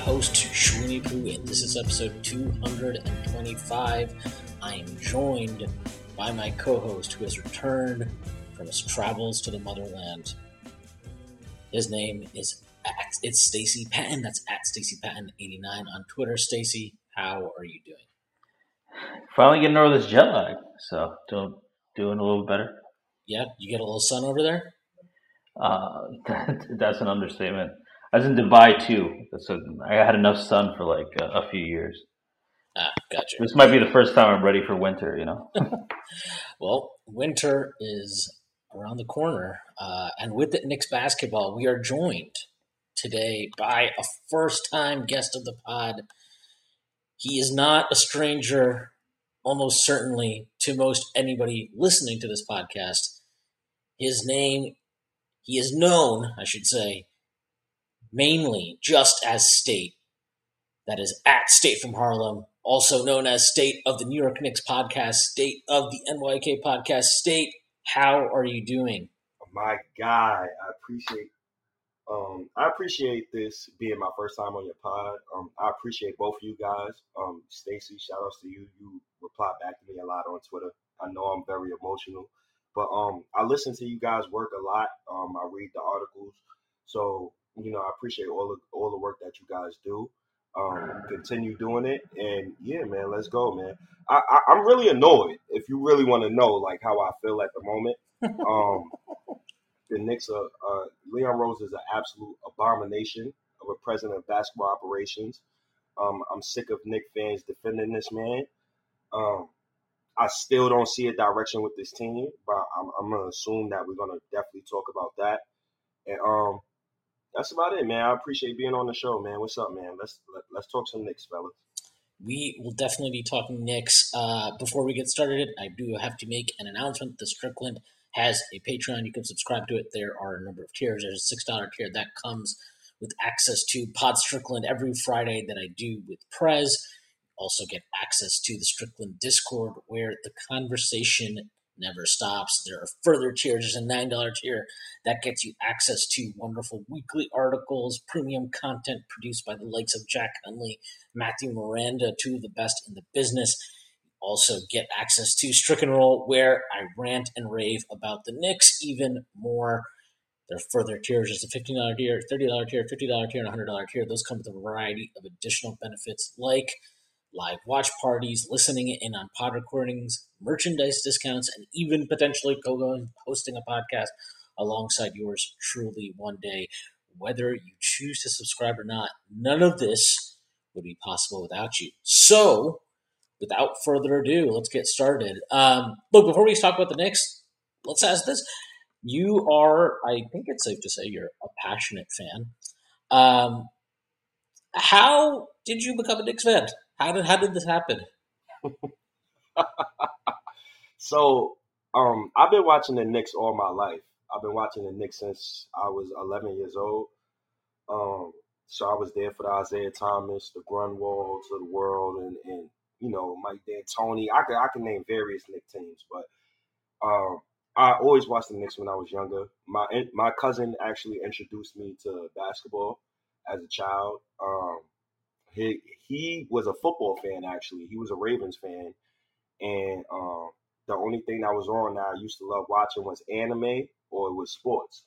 Host, Shwini Poo, and this is episode 225. I am joined by my co-host who has returned from his travels to the motherland. His name is at, it's Stacy Patton. That's at Stacy Patton 89 on Twitter. Stacy, how are you doing? Finally getting over this jet lag, so doing doing a little better. Yeah, you get a little sun over there. Uh, that, that's an understatement. I was in Dubai too, so I had enough sun for like a, a few years. Ah, gotcha. This might be the first time I'm ready for winter. You know. Well, winter is around the corner, uh, and with it, Knicks basketball, we are joined today by a first-time guest of the pod. He is not a stranger, almost certainly, to most anybody listening to this podcast. His name, he is known, I should say, mainly just as State. That is at State from Harlem, also known as State of the New York Knicks podcast, State of the NYK podcast. State, how are you doing? my guy. I appreciate um I appreciate this being my first time on your pod. Um I appreciate both of you guys. Um Stacy, shout outs to you. You reply back to me a lot on Twitter. I know I'm very emotional. But um I listen to you guys work a lot. Um I read the articles. So, you know, I appreciate all the all the work that you guys do. Um continue doing it and yeah, man, let's go, man. I, I I'm really annoyed if you really want to know like how I feel at the moment. Um the Knicks are uh, Leon Rose is an absolute abomination of a president of basketball operations. Um, I'm sick of Knick fans defending this man. Um, I still don't see a direction with this team, but I'm, I'm gonna assume that we're gonna definitely talk about that. And um, that's about it, man. I appreciate being on the show, man. What's up, man? Let's let, let's talk some Knicks, fellas. We will definitely be talking Knicks. Uh, before we get started, I do have to make an announcement. The Strickland has a Patreon. You can subscribe to it. There are a number of tiers. There's a six dollar tier that comes with access to Pod Strickland every Friday that I do with Prez. Also get access to the Strickland Discord where the conversation never stops. There are further tiers. There's a nine dollar tier that gets you access to wonderful weekly articles, premium content produced by the likes of Jack Hunley, Matthew Miranda, two of the best in the business also get access to Stricken Roll, where I rant and rave about the Knicks even more. There are further tiers. There's a $15 tier, $30 tier, $50 tier, and $100 tier. Those come with a variety of additional benefits like live watch parties, listening in on pod recordings, merchandise discounts, and even potentially co-hosting a podcast alongside yours truly one day. Whether you choose to subscribe or not, none of this would be possible without you. So, without further ado, let's get started. Um, look, before we talk about the Knicks, let's ask this. You are, I think it's safe to say, you're a passionate fan. Um, how did you become a Knicks fan? How did how did this happen? So, um, I've been watching the Knicks all my life. I've been watching the Knicks since I was 11 years old. Um, so I was there for the Isiah Thomas, the Grunwalds of the world, and, and you know Mike D'Antoni. I could I can name various Knick teams, but um, I always watched the Knicks when I was younger. My my cousin actually introduced me to basketball as a child. Um, he he was a football fan actually. He was a Ravens fan, and um, the only thing that was on that I used to love watching was anime or it was sports.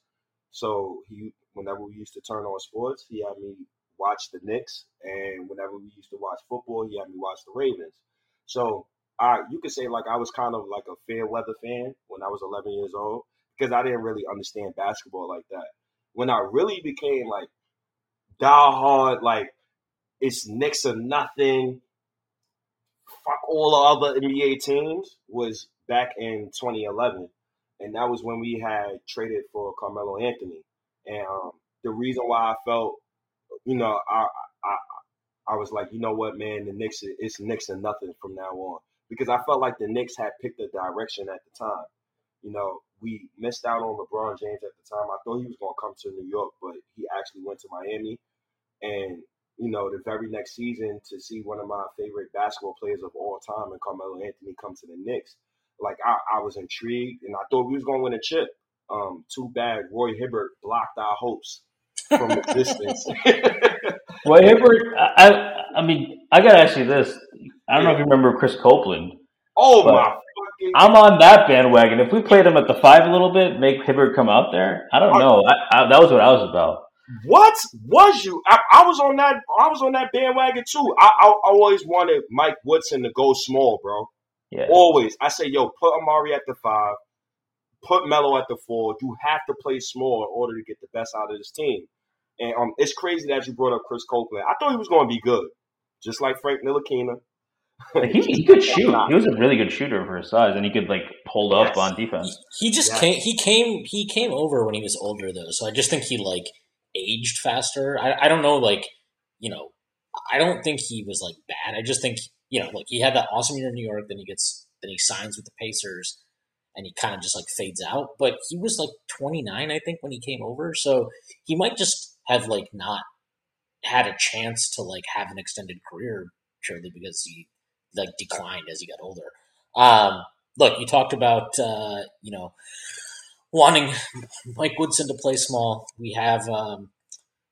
So he whenever we used to turn on sports, he had me watch the Knicks, and whenever we used to watch football, he had me watch the Ravens. So I you could say like I was kind of like a fair weather fan when I was 11 years old because I didn't really understand basketball like that. When I really became like diehard, like it's Knicks or nothing, fuck all the other NBA teams, was back in 2011, and that was when we had traded for Carmelo Anthony, And um, the reason why I felt, you know, I, I I was like, you know what, man, the Knicks it's Knicks and nothing from now on because I felt like the Knicks had picked a direction at the time. You know, we missed out on LeBron James at the time. I thought he was going to come to New York, but he actually went to Miami. And you know, the very next season to see one of my favorite basketball players of all time and Carmelo Anthony come to the Knicks, like I, I was intrigued and I thought we was going to win a chip. Um, too bad Roy Hibbert blocked our hopes from existence. Roy Hibbert, I, I, I mean, I gotta ask you this. I don't know if you remember Chris Copeland. Oh my! I'm on that bandwagon. If we played him at the five a little bit, make Hibbert come out there. I don't know. I, I, that was what I was about. What was you? I, I, was on that. I was on that bandwagon too. I, I, always wanted Mike Woodson to go small, bro. Yeah. Always. I say, yo, put Amar'e at the five, put Melo at the four. You have to play small in order to get the best out of this team. And um, it's crazy that you brought up Chris Copeland. I thought he was going to be good, just like Frank Ntilikina. Like he, he could shoot. He was a really good shooter for his size, and he could like hold yes. up on defense. He, he just yes. came. He came. He came over when he was older, though. So I just think he like aged faster. I, I don't know, like you know, I don't think he was like bad. I just think you know, like he had that awesome year in New York. Then he gets then he signs with the Pacers, and he kind of just like fades out. But he was like 29, I think, when he came over. So he might just have like not had a chance to like have an extended career purely because he like declined as he got older. Um, look, you talked about uh, you know wanting Mike Woodson to play small. We have um,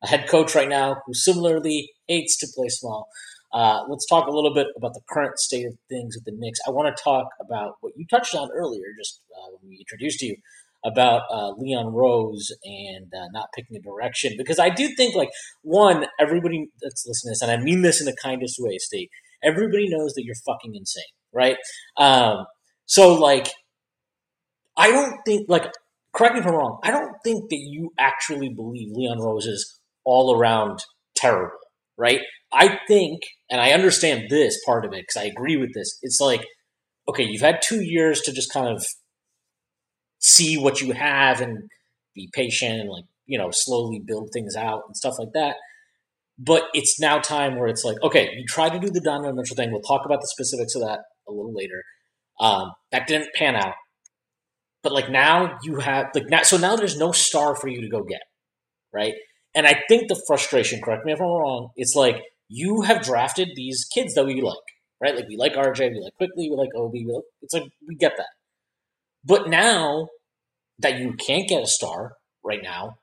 a head coach right now who similarly hates to play small. Uh, let's talk a little bit about the current state of things with the Knicks. I want to talk about what you touched on earlier, just uh, when we introduced you, about uh, Leon Rose and uh, not picking a direction. Because I do think, like, one, everybody that's listening to this, and I mean this in the kindest way, State, everybody knows that you're fucking insane, right? Um, so, like, I don't think, like, correct me if I'm wrong, I don't think that you actually believe Leon Rose is all around terrible, right? I think, and I understand this part of it because I agree with this. It's like, okay, you've had two years to just kind of see what you have and be patient and like, you know, slowly build things out and stuff like that. But it's now time where it's like, okay, you tried to do the Donovan Mitchell thing. We'll talk about the specifics of that a little later. Um, that didn't pan out. But like now you have like now, so now there's no star for you to go get, right? And I think the frustration, correct me if I'm wrong, it's like you have drafted these kids that we like, right? Like we like RJ, we like Quickley, we like Obi. We like, it's like we get that. But now that you can't get a star right now,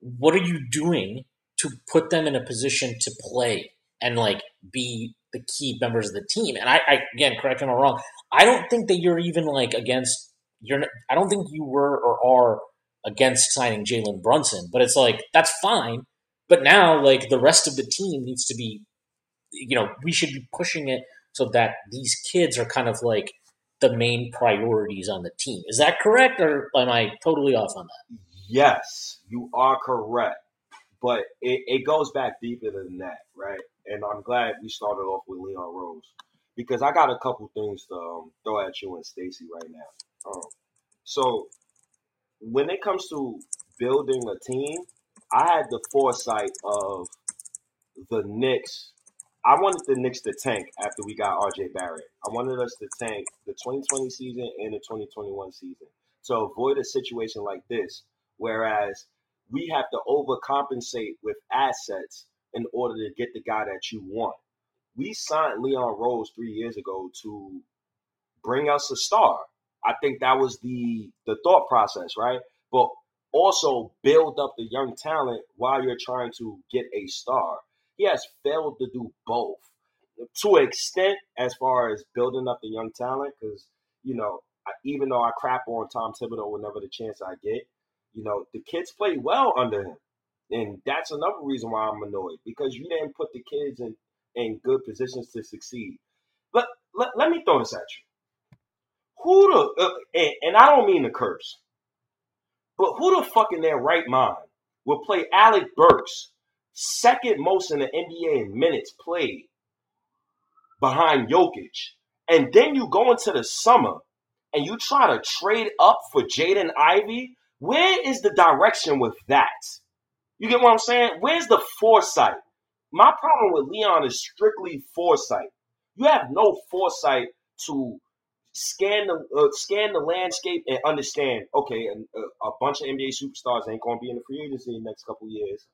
what are you doing to put them in a position to play and like be the key members of the team? And I, I again, correct me if I'm wrong. I don't think that you're even like against. You're. I don't think you were or are against signing Jalen Brunson, but it's like that's fine. But now, like the rest of the team needs to be, you know, we should be pushing it so that these kids are kind of like the main priorities on the team. Is that correct, or am I totally off on that? Yes, you are correct, but it, it goes back deeper than that, right? And I'm glad we started off with Leon Rose because I got a couple things to um, throw at you and Stacy right now. Um, so when it comes to building a team, I had the foresight of the Knicks. I wanted the Knicks to tank after we got RJ Barrett. I wanted us to tank the 2020 season and the 2021 season to avoid a situation like this, whereas we have to overcompensate with assets in order to get the guy that you want. We signed Leon Rose three years ago to bring us a star. I think that was the the thought process, right? But also build up the young talent while you're trying to get a star. He has failed to do both to an extent as far as building up the young talent. Because you know, even though I crap on Tom Thibodeau whenever the chance I get, you know, the kids play well under him, and that's another reason why I'm annoyed because you didn't put the kids in in good positions to succeed. But let, let me throw this at you who the uh, and, and, I don't mean to curse, but who the fuck in their right mind will play Alec Burks second most in the NBA in minutes played behind Jokic, and then you go into the summer and you try to trade up for Jaden Ivey? Where is the direction with that? You get what I'm saying? Where's the foresight? My problem with Leon is strictly foresight. You have no foresight to scan the uh, scan the landscape and understand. Okay, a, a bunch of NBA superstars ain't going to be in the free agency in the next couple of years.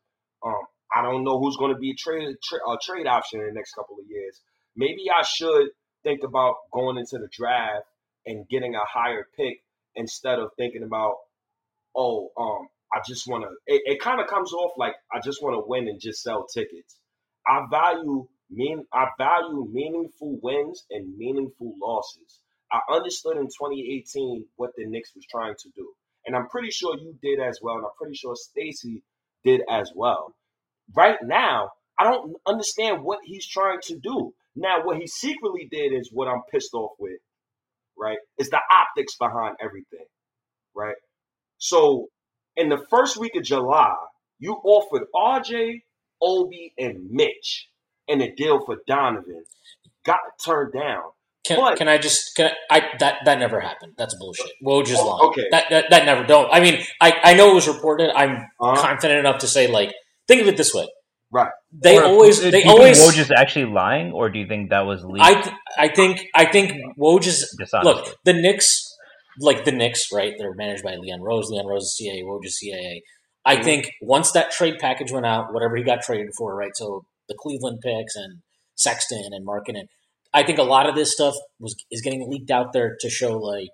Um, I don't know who's going to be a trade tra- a trade option in the next couple of years. Maybe I should think about going into the draft and getting a higher pick instead of thinking about, oh, um, I just want to. It, it kind of comes off like I just want to win and just sell tickets. I value mean I value meaningful wins and meaningful losses. I understood in 2018 what the Knicks was trying to do, and I'm pretty sure you did as well, and I'm pretty sure Stacy did as well. Right now, I don't understand what he's trying to do. Now, what he secretly did is what I'm pissed off with, right? Is the optics behind everything, right? So, in the first week of July, you offered RJ, Obi, and Mitch in a deal for Donovan. Got turned down. Can, But- can I just can I, I that that never happened? That's bullshit. Woj is Oh, lying. okay. That, that that never don't. I mean, I I know it was reported. I'm Uh-huh. confident enough to say like think of it this way. Right. They Or always do they you think always Woj is actually lying, or do you think that was leaked? I th- I think I think Woj is dishonestly? look the Knicks like the Knicks right they're managed by Leon Rose Leon Rose is CAA Woj is CAA I Mhm. think once that trade package went out whatever he got traded for right so the Cleveland picks and Sexton and Markkanen I think a lot of this stuff was is getting leaked out there to show like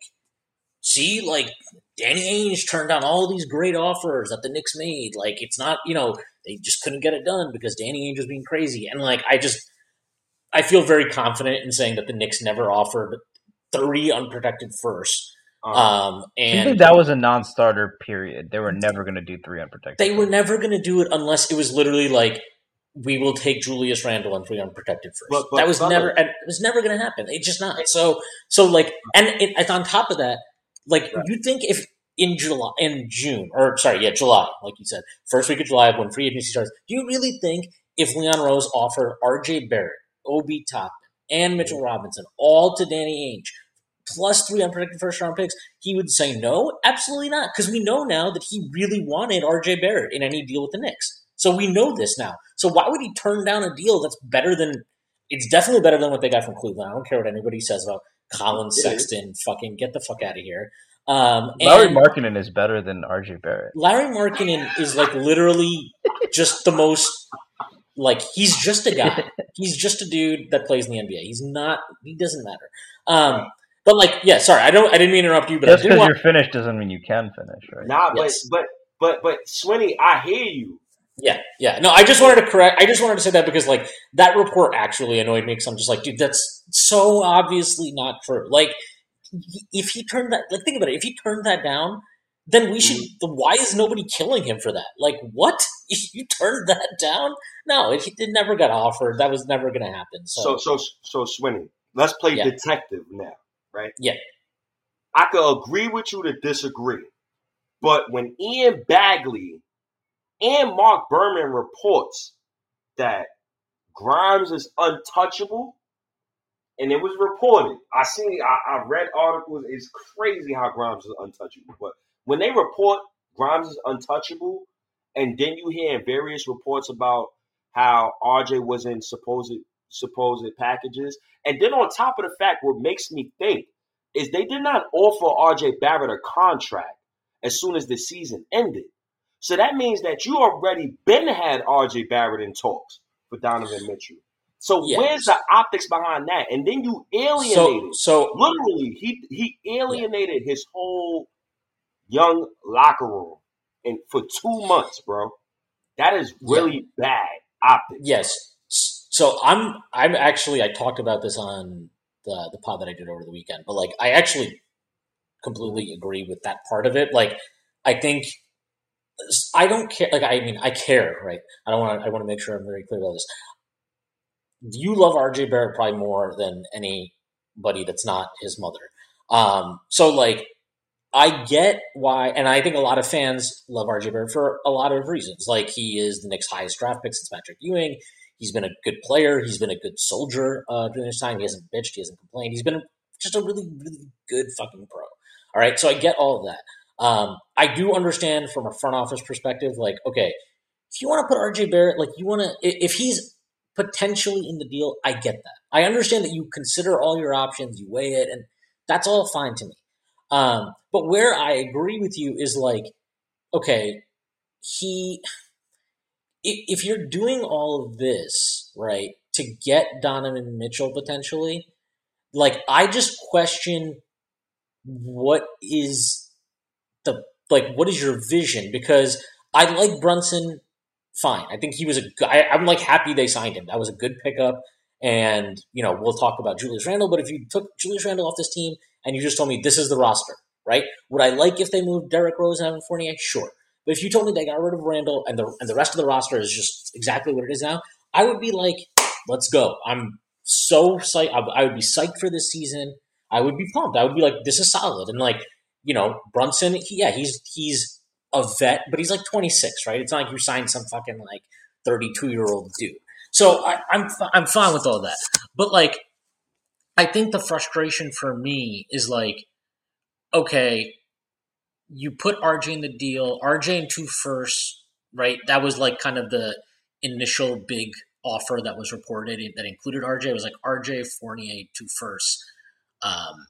see like Danny Ainge turned down all these great offers that the Knicks made like it's not you know they just couldn't get it done because Danny Ainge was being crazy and like I just I feel very confident in saying that the Knicks never offered three unprotected firsts. Um, Um, I and think that was a non-starter. Period. They were never going to do three unprotected. they were never going to do it unless it was literally like, we will take Julius Randle and three unprotected first. But- but that was never, and it was never going to happen. It's just not. So, so like, and it, it's on top of that, like, Right. you think if in July, in June, or sorry, yeah, July, like you said, first week of July when free agency starts, do you really think if Leon Rose offered RJ Barrett, Obi Toppin, and Mitchell Robinson all to Danny Ainge, plus three unprotected first round picks, he would say no? Absolutely not. Because we know now that he really wanted RJ Barrett in any deal with the Knicks. So we know this now. So why would he turn down a deal that's better than it's definitely better than what they got from Cleveland. I don't care what anybody says about Collin Sexton. Fucking get the fuck out of here. Um, Larry and Markkanen is better than RJ Barrett. Larry Markkanen is like literally just the most like he's just a guy. He's just a dude that plays in the NBA. He's not. He doesn't matter. Um, but like, yeah. Sorry, I don't. I didn't mean to interrupt you, but Just because want. you're finished doesn't mean you can finish, right? Nah, Yes. but but but but Swinny, I hear you. Yeah, yeah. No, I just wanted to correct. I just wanted to say that because like that report actually annoyed me because I'm just like, dude, that's so obviously not true. Like, if he turned that, like, think about it. If he turned that down, then we should. Mm-hmm. Why is nobody killing him for that? Like, what? You turned that down? No, it, it never got offered. That was never going to happen. So, So so so Swinny, let's play Yeah. detective now, right? Yeah. I could agree with you to disagree, but when Ian Begley and Marc Berman reports that Grimes is untouchable, and it was reported. I seen, I, I read articles. It's crazy how Grimes is untouchable. But when they report Grimes is untouchable, and then you hear in various reports about how RJ was in supposed supposed packages, and then on top of the fact, what makes me think is they did not offer RJ Barrett a contract as soon as the season ended. So that means that you already been had RJ Barrett in talks for Donovan Mitchell. So Yeah. where's the optics behind that? And then you alienated. so Literally, he he alienated his whole young locker room and for two months, bro. That is really bad optics. Yes. So I'm I'm actually I talked about this on the the pod that I did over the weekend, but like I actually completely agree with that part of it. Like I think I don't care like I mean I care, right? I don't want to I want to make sure I'm very clear about this. You love RJ Barrett probably more than anybody that's not his mother. Um so like I get why, and I think a lot of fans love RJ Barrett for a lot of reasons. Like he is the Knicks' highest draft pick since Patrick Ewing. He's been a good player. He's been a good soldier uh, during this time. He hasn't bitched. He hasn't complained. He's been just a really, really good fucking pro. All right, so I get all of that. Um, I do understand from a front office perspective, like, okay, if you want to put RJ Barrett, like you want to, if he's potentially in the deal, I get that. I understand that you consider all your options, you weigh it, and that's all fine to me. Um, but where I agree with you is like, okay, he, if you're doing all of this, right, to get Donovan Mitchell potentially, like, I just question what is the, like, what is your vision? Because I like Brunson fine. I think he was a. I, I'm like happy they signed him. That was a good pickup. And you know, we'll talk about Julius Randle. But if you took Julius Randle off this team and you just told me this is the roster, right? Would I like if they moved Derrick Rose and Evan Fournier? Sure. But if you told me they got rid of Randle and the and the rest of the roster is just exactly what it is now, I would be like, let's go. I'm so psyched. I would be psyched for this season. I would be pumped. I would be like, this is solid. And like, you know, Brunson, he, yeah, he's he's a vet, but he's like 26, right? It's not like you signed some fucking like 32 year old dude. So I, I'm I'm fine with all that, but like I think the frustration for me is like, okay, you put RJ in the deal, RJ in two first, right? That was like kind of the initial big offer that was reported that included RJ. It was like RJ Fournier two first, um,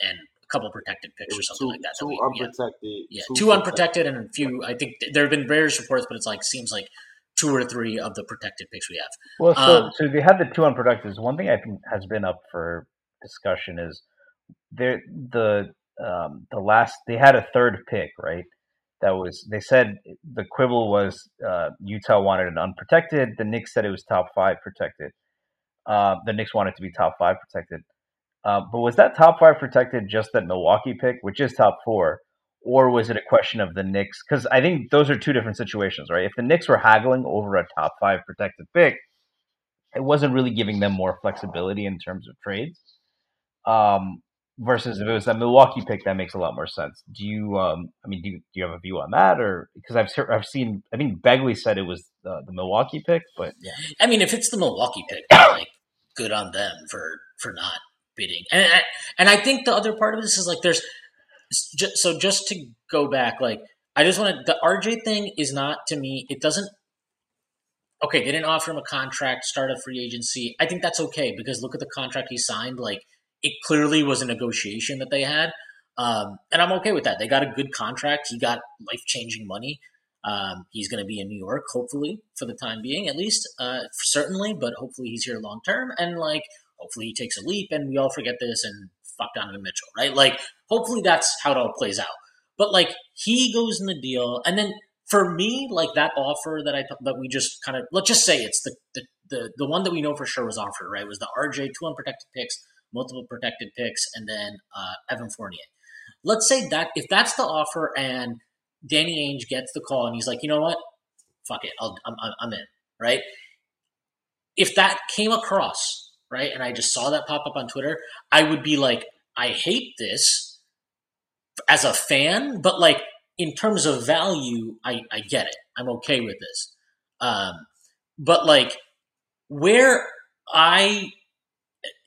and couple protected picks or something two, like that. Two that we, unprotected. Yeah, two, two unprotected and a few. I think there have been various reports, but it's like seems like two or three of the protected picks we have. Well, so um, so they had the two unprotected. One thing I think has been up for discussion is there the um, the last they had a third pick right. That was they said the quibble was uh, Utah wanted an unprotected. The Knicks said it was top five protected. Uh, the Knicks wanted to be top five protected. Uh, but was that top five protected just that Milwaukee pick, which is top four, or was it a question of the Knicks? Because I think those are two different situations, right? If the Knicks were haggling over a top five protected pick, it wasn't really giving them more flexibility in terms of trades. Um, versus if it was that Milwaukee pick, that makes a lot more sense. Do you, um, I mean, do you, do you have a view on that, or because I've I've seen, I think Begley said it was the, the Milwaukee pick, but yeah, I mean, if it's the Milwaukee pick, like good on them for for not bidding. And I, and I think the other part of this is like there's so just to go back, like I just want to the RJ thing is not to me. It doesn't. Okay, they didn't offer him a contract, start a free agency. I think that's okay because look at the contract he signed. Like it clearly was a negotiation that they had, um, and I'm okay with that. They got a good contract. He got life changing money. Um, he's going to be in New York, hopefully, for the time being, at least, uh, certainly, but hopefully he's here long term. And like, Hopefully he takes a leap and we all forget this and fuck Donovan Mitchell, right? Like, hopefully that's how it all plays out. But like, he goes in the deal, and then for me, like that offer that I that we just kind of let's just say it's the the the, the one that we know for sure was offered, right? Was the RJ two unprotected picks, multiple protected picks, and then uh, Evan Fournier. Let's say that if that's the offer and Danny Ainge gets the call and he's like, you know what, fuck it, I'll, I'm, I'm in, right? If that came across right? And I just saw that pop up on Twitter, I would be like, I hate this as a fan, but like in terms of value, I, I get it. I'm okay with this. Um, but like where I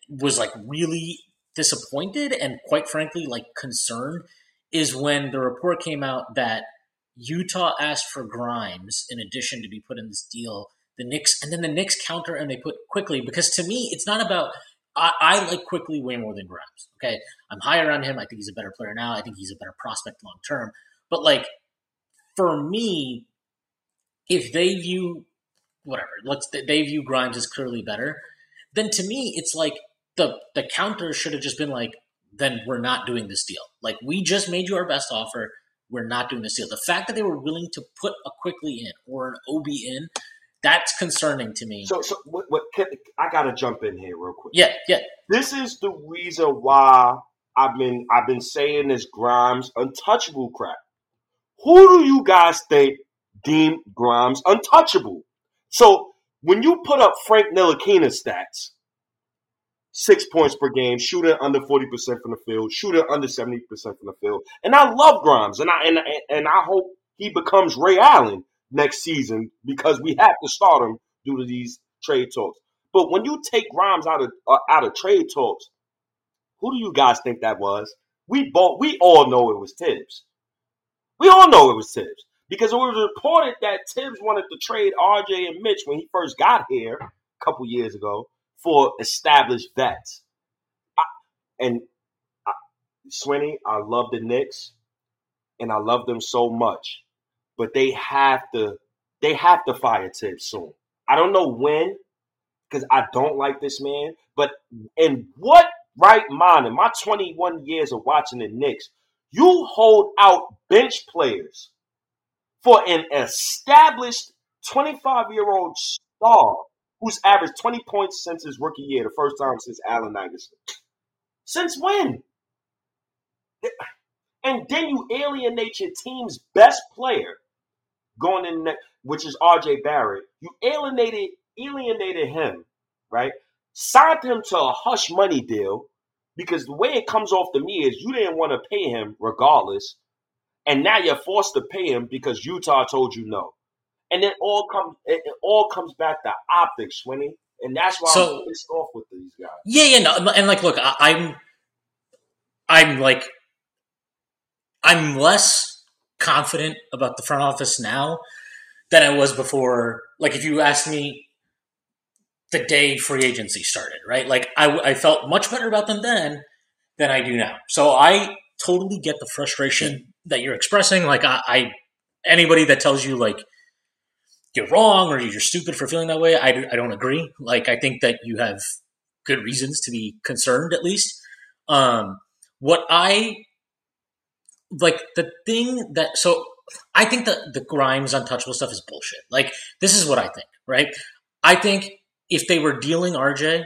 was like really disappointed and quite frankly like concerned is when the report came out that Utah asked for Grimes in addition to be put in this deal the Knicks, and then the Knicks counter and they put Quickley because to me it's not about. I, I like Quickley way more than Grimes. Okay, I'm higher on him. I think he's a better player now. I think he's a better prospect long term. But like for me, if they view whatever, let's they view Grimes as clearly better, then to me it's like the the counter should have just been like, then we're not doing this deal. Like we just made you our best offer. We're not doing this deal. The fact that they were willing to put a Quickley in or an OB in that's concerning to me. So, so what, what I got to jump in here real quick. Yeah, yeah. This is the reason why I've been I've been saying this Grimes untouchable crap. Who do you guys think deem Grimes untouchable? So when you put up Frank Ntilikina stats, six points per game, shooting under forty percent from the field, shooting under seventy percent from the field, and I love Grimes, and I and and I hope he becomes Ray Allen next season because we have to start him due to these trade talks. But when you take Grimes out of uh, out of trade talks, who do you guys think that was? We both we all know it was Thibs. We all know it was Thibs Because it was reported that Thibs wanted to trade RJ and Mitch when he first got here a couple years ago for established vets. I, and I, Swinney, I love the Knicks, and I love them so much, but they have to they have to fire Thibs soon. I don't know when, because I don't like this man. But in what right mind, in my 21 years of watching the Knicks, you hold out bench players for an established 25 year old star who's averaged 20 points since his rookie year, the first time since Allen Iverson. Since when? And then you alienate your team's best player going in, the, which is RJ Barrett. You alienated alienated him, right? Signed him to a hush money deal because the way it comes off to me is you didn't want to pay him regardless, and now you're forced to pay him because Utah told you no. And it all comes it, it all comes back to optics, Swinney. And that's why so, I'm pissed off with these guys. Yeah, yeah, no, and like, look, I, I'm, I'm like, I'm less confident about the front office now than I was before. Like, if you asked me the day free agency started, right? Like I, I felt much better about them then than I do now. So I totally get the frustration that you're expressing. Like I, I anybody that tells you like you're wrong or you're stupid for feeling that way, I, I don't agree. Like I think that you have good reasons to be concerned at least. Um, what I like the thing that so I think that the Grimes untouchable stuff is bullshit. Like this is what I think, right? I think if they were dealing RJ,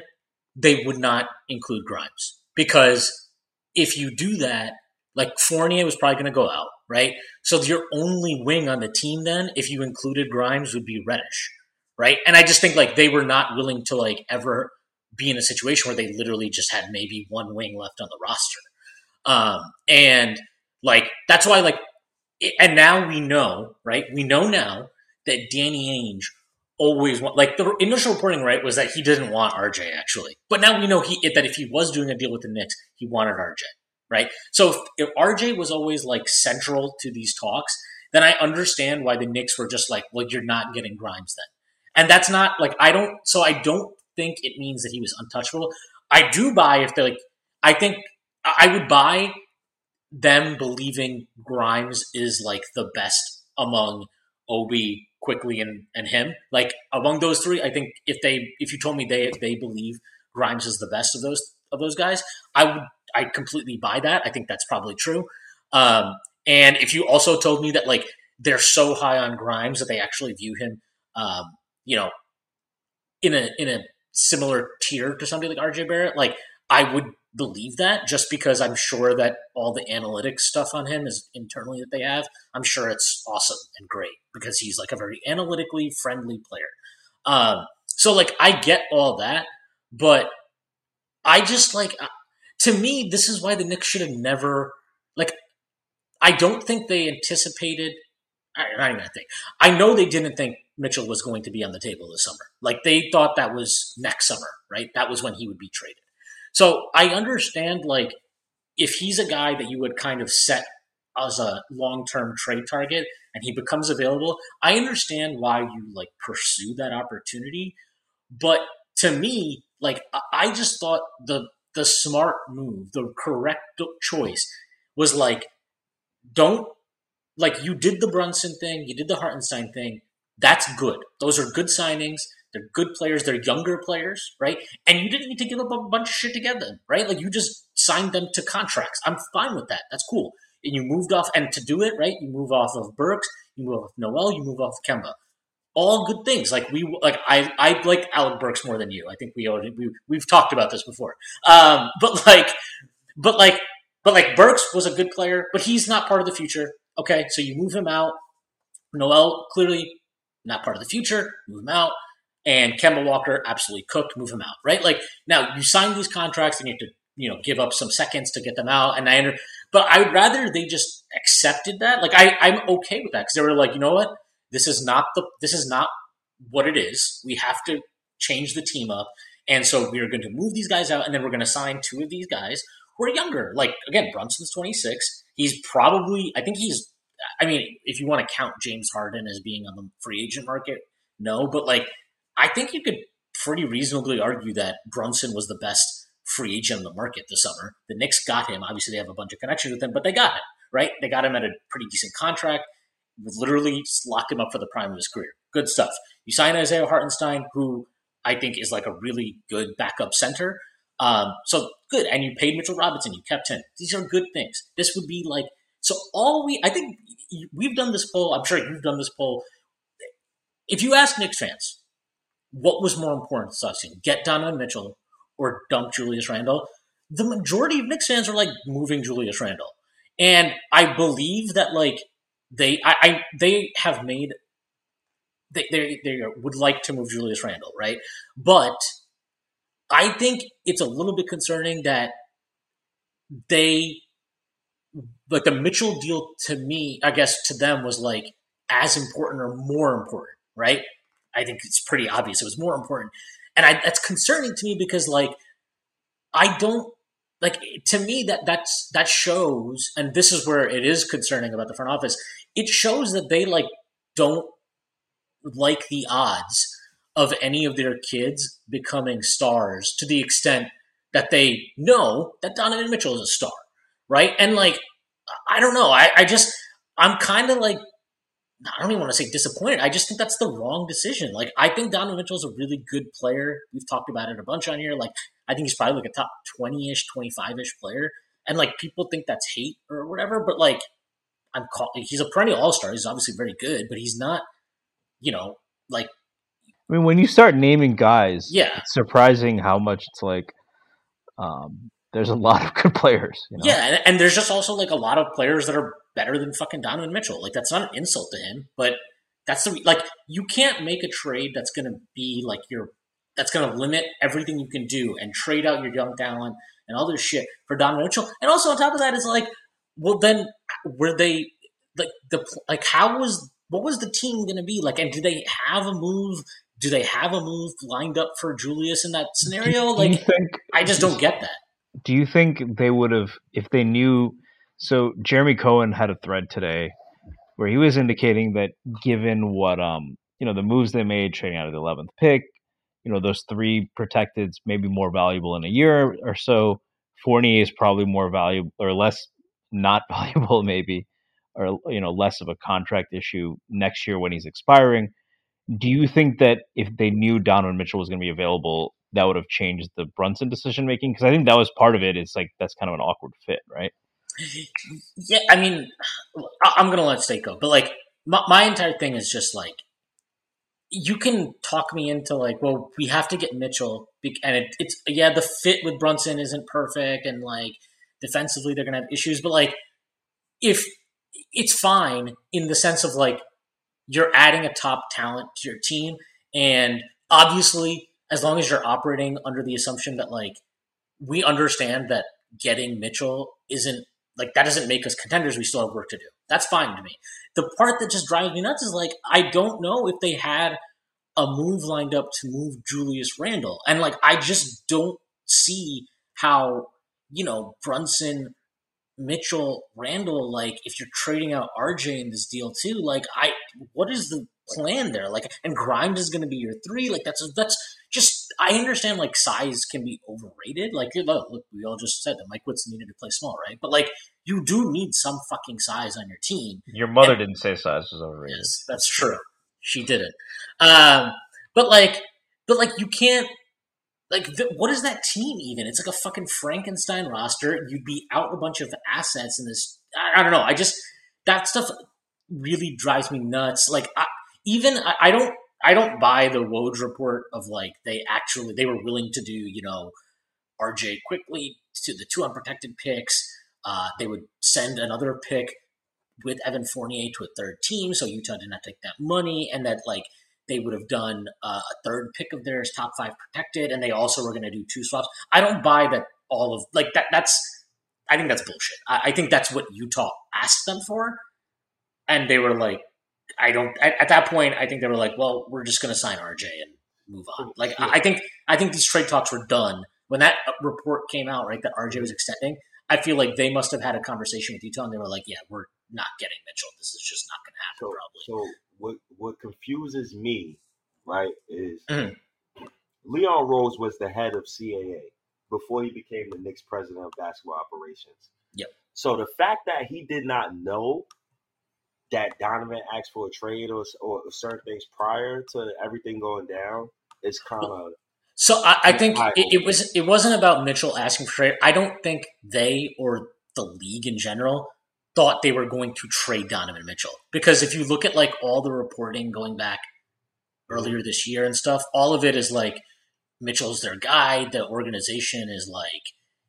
they would not include Grimes because if you do that, like Fournier was probably going to go out, right? So your only wing on the team then, if you included Grimes, would be Reddish, right? And I just think like they were not willing to like ever be in a situation where they literally just had maybe one wing left on the roster, um, and like that's why like, and now we know, right? We know now that Danny Ainge always want like the initial reporting right was that he didn't want RJ actually, but now we know he that if he was doing a deal with the Knicks, he wanted RJ, right? So if, if RJ was always like central to these talks, then I understand why the Knicks were just like, well, you're not getting Grimes then, and that's not like I don't. So I don't think it means that he was untouchable. I do buy if they're like, I think I would buy them believing Grimes is like the best among Obi Quickley, and, and him. Like among those three, I think if they if you told me they they believe Grimes is the best of those of those guys, I would I completely buy that. I think that's probably true. Um, and if you also told me that like they're so high on Grimes that they actually view him, um, you know, in a in a similar tier to somebody like RJ Barrett, like I would believe that just because I'm sure that all the analytics stuff on him is internally that they have. I'm sure it's awesome and great because he's like a very analytically friendly player. Um, so like I get all that, but I just like uh, to me this is why the Knicks should have never like I don't think they anticipated. I, not think. I know they didn't think Mitchell was going to be on the table this summer. Like they thought that was next summer, right? That was when he would be traded. So I understand, like, if he's a guy that you would kind of set as a long term trade target and he becomes available, I understand why you like pursue that opportunity. But to me, like, I just thought the the smart move, the correct choice was like, don't like you did the Brunson thing, you did the Hartenstein thing. That's good. Those are good signings. They're good players. They're younger players, right? And you didn't need to give up a bunch of shit to get them, right? Like you just signed them to contracts. I'm fine with that. That's cool. And you moved off, and to do it, right? You move off of Burks, you move off of Noel, you move off of Kemba. All good things. Like we, like I, I like Alec Burks more than you. I think we already we, we've talked about this before. Um, but like, but like, but like Burks was a good player, but he's not part of the future. Okay, so you move him out. Noel clearly not part of the future. Move him out and Kemba Walker absolutely cooked, move him out, right? Like now you sign these contracts and you have to, you know, give up some seconds to get them out. And I under, but I would rather they just accepted that. Like I, I'm okay with that because they were like, you know what, this is not the, this is not what it is. We have to change the team up, and so we are going to move these guys out, and then we're going to sign two of these guys who are younger. Like again, Brunson's 26. He's probably, I think he's I mean, if you want to count James Harden as being on the free agent market, no, but like I think you could pretty reasonably argue that Brunson was the best free agent in the market this summer. The Knicks got him. Obviously, they have a bunch of connections with him, but they got him right. They got him at a pretty decent contract. Literally lock him up for the prime of his career. Good stuff. You sign Isaiah Hartenstein, who I think is like a really good backup center. Um, so good. And you paid Mitchell Robinson. You kept him. These are good things. This would be like so. All we, I think, we've done this poll. I'm sure you've done this poll. If you ask Knicks fans, what was more important to us, get Donovan Mitchell or dump Julius Randle? The majority of Knicks fans are like moving Julius Randle, and I believe that like they, I, I they have made they, they, they would like to move Julius Randle, right? But I think it's a little bit concerning that they, like the Mitchell deal to me, I guess to them was like as important or more important, right? I think it's pretty obvious it was more important. And I, that's concerning to me because like, I don't like to me that that's that shows and this is where it is concerning about the front office it shows that they like don't like the odds of any of their kids becoming stars to the extent that they know that Donovan Mitchell is a star, right? And like, I don't know. I, I just, I'm kind of like, I don't even want to say disappointed. I just think that's the wrong decision. Like, I think Donovan Mitchell is a really good player. We've talked about it a bunch on here. Like, I think he's probably like a top 20 ish, 25 ish player. And like, people think that's hate or whatever, but like, I'm call- he's a perennial all star. He's obviously very good, but he's not, you know, like I mean, when you start naming guys, Yeah. it's surprising how much it's like. Um, there's a lot of good players. You know? Yeah, and, and there's just also like a lot of players that are better than fucking Donovan Mitchell. Like that's not an insult to him, but that's the like you can't make a trade that's going to be like your that's going to limit everything you can do and trade out your young talent and all this shit for Donovan Mitchell. And also on top of that is like, well then were they like the like how was what was the team going to be like? And do they have a move? Do they have a move lined up for Julius in that scenario? Do Like think? I just don't get that. Do you think they would have if they knew? So Jeremy Cohen had a thread today where he was indicating that given what um you know the moves they made trading out of the eleventh pick, you know those three protecteds may be more valuable in a year or so. Fournier is probably more valuable or less not valuable maybe or you know less of a contract issue next year when he's expiring. Do you think that if they knew Donovan Mitchell was going to be available, that would have changed the Brunson decision making? Because I think that was part of it. It's like that's kind of an awkward fit, right? Yeah, I mean, I'm gonna let State go, but like my, my entire thing is just like you can talk me into like, well, we have to get Mitchell, and it, it's yeah, the fit with Brunson isn't perfect, and like defensively they're gonna have issues, but like if it's fine in the sense of like you're adding a top talent to your team, and obviously as long as you're operating under the assumption that like we understand that getting Mitchell isn't like that doesn't make us contenders. We still have work to do. That's fine to me. The part that just drives me nuts is like I don't know if they had a move lined up to move Julius Randle, and like I just don't see how you know Brunson, Mitchell, Randle. Like if you're trading out RJ in this deal too, like I what is the plan there? Like and Grimes is going to be your three. Like that's that's just I understand like size can be overrated. Like look, look, we all just said that Mike Woods needed to play small, right? But like you do need some fucking size on your team. Your mother didn't say size was overrated. Yes, that's true. She didn't. Um, but like, but like you can't. Like, th- what is that team even? It's like a fucking Frankenstein roster. You'd be out a bunch of assets in this. I, I don't know. I just that stuff really drives me nuts. Like, I, even I, I don't. I don't buy the Woj report of like they actually they were willing to do you know RJ Quickley to the two unprotected picks. Uh, they would send another pick with Evan Fournier to a third team, so Utah did not take that money, and that like they would have done uh, a third pick of theirs, top five protected, and they also were going to do two swaps. I don't buy that all of like that. That's I think that's bullshit. I, I think that's what Utah asked them for, and they were like, I don't. At, at that point, I think they were like, well, we're just going to sign RJ and move on. Like I, I think I think these trade talks were done when that report came out, right? That RJ was extending. I feel like they must have had a conversation with Utah, and they were like, "Yeah, we're not getting Mitchell. This is just not going to happen. So, probably. so what what confuses me, right, is Mhm. Leon Rose was the head of CAA before he became the Knicks president of basketball operations. Yep. So the fact that he did not know that Donovan asked for a trade or, or certain things prior to everything going down is kind of So I, I think it, it was it wasn't about Mitchell asking for trade. I don't think they or the league in general thought they were going to trade Donovan Mitchell because if you look at like all the reporting going back earlier this year and stuff, all of it is like Mitchell's their guy. The organization is like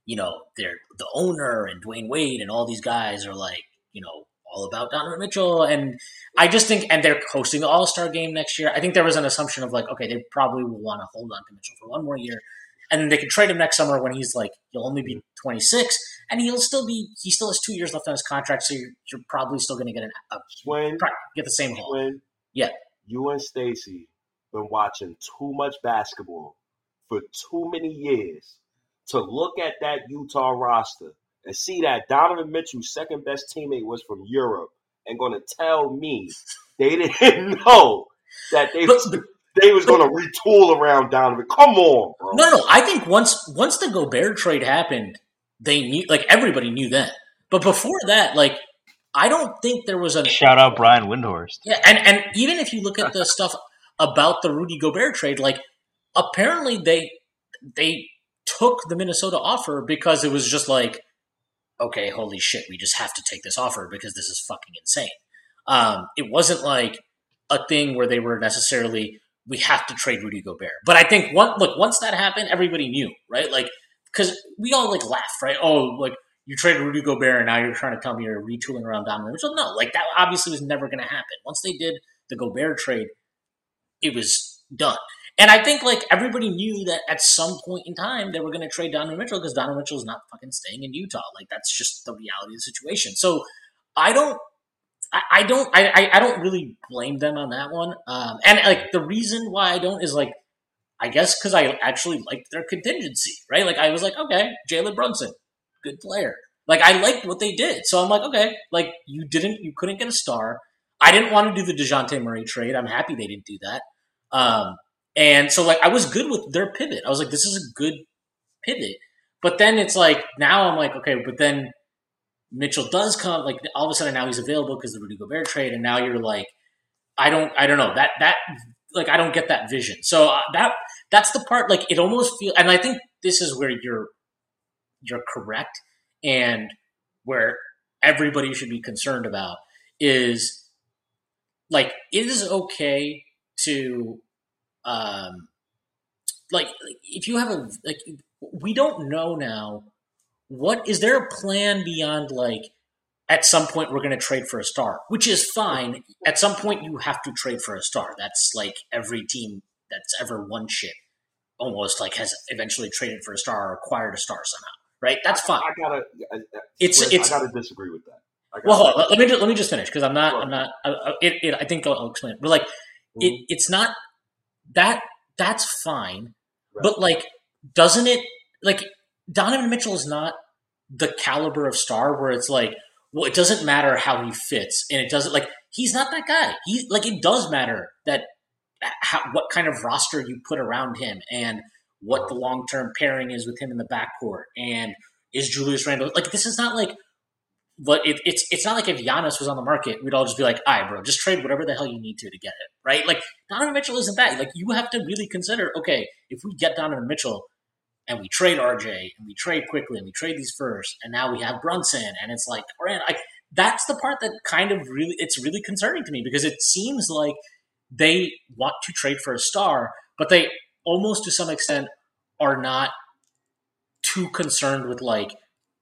you know they're the owner and Dwyane Wade and all these guys are like you know all about Donovan Mitchell and I just think, and they're hosting the All Star game next year. I think there was an assumption of like, okay, they probably will want to hold on to Mitchell for one more year, and then they could trade him next summer when he's like, he'll only be 26, and he'll still be, he still has two years left on his contract, so you're, you're probably still going to get an, a, Shwin, get the same haul. Yeah. You and Stacy been watching too much basketball for too many years to look at that Utah roster and see that Donovan Mitchell's second best teammate was from Europe and going to tell me they didn't know that they But- was, they was going to retool around Donovan. Come on, bro. No, no, I think once once the Gobert trade happened, they knew, like everybody knew that. But before that, like I don't think there was a Shout out Brian Windhorst. Yeah, and and even if you look at the stuff about the Rudy Gobert trade, like apparently they they took the Minnesota offer because it was just like, okay, holy shit, we just have to take this offer because this is fucking insane. Um, it wasn't like a thing where they were necessarily we have to trade Rudy Gobert. But I think one look once that happened, everybody knew, right? Like because we all like laugh, right? Oh, like you traded Rudy Gobert and now you're trying to tell me you're retooling around Donovan Mitchell. No, like that obviously was never going to happen. Once they did the Gobert trade, it was done. And I think like everybody knew that at some point in time they were going to trade Donovan Mitchell because Donovan Mitchell is not fucking staying in Utah. Like that's just the reality of the situation. So I don't. I, I don't. I, I- don't really blame them on that one. Um, and like the reason why I don't is like, I guess because I actually liked their contingency, right? Like I was like, okay, Jalen Brunson, good player. Like I liked what they did, so I'm like, okay, like you didn't, you couldn't get a star. I didn't want to do the Dejounte Murray trade. I'm happy they didn't do that. Um, and so like I was good with their pivot. I was like, this is a good pivot. But then it's like now I'm like, okay, but then Mitchell does come. Like all of a sudden now he's available because the Rudy Gobert trade, and now you're like, I don't, I don't know that that like I don't get that vision. So uh, that that's the part like it almost feels, and I think this is where you're you're correct, and where everybody should be concerned about is like it is okay to um like if you have a like we don't know now what is there a plan beyond like at some point we're going to trade for a star which is fine at some point you have to trade for a star that's like every team that's ever won shit almost like has eventually traded for a star or acquired a star somehow right that's fine I gotta. I, I- It's- it's- I gotta disagree with that. I well hold on, let, me just, let me just finish because i'm not Sure. i'm not I, I- it, it, i think I'll, I'll explain it but like Mhm. it, it's not that that's fine Right. but like doesn't it like donovan mitchell is not the caliber of star where it's like well it doesn't matter how he fits and it doesn't like he's not that guy he like it does matter that uh, how, what kind of roster you put around him and what the long-term pairing is with him in the backcourt and is Julius Randle like this is not like but it, it's it's not like if Giannis was on the market, we'd all just be like, "All right, bro, just trade whatever the hell you need to to get him." Right? Like Donovan Mitchell isn't that. Like you have to really consider, okay, if we get Donovan Mitchell and we trade RJ and we trade Quickley and we trade these first, and now we have Brunson, and it's like, right, like that's the part that kind of really it's really concerning to me because it seems like they want to trade for a star, but they almost to some extent are not too concerned with like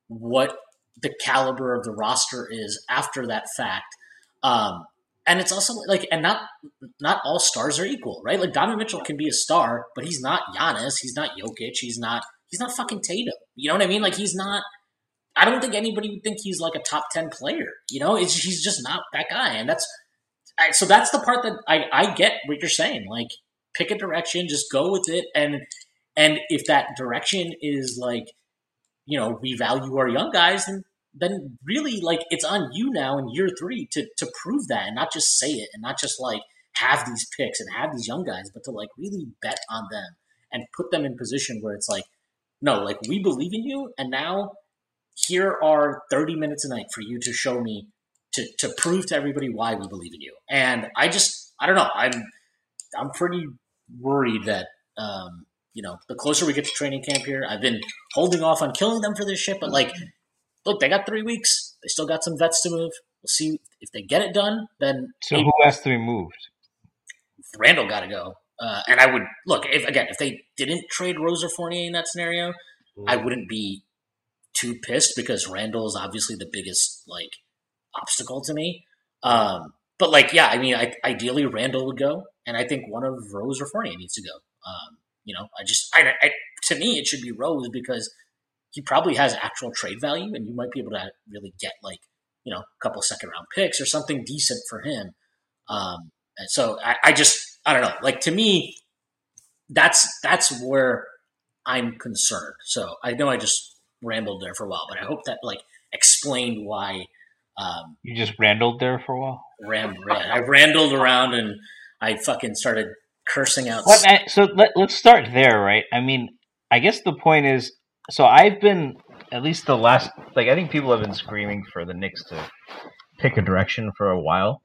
what the caliber of the roster is after that fact. Um, and it's also like, and not not all stars are equal, right? Like Donovan Mitchell can be a star, but he's not Giannis, he's not Jokic, he's not he's not fucking Tatum. You know what I mean? Like he's not. I don't think anybody would think he's like a top ten player. You know, it's he's just not that guy, and that's I, so that's the part that I I get what you're saying. Like pick a direction, just go with it, and and if that direction is like you know we value our young guys, and then really like it's on you now in year three to to prove that and not just say it and not just like have these picks and have these young guys, but to like really bet on them and put them in position where it's like, no, like we believe in you, and now here are 30 minutes a night for you to show me to to prove to everybody why we believe in you. And I just I don't know, I'm I'm pretty worried that um, you know, the closer we get to training camp here, I've been holding off on killing them for this shit, but like look, they got three weeks. They still got some vets to move. We'll see if they get it done. Then so who has to be moved? Randle got to go. Uh, and I would look if again if they didn't trade Rose or Fournier in that scenario, mm. I wouldn't be too pissed because Randle is obviously the biggest like obstacle to me. Um, but like, yeah, I mean, I, ideally Randle would go, and I think one of Rose or Fournier needs to go. Um, you know, I just, I, I, to me, it should be Rose because he probably has actual trade value, and you might be able to really get like, you know, a couple second round picks or something decent for him. Um, and so I, I just, I don't know. Like to me, that's that's where I'm concerned. So I know I just rambled there for a while, but I hope that like explained why. Um, you just rambled there for a while. Ram, I rambled around and I fucking started cursing out. so let, let's start there, right? I mean, I guess the point is, so I've been at least the last like I think people have been screaming for the Knicks to pick a direction for a while.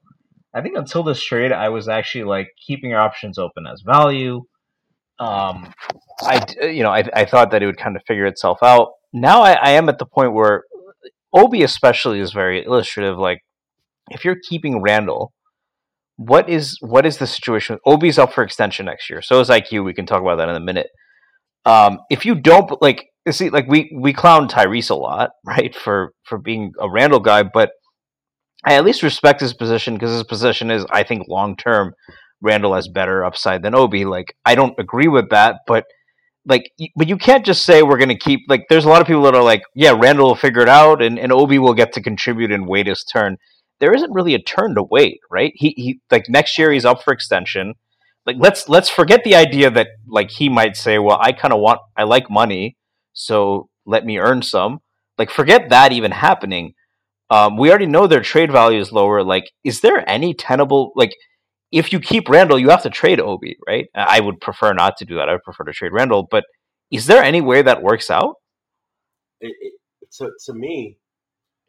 I think until this trade, I was actually like keeping your options open as value. Um, I you know I, I thought that it would kind of figure itself out. Now I, I am at the point where Obi especially is very illustrative. Like if you're keeping Randle, what is what is the situation? Obi's up for extension next year. So is IQ. We can talk about that in a minute. Um, if you don't like, see, like we we clown Tyrese a lot, right, for for being a Randle guy, but I at least respect his position because his position is, I think, long term. Randle has better upside than Obi. Like I don't agree with that, but like, but you can't just say we're going to keep like. There's a lot of people that are like, yeah, Randle will figure it out, and and Obi will get to contribute and wait his turn. There isn't really a turn to wait, right? He he like next year he's up for extension. Like let's let's forget the idea that like he might say, well, I kind of want I like money, so let me earn some. Like forget that even happening. Um, we already know their trade value is lower. Like, is there any tenable like? if you keep Randle, you have to trade Obi, right? I would prefer not to do that. I would prefer to trade Randle, But is there any way that works out? It, it, to, to me,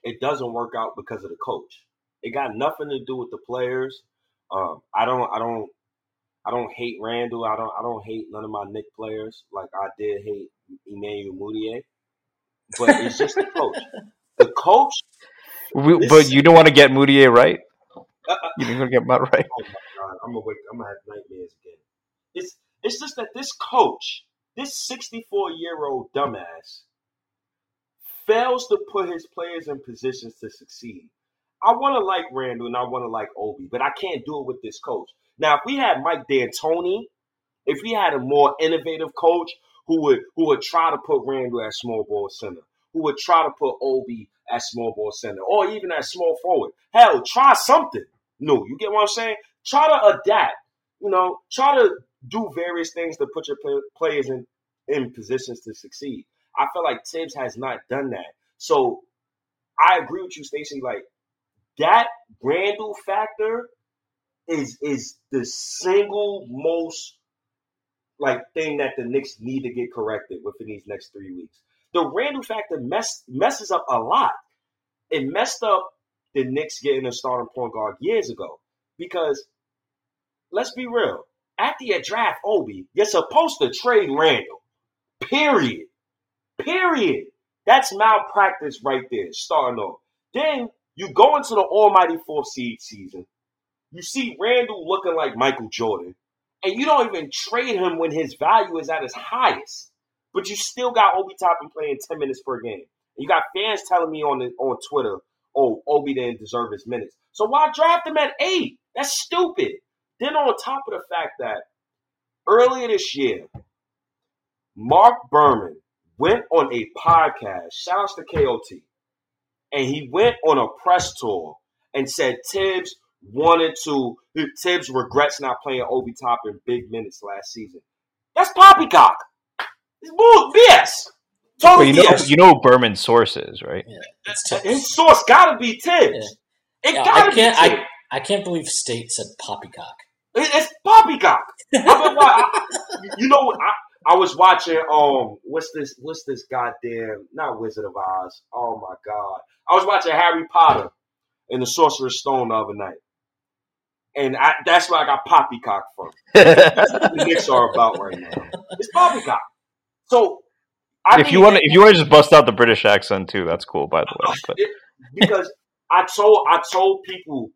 it doesn't work out because of the coach. It got nothing to do with the players. Um, I don't, I don't, I don't hate Randle. I don't, I don't hate none of my Knick players like I did hate Emmanuel Mudiay. But it's just the coach. The coach. We, but you don't want to get Mudiay right. you didn't want to get Mutt right. Oh my God, I'm gonna wake. I'm gonna have nightmares again. It's it's just that this coach, this 64 year old dumbass, fails to put his players in positions to succeed. I want to like Randle and I want to like Obi, but I can't do it with this coach. Now, if we had Mike D'Antoni, if we had a more innovative coach who would who would try to put Randle at small ball center, who would try to put Obi at small ball center, or even at small forward, hell, try something new. You get what I'm saying? try to adapt. You know, try to do various things to put your play, players in in positions to succeed. I feel like Thibs has not done that. So I agree with you, Stacy. Like that Randle factor is is the single most like thing that the Knicks need to get corrected within these next three weeks. The Randle factor mess messes up a lot. It messed up the Knicks getting a starting point guard years ago because let's be real. After you draft Obi, you're supposed to trade Randle. Period. Period. That's malpractice right there, starting off. Then you go into the almighty fourth seed season. You see Randle looking like Michael Jordan, and you don't even trade him when his value is at his highest. But you still got Obi Toppin playing 10 minutes per game. And you got fans telling me on the, on Twitter, oh, Obi didn't deserve his minutes. So why draft him at eight? That's stupid. Then on top of the fact that earlier this year, Marc Berman went on a podcast, shout shouts to KOT, and he went on a press tour and said Thibs wanted to, Thibs regrets not playing Obi Toppin big minutes last season. That's poppycock. It's bull BS. Well, you know, you know Berman's source is, right? Yeah, it's His source gotta be Thibs. It Yeah, gotta I can't. be Thibs. I I can't believe State said poppycock. It- It's poppycock. I've been wa- I- you know, what I, I was watching. Um, what's this? What's this? Goddamn, not Wizard of Oz. Oh my god! I was watching Harry Potter and the Sorcerer's Stone the other night, and I, that's where I got poppycock from. That's what the Knicks are about right now. It's poppycock. So, I if you want, if you want to just bust out the British accent too, that's cool. By the way, but because I told I told people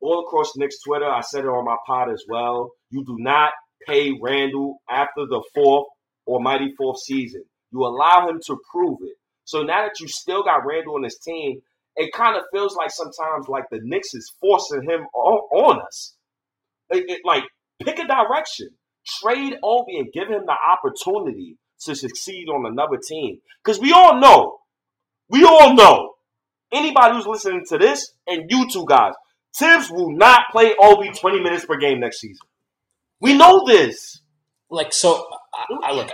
all across Knicks Twitter, I said it on my pod as well. You do not pay Randle after the fourth or mighty fourth season. You allow him to prove it. So now that you still got Randle on his team, it kind of feels like sometimes like the Knicks is forcing him on, us. It, it- like pick a direction, trade Obi, and give him the opportunity to succeed on another team. Because we all know, we all know anybody who's listening to this and you two guys, Thibs will not play Obi 20 minutes per game next season. We know this. Like so, I, I look.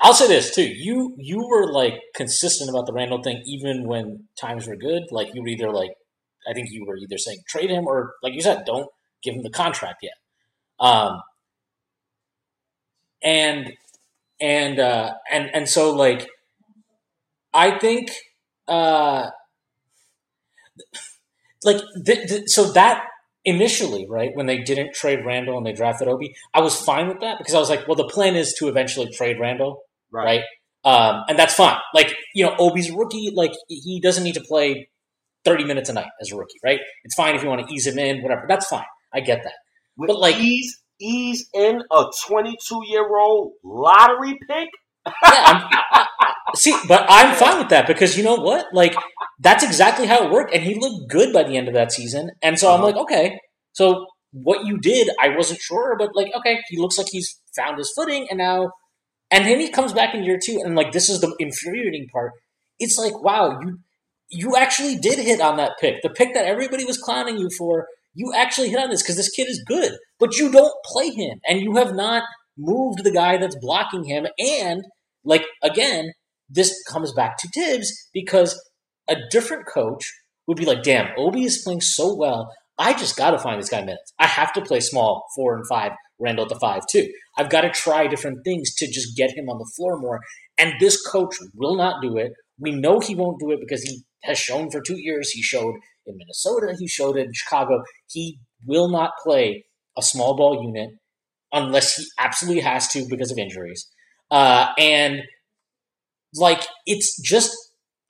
I'll say this too. You you were like consistent about the Randle thing, even when times were good. Like you were either like, I think you were either saying trade him or like you said, don't give him the contract yet. Um, and and uh, and and so like, I think uh, like th- th- so that initially, right, when they didn't trade Randle and they drafted Obi, I was fine with that because I was like, well, the plan is to eventually trade Randle, right? Um, and that's fine. Like, you know, Obi's a rookie, like he doesn't need to play 30 minutes a night as a rookie, right? It's fine if you want to ease him in, whatever. That's fine. I get that. With But, like- ease, ease in a 22 year old lottery pick. Yeah, I'm, see, but I'm fine with that because you know what? Like, that's exactly how it worked. And he looked good by the end of that season. And so I'm Uh-huh. like, okay, so what you did, I wasn't sure, but like, okay, he looks like he's found his footing and now, and then he comes back in year two. And like, this is the infuriating part. It's like, wow, you, you actually did hit on that pick. The pick that everybody was clowning you for, you actually hit on this because this kid is good, but you don't play him and you have not moved the guy that's blocking him. And like, again, this comes back to Thibs because a different coach would be like, damn, Obi is playing so well. I just got to find this guy minutes. I have to play small four and five, Randle at the five too. I've got to try different things to just get him on the floor more. And this coach will not do it. We know he won't do it because he has shown for two years. He showed in Minnesota, he showed in Chicago. He will not play a small ball unit unless he absolutely has to because of injuries. Uh, and like, it's just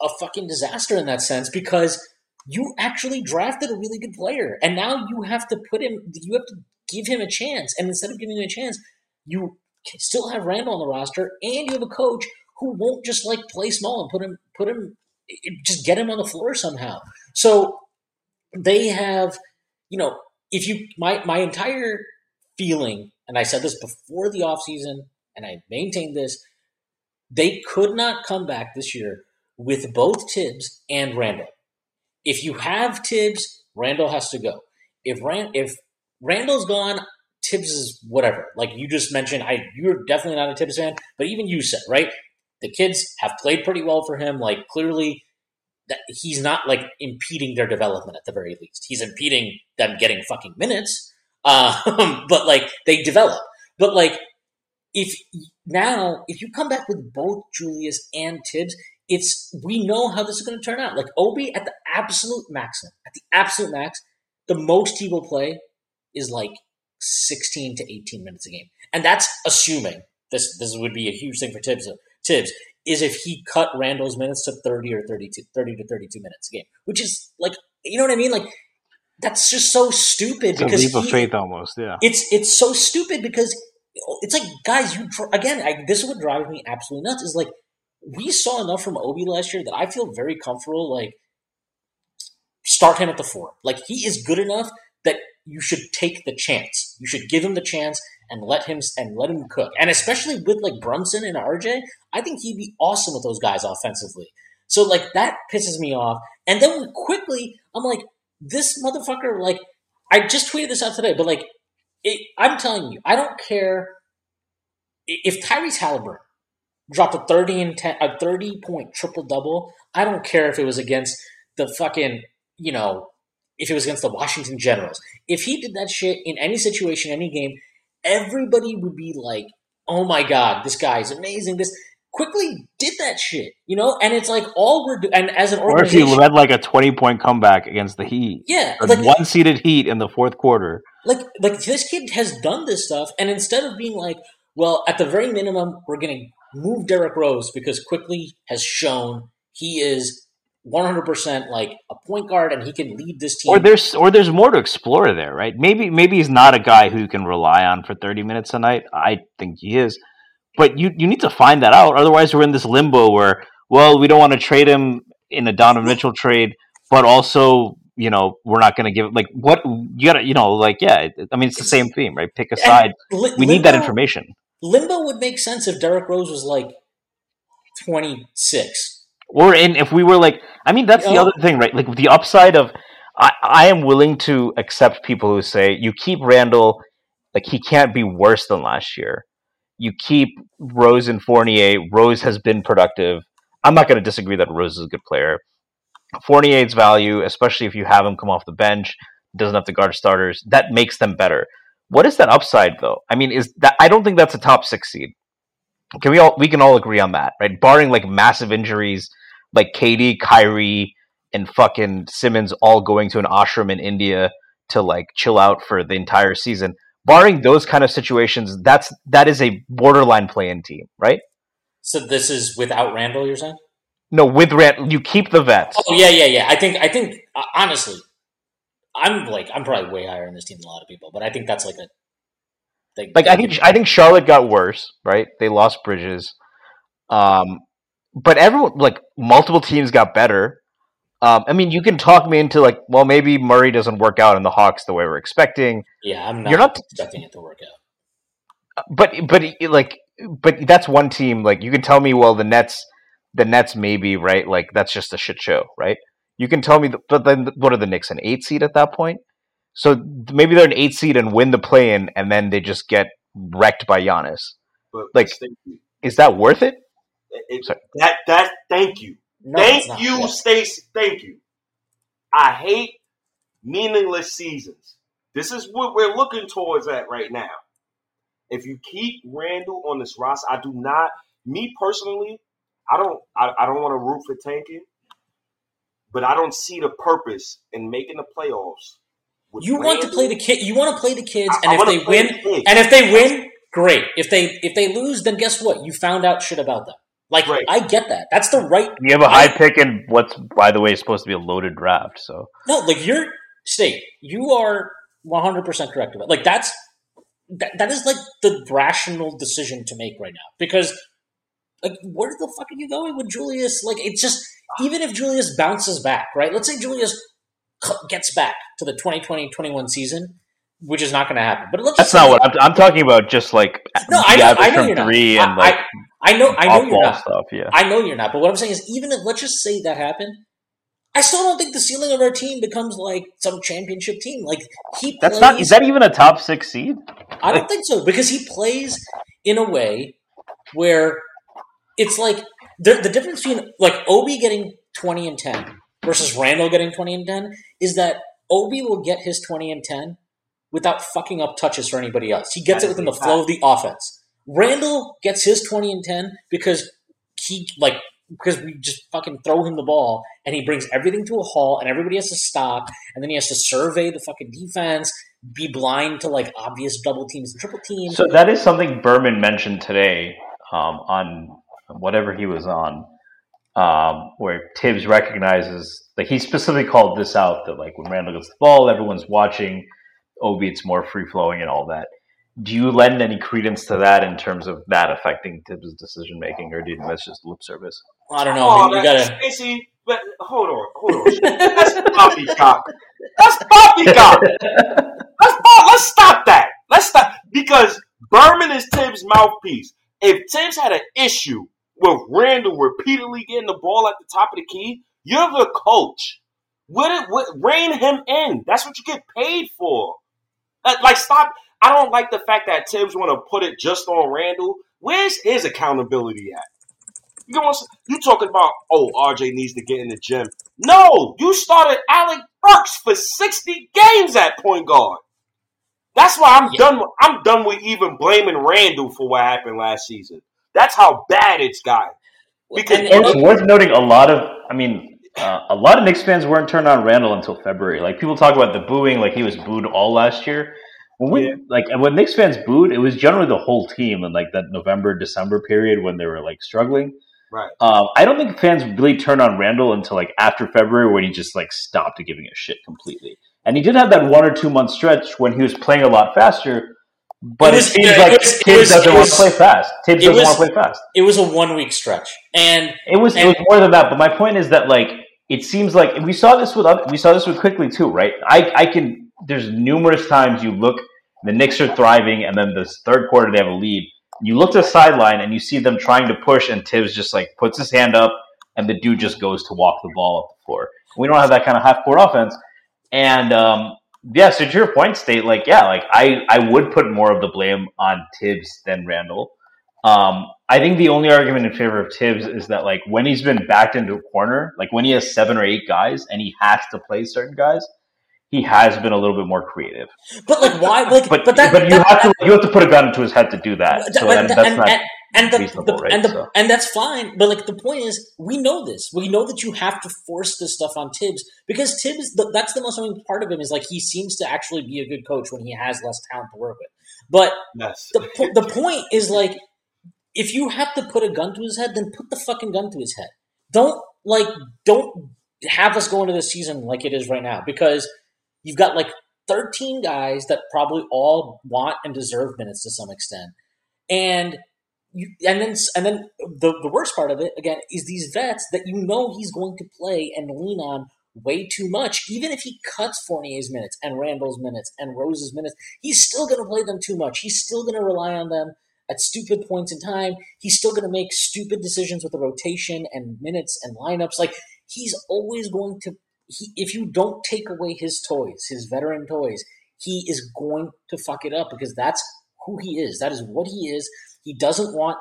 a fucking disaster in that sense because you actually drafted a really good player and now you have to put him you have to give him a chance. And instead of giving him a chance you still have Randle on the roster and you have a coach who won't just like play small and put him put him just get him on the floor somehow. So they have you know if you my my entire feeling and I said this before the offseason and I maintained this they could not come back this year with both Thibs and Randle. If you have Thibs, Randle has to go. If Rand, if Randle's gone, Thibs is whatever. Like you just mentioned, I you're definitely not a Thibs fan, but even you said right. The kids have played pretty well for him. Like clearly, that he's not like impeding their development at the very least. He's impeding them getting fucking minutes. Um, but like they develop. But like if now if you come back with both Julius and Thibs, it's we know how this is going to turn out. Like Obi at the absolute maximum, at the absolute max, the most he will play is like sixteen to eighteen minutes a game, and that's assuming this. This would be a huge thing for Thibs. Thibs is if he cut Randle's minutes to thirty or 32, 30 to thirty-two minutes a game, which is like you know what I mean. Like that's just so stupid It's a because leap of he- faith almost, yeah. it's it's so stupid because it's like guys, you again. I, this is what drives me absolutely nuts. Is like we saw enough from Obi last year that I feel very comfortable. Like start him at the four. Like he is good enough that you should take the chance. You should give him the chance and let him and let him cook. And especially with like Brunson and RJ, I think he'd be awesome with those guys offensively. So like that pisses me off. And then Quickley, I'm like, this motherfucker. Like I just tweeted this out today, but like it, I'm telling you, I don't care if Tyrese Halliburton dropped a thirty and 10, a thirty point triple double. I don't care if it was against the fucking you know if it was against the Washington Generals. If he did that shit in any situation, any game, everybody would be like, "Oh my god, this guy is amazing." This Quickley did that shit, you know, and it's like all we're doing. And as an Or if organization, led like a twenty point comeback against the Heat, yeah, like one seeded Heat in the fourth quarter. like like this kid has done this stuff, and instead of being like, well, at the very minimum, we're going to move Derrick Rose because Quickley has shown he is. 100% like a point guard and he can lead this team. Or there's or there's more to explore there, right? Maybe maybe he's not a guy who you can rely on for 30 minutes a night. I think he is. But you you need to find that out. Otherwise we're in this limbo where well, we don't want to trade him in a Donovan Mitchell trade, but also, you know, we're not going to give like what you got to, you know, like yeah, I mean it's the same theme, right? Pick a side. li- We need that information. Limbo would make sense if Derrick Rose was like 26. Or in if we were like, I mean, that's the Yeah. other thing, right? Like the upside of, I, I am willing to accept people who say you keep Randle, like he can't be worse than last year. You keep Rose and Fournier. Rose has been productive. I'm not going to disagree that Rose is a good player. Fournier's value, especially if you have him come off the bench, doesn't have to guard starters, that makes them better. What is that upside though? I mean, is that I don't think that's a top six seed. Can we all we can all agree on that, right? Barring like massive injuries, like KD, Kyrie, and fucking Simmons all going to an ashram in India to like chill out for the entire season. Barring those kind of situations, that's that is a borderline play-in team, right? So this is without Randle, you're saying? No, with Rand, you keep the vets. Oh yeah, yeah, yeah. I think I think uh, honestly, I'm like I'm probably way higher in this team than a lot of people, but I think that's like a they, Like I think I think Charlotte got worse, right? They lost Bridges, um, but everyone like multiple teams got better. Um, I mean, you can talk me into like, well, maybe Murray doesn't work out in the Hawks the way we're expecting. yeah, I'm not, You're not- expecting it to work out. but but like but that's one team like you can tell me well the nets the nets maybe right like that's just a shit show right you can tell me the, but then what are the Knicks an eight seed at that point so maybe they're an eight seed and win the play in and then they just get wrecked by Giannis But Like- thank you. is that worth it It- it- Sorry. that that thank you. No, thank you, Yeah. Stacy. Thank you. I hate meaningless seasons. This is what we're looking towards at right now. If you keep Randle on this roster, I do not. Me personally, I don't. I, I don't want to root for tanking, but I don't see the purpose in making the playoffs. You want to play the kid. You want to play the kids, I- and I if they win, the and if they win, great. If they if they lose, then guess what? You found out shit about them. Like Right. I get that. That's the right. you have a high I- pick in what's by the way supposed to be a loaded draft so No, like you're state. You are one hundred percent correct about. Like that's that, that is like the rational decision to make right now because like where the fuck are you going with Julius? Like it's just even if Julius bounces back, right? Let's say Julius gets back to the 2020-21 season, which is not going to happen. But let's that's not what I'm, I'm talking about just like No, the I know, average I know from you're not. three I, and like I, know, I know you're not. stuff yeah I know you're not. But what I'm saying is, even if let's just say that happened, I still don't think the ceiling of our team becomes like some championship team. Like he that's plays, not is that even a top six seed I don't think so because he plays in a way where it's like the, the difference between like Obi getting 20 and 10 versus Randle getting 20 and 10 is that Obi will get his 20 and 10 without fucking up touches for anybody else. He gets That it within the flow of the offense. Randle gets his 20 and 10 because he like because we just fucking throw him the ball and he brings everything to a halt and everybody has to stop and then he has to survey the fucking defense, be blind to like obvious double teams and triple teams. So that is something Berman mentioned today um, on whatever he was on, um, where Thibs recognizes like he specifically called this out that like when Randle gets the ball, everyone's watching. Obi, it's more free flowing and all that. Do you lend any credence to that in terms of that affecting Thibs' decision making, or do you think that's just lip service? I don't know. Oh, maybe you gotta. Stacy, but hold on, hold on. That's poppycock. That's poppycock. Let's let's stop that. Let's stop because Berman is Thibs' mouthpiece. If Thibs had an issue with Randle repeatedly getting the ball at the top of the key, you're the coach. Would it, what, rein him in. That's what you get paid for. Like, like, stop. I don't like the fact that Thibs want to put it just on Randle. Where's his accountability at? You know, you talking about? Oh, RJ needs to get in the gym. No, you started Alec Burks for sixty games at point guard. That's why I'm yeah. done. I'm done with even blaming Randle for what happened last season. That's how bad it's gotten. Because it's worth noting a lot of. I mean, uh, a lot of Knicks fans weren't turned on Randle until February. Like people talk about the booing, like he was booed all last year. When we yeah. like when Knicks fans booed, it was generally the whole team in like that November December period when they were like struggling. Right. Uh, I don't think fans really turned on Randle until like after February when he just like stopped giving a shit completely. And he did have that one or two month stretch when he was playing a lot faster. But it, was, it seems like it was, Thibs doesn't want to play fast. Thibs doesn't want to play fast. It was a one week stretch, and it was and, it was more than that. But my point is that like it seems like we saw this with we saw this with Quickley too, right? I I can. There's numerous times you look, the Knicks are thriving, and then this third quarter they have a lead. You look to the sideline and you see them trying to push, and Thibs just like puts his hand up, and the dude just goes to walk the ball up the floor. We don't have that kind of half court offense, and um, yeah, so to your point, state like yeah, like I I would put more of the blame on Thibs than Randle. Um, I think the only argument in favor of Thibs is that like when he's been backed into a corner, like when he has seven or eight guys and he has to play certain guys, he has been a little bit more creative. But like why? Like but but, that, but you that, have that, to you have to put a gun to his head to do that. So that, that's and, not. And, and the, the right? and the, so. and that's fine. But like the point is, we know this. We know that you have to force this stuff on Thibs because Thibs. The, that's the most annoying part of him is like he seems to actually be a good coach when he has less talent to work with. But yes. the the point is like if you have to put a gun to his head, then put the fucking gun to his head. Don't like don't have us go into the season like it is right now because you've got like 13 guys that probably all want and deserve minutes to some extent. And you, and then and then the the worst part of it again is these vets that you know he's going to play and lean on way too much. Even if he cuts Fournier's minutes and Randle's minutes and Rose's minutes, he's still going to play them too much. He's still going to rely on them at stupid points in time. He's still going to make stupid decisions with the rotation and minutes and lineups. Like he's always going to. He, if you don't take away his toys, his veteran toys, he is going to fuck it up because that's who he is. That is what he is. He doesn't want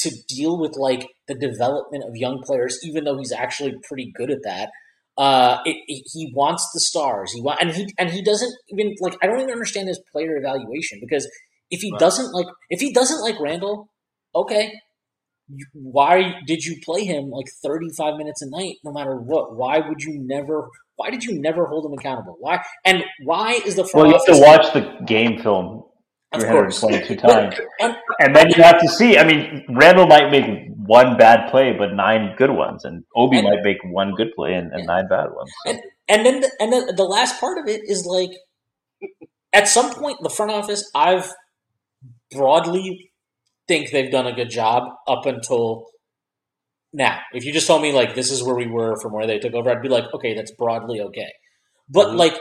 to deal with like the development of young players, even though he's actually pretty good at that. Uh, it, it, he wants the stars. He want, and he and he doesn't even like. I don't even understand his player evaluation because if he right. doesn't like, if he doesn't like Randle, okay, why did you play him like 35 minutes a night no matter what why would you never why did you never hold him accountable why and why is the well you have to watch the game film 322 times. and then you have to see. I mean, Randle might make one bad play, but nine good ones, and Obi and, might make one good play and, and nine bad ones. So. And, and then the, and then the last part of it is like, at some point, the front office, I've broadly think they've done a good job up until now. If you just told me like this is where we were from where they took over, I'd be like, okay, that's broadly okay. But mm-hmm. like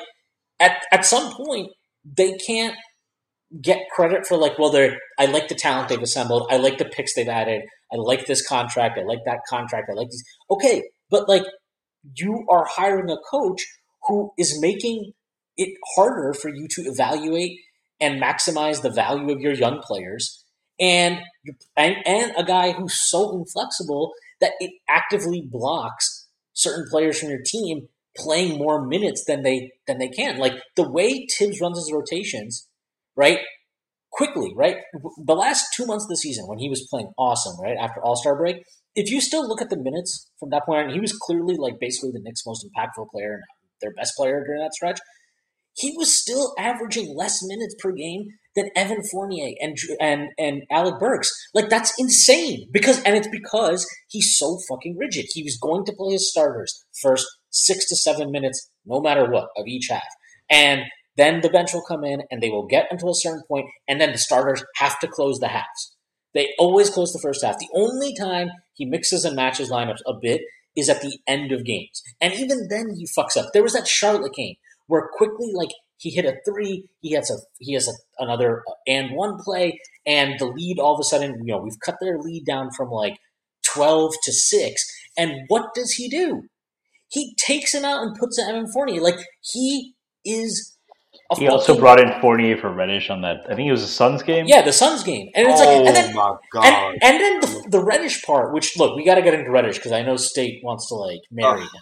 at at some point, they can't get credit for like, well, they're I like the talent they've assembled, I like the picks they've added, I like this contract, I like that contract, I like these. Okay, but like you are hiring a coach who is making it harder for you to evaluate and maximize the value of your young players, and and, and a guy who's so inflexible that it actively blocks certain players from your team playing more minutes than they than they can. Like the way Thibs runs his rotations right? Quickley, right? The last two months of the season when he was playing awesome, right? After All Star break, if you still look at the minutes from that point on, he was clearly like basically the Knicks' most impactful player and their best player during that stretch. He was still averaging less minutes per game than Evan Fournier and and and Alec Burks. Like that's insane because and it's because he's so fucking rigid. He was going to play his starters first six to seven minutes, no matter what, of each half. And then the bench will come in and they will get until a certain point, and then the starters have to close the halves. They always close the first half. The only time he mixes and matches lineups a bit is at the end of games. And even then he fucks up. There was that Charlotte game where quickly like he hit a three, he has a he has a, another uh, and one play, and the lead all of a sudden, you know, we've cut their lead down from like twelve to six. And what does he do? He takes him out and puts Evan Fournier. Like he is he also brought in Fournier for Reddish on that. I think it was the Suns game. Yeah, the Suns game, and it's oh like, and then, oh my god! and, and then the, the Reddish part. Which look, we got to get into Reddish because I know State wants to like marry Ugh. him.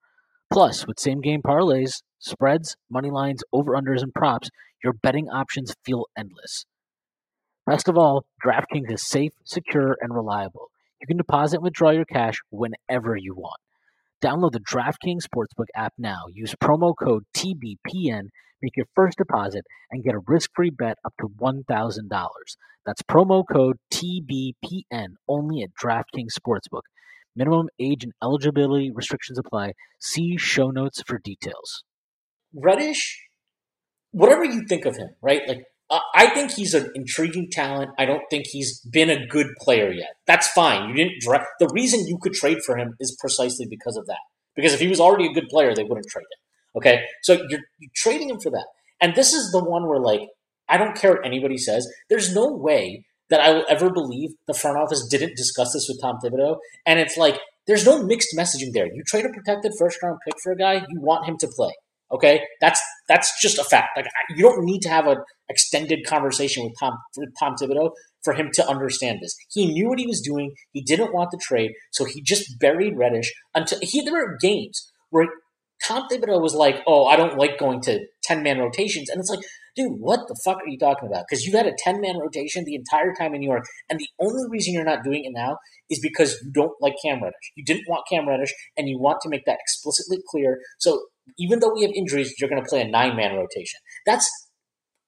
Plus, with same game parlays, spreads, money lines, over unders, and props, your betting options feel endless. Best of all, DraftKings is safe, secure, and reliable. You can deposit and withdraw your cash whenever you want. Download the DraftKings Sportsbook app now. Use promo code TBPN, make your first deposit, and get a risk free bet up to $1,000. That's promo code TBPN only at DraftKings Sportsbook. Minimum age and eligibility restrictions apply. See show notes for details. Reddish, whatever you think of him, right? Like, I think he's an intriguing talent. I don't think he's been a good player yet. That's fine. You didn't draft. The reason you could trade for him is precisely because of that. Because if he was already a good player, they wouldn't trade him. Okay, so you're, you're trading him for that. And this is the one where, like, I don't care what anybody says. There's no way that I will ever believe the front office didn't discuss this with Tom Thibodeau. And it's like there's no mixed messaging there. You trade a protected first round pick for a guy, you want him to play. Okay, that's that's just a fact. Like you don't need to have an extended conversation with Tom with Tom Thibodeau for him to understand this. He knew what he was doing. He didn't want the trade, so he just buried Reddish until he. There were games where Tom Thibodeau was like, "Oh, I don't like going to ten man rotations," and it's like, dude, what the fuck are you talking about? Because you had a ten man rotation the entire time in New York, and the only reason you're not doing it now is because you don't like Cam Reddish. You didn't want Cam Reddish, and you want to make that explicitly clear. So even though we have injuries, you're going to play a nine man rotation. That's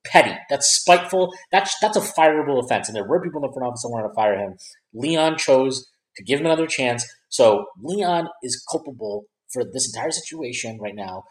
petty. That's spiteful. That's that's a fireable offense. And there were people in the front office that wanted to fire him. Leon chose to give him another chance. So Leon is culpable for this entire situation right now.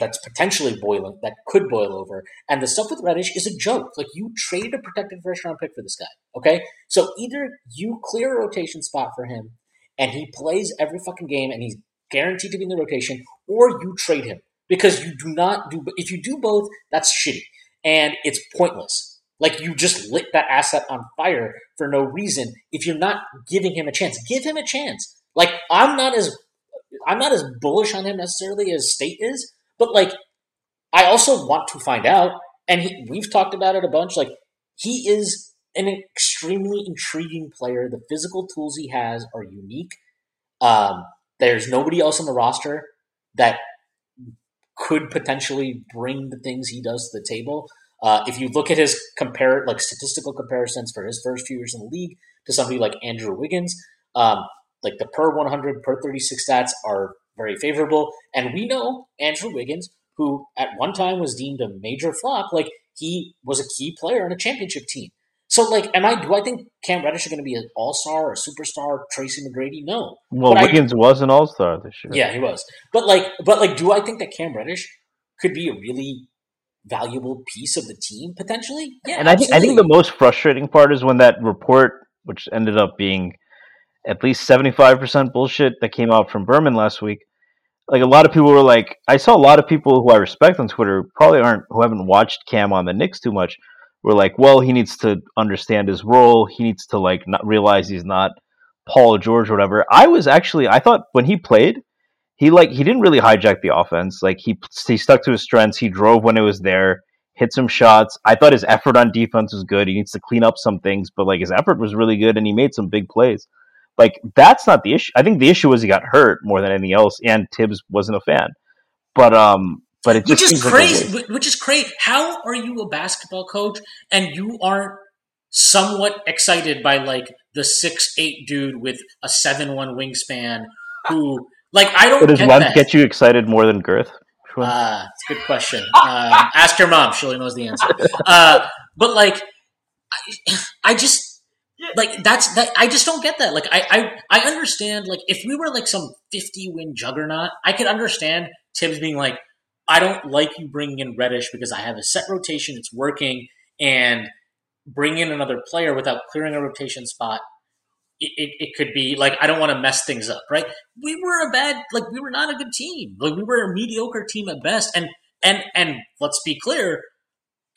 That's potentially boiling, that could boil over. And the stuff with Reddish is a joke. Like you traded a protected first round pick for this guy. Okay? So either you clear a rotation spot for him and he plays every fucking game and he's guaranteed to be in the rotation, or you trade him. Because you do not do if you do both, that's shitty. And it's pointless. Like you just lit that asset on fire for no reason if you're not giving him a chance. Give him a chance. Like I'm not as I'm not as bullish on him necessarily as State is, but like I also want to find out. And he, we've talked about it a bunch. Like he is an extremely intriguing player. The physical tools he has are unique. Um, there's nobody else on the roster that could potentially bring the things he does to the table. Uh, if you look at his compare like statistical comparisons for his first few years in the league to somebody like Andrew Wiggins, um, like the per 100 per 36 stats are very favorable. And we know Andrew Wiggins, who at one time was deemed a major flop, like he was a key player on a championship team. So like, am I? Do I think Cam Reddish is going to be an all star or a superstar? Tracy McGrady? No. Well, But I- Wiggins was an All Star this year. Yeah, he was. But like, but like, do I think that Cam Reddish could be a really valuable piece of the team potentially? Yeah, and I think I think the most frustrating part is when that report, which ended up being at least seventy five percent bullshit, that came out from Berman last week. Like a lot of people were like, I saw a lot of people who I respect on Twitter probably aren't who haven't watched Cam on the Knicks too much. Were like, well, he needs to understand his role. He needs to like not realize he's not Paul George or whatever. I was actually I thought when he played, he like he didn't really hijack the offense. Like he he stuck to his strengths. He drove when it was there, hit some shots. I thought his effort on defense was good. He needs to clean up some things, but like his effort was really good, and he made some big plays. Like that's not the issue. I think the issue was he got hurt more than anything else, and Thibs wasn't a fan. But um, but it just which is seems like crazy. Which is crazy. How are you a basketball coach and you aren't somewhat excited by like the six eight dude with a seven one wingspan who like I don't But does get length get you excited more than girth? Ah, Uh, it's a good question. Um, ask your mom; she only knows the answer. Uh, but like, I, I just like that's that. I just don't get that. Like, I, I I understand. Like, if we were like some fifty win juggernaut, I could understand Thibs being like, I don't like you bringing in Reddish because I have a set rotation. It's working. and bring in another player without clearing a rotation spot, it, it, it, could be like I don't want to mess things up, right? We were a bad, like we were not a good team. Like we were a mediocre team at best. And and and let's be clear,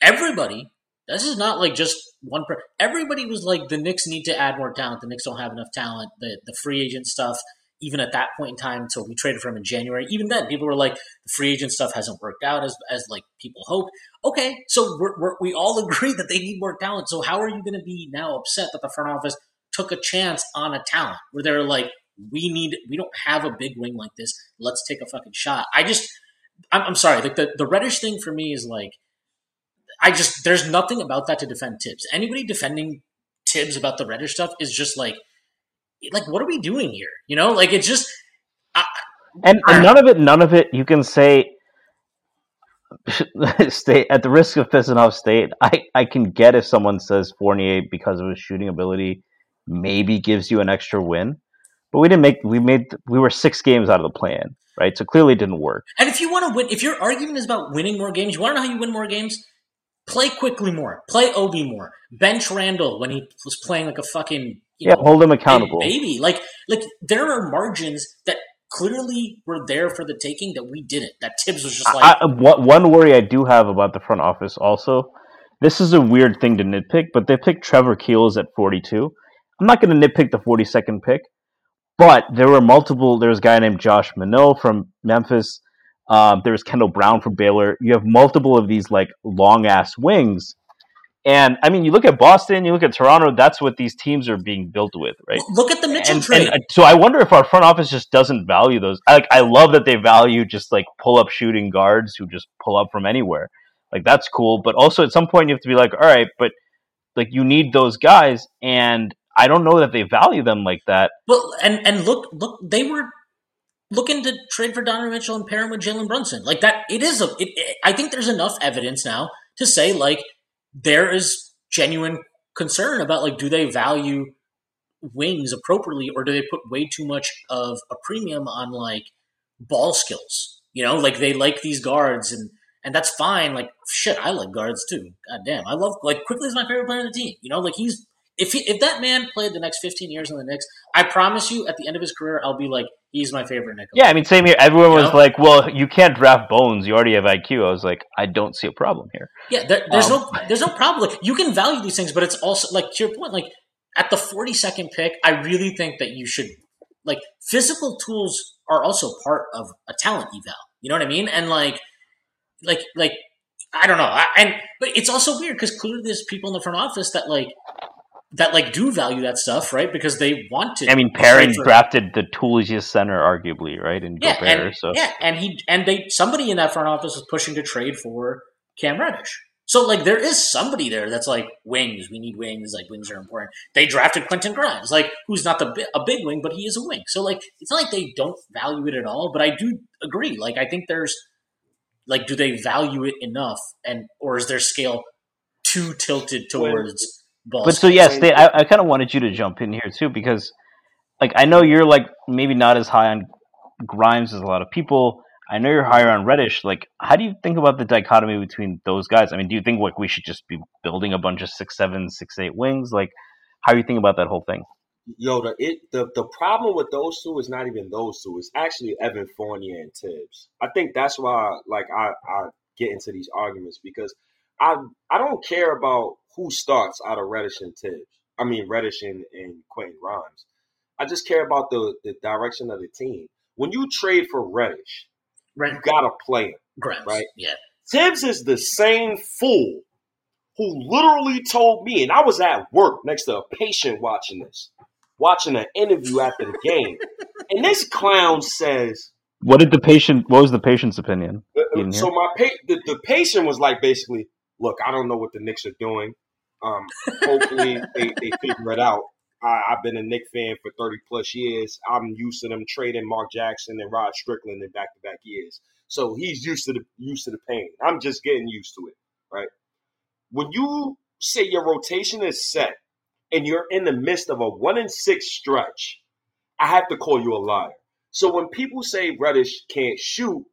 everybody. This is not like just one. Per- everybody was like the Knicks need to add more talent. The Knicks don't have enough talent. The the free agent stuff even at that point in time until we traded for him in January, even then people were like, the free agent stuff hasn't worked out as, as like people hoped. Okay, so we're, we're, we all agree that they need more talent. So how are you going to be now upset that the front office took a chance on a talent where they're like, we need, we don't have a big wing like this. Let's take a fucking shot. I just, I'm, I'm sorry. Like the, the Reddish thing for me is like, I just, there's nothing about that to defend Thibs. Anybody defending Thibs about the Reddish stuff is just like, like what are we doing here? You know, like it's just I, and, and none of it, none of it. You can say state at the risk of pissing off state. I I can get if someone says Fournier because of his shooting ability maybe gives you an extra win, but we didn't make we made we were six games out of the plan, right? So clearly it didn't work. And if you want to win, if your argument is about winning more games, you want to know how you win more games? Play Quickley more. Play Obi more. Bench Randle when he was playing like a fucking yeah, know, hold him accountable. Baby, like like there are margins that clearly were there for the taking that we didn't. That Thibs was just like I, what, one worry I do have about the front office also. This is a weird thing to nitpick, but they picked Trevor Keels at 42. I'm not going to nitpick the 42nd pick, but there were multiple. There was a guy named Josh Minott from Memphis. Um, there was Kendall Brown from Baylor. You have multiple of these like long ass wings and I mean, you look at Boston, you look at Toronto. That's what these teams are being built with, right? Look at the Mitchell and, trade. And, so I wonder if our front office just doesn't value those. Like, I love that they value just like pull up shooting guards who just pull up from anywhere. Like that's cool, but also at some point you have to be like, all right, but like you need those guys, and I don't know that they value them like that. Well, and and look, look, they were looking to trade for Donovan Mitchell and pair him with Jalen Brunson. Like that, it is a. It, it, I think there's enough evidence now to say like there is genuine concern about like do they value wings appropriately or do they put way too much of a premium on like ball skills you know like they like these guards and and that's fine like shit i like guards too god damn i love like Quickley is my favorite player on the team you know like he's if he, if that man played the next 15 years in the Knicks, I promise you, at the end of his career, I'll be like, he's my favorite Knicks. Yeah, I mean, same here. Everyone you was know? like, well, you can't draft Bones. You already have IQ. I was like, I don't see a problem here. Yeah, there, there's um, no there's no problem. Like, you can value these things, but it's also like to your point. Like at the 42nd pick, I really think that you should like physical tools are also part of a talent eval. You know what I mean? And like, like, like I don't know. I, and but it's also weird because clearly there's people in the front office that like that like do value that stuff, right? Because they want to. I mean, Perrin drafted the tooliest center, arguably, right? In yeah, Gobert, and, so yeah, and he and they somebody in that front office was pushing to trade for Cam Reddish. So like there is somebody there that's like wings. We need wings. Like wings are important. They drafted Quentin Grimes, like who's not the a big wing, but he is a wing. So like it's not like they don't value it at all. But I do agree. Like I think there's like do they value it enough, and or is their scale too tilted towards but so yes, they, I, I kind of wanted you to jump in here too because, like, I know you're like maybe not as high on Grimes as a lot of people. I know you're higher on Reddish. Like, how do you think about the dichotomy between those guys? I mean, do you think like we should just be building a bunch of six seven, six eight wings? Like, how do you think about that whole thing? Yo, the it the, the problem with those two is not even those two. It's actually Evan Fournier and Thibs. I think that's why like I, I get into these arguments because I I don't care about who starts out of Reddish and Thibs. I mean Reddish and, and Quentin Grimes. I just care about the, the direction of the team. When you trade for Reddish, right. you gotta play him. Grimes, right? Yeah. Thibs is the same fool who literally told me, and I was at work next to a patient watching this, watching an interview after the game, and this clown says, "What did the patient? What was the patient's opinion?" Uh, so my pa- the, the patient was like, basically, look, I don't know what the Knicks are doing. Um, hopefully they, they figure it out. I, have been a Knick fan for 30 plus years. I'm used to them trading Mark Jackson and Rod Strickland in back to back years. So he's used to the used to the pain. I'm just getting used to it, right? When you say your rotation is set and you're in the midst of a one in six stretch, I have to call you a liar. So when people say Reddish can't shoot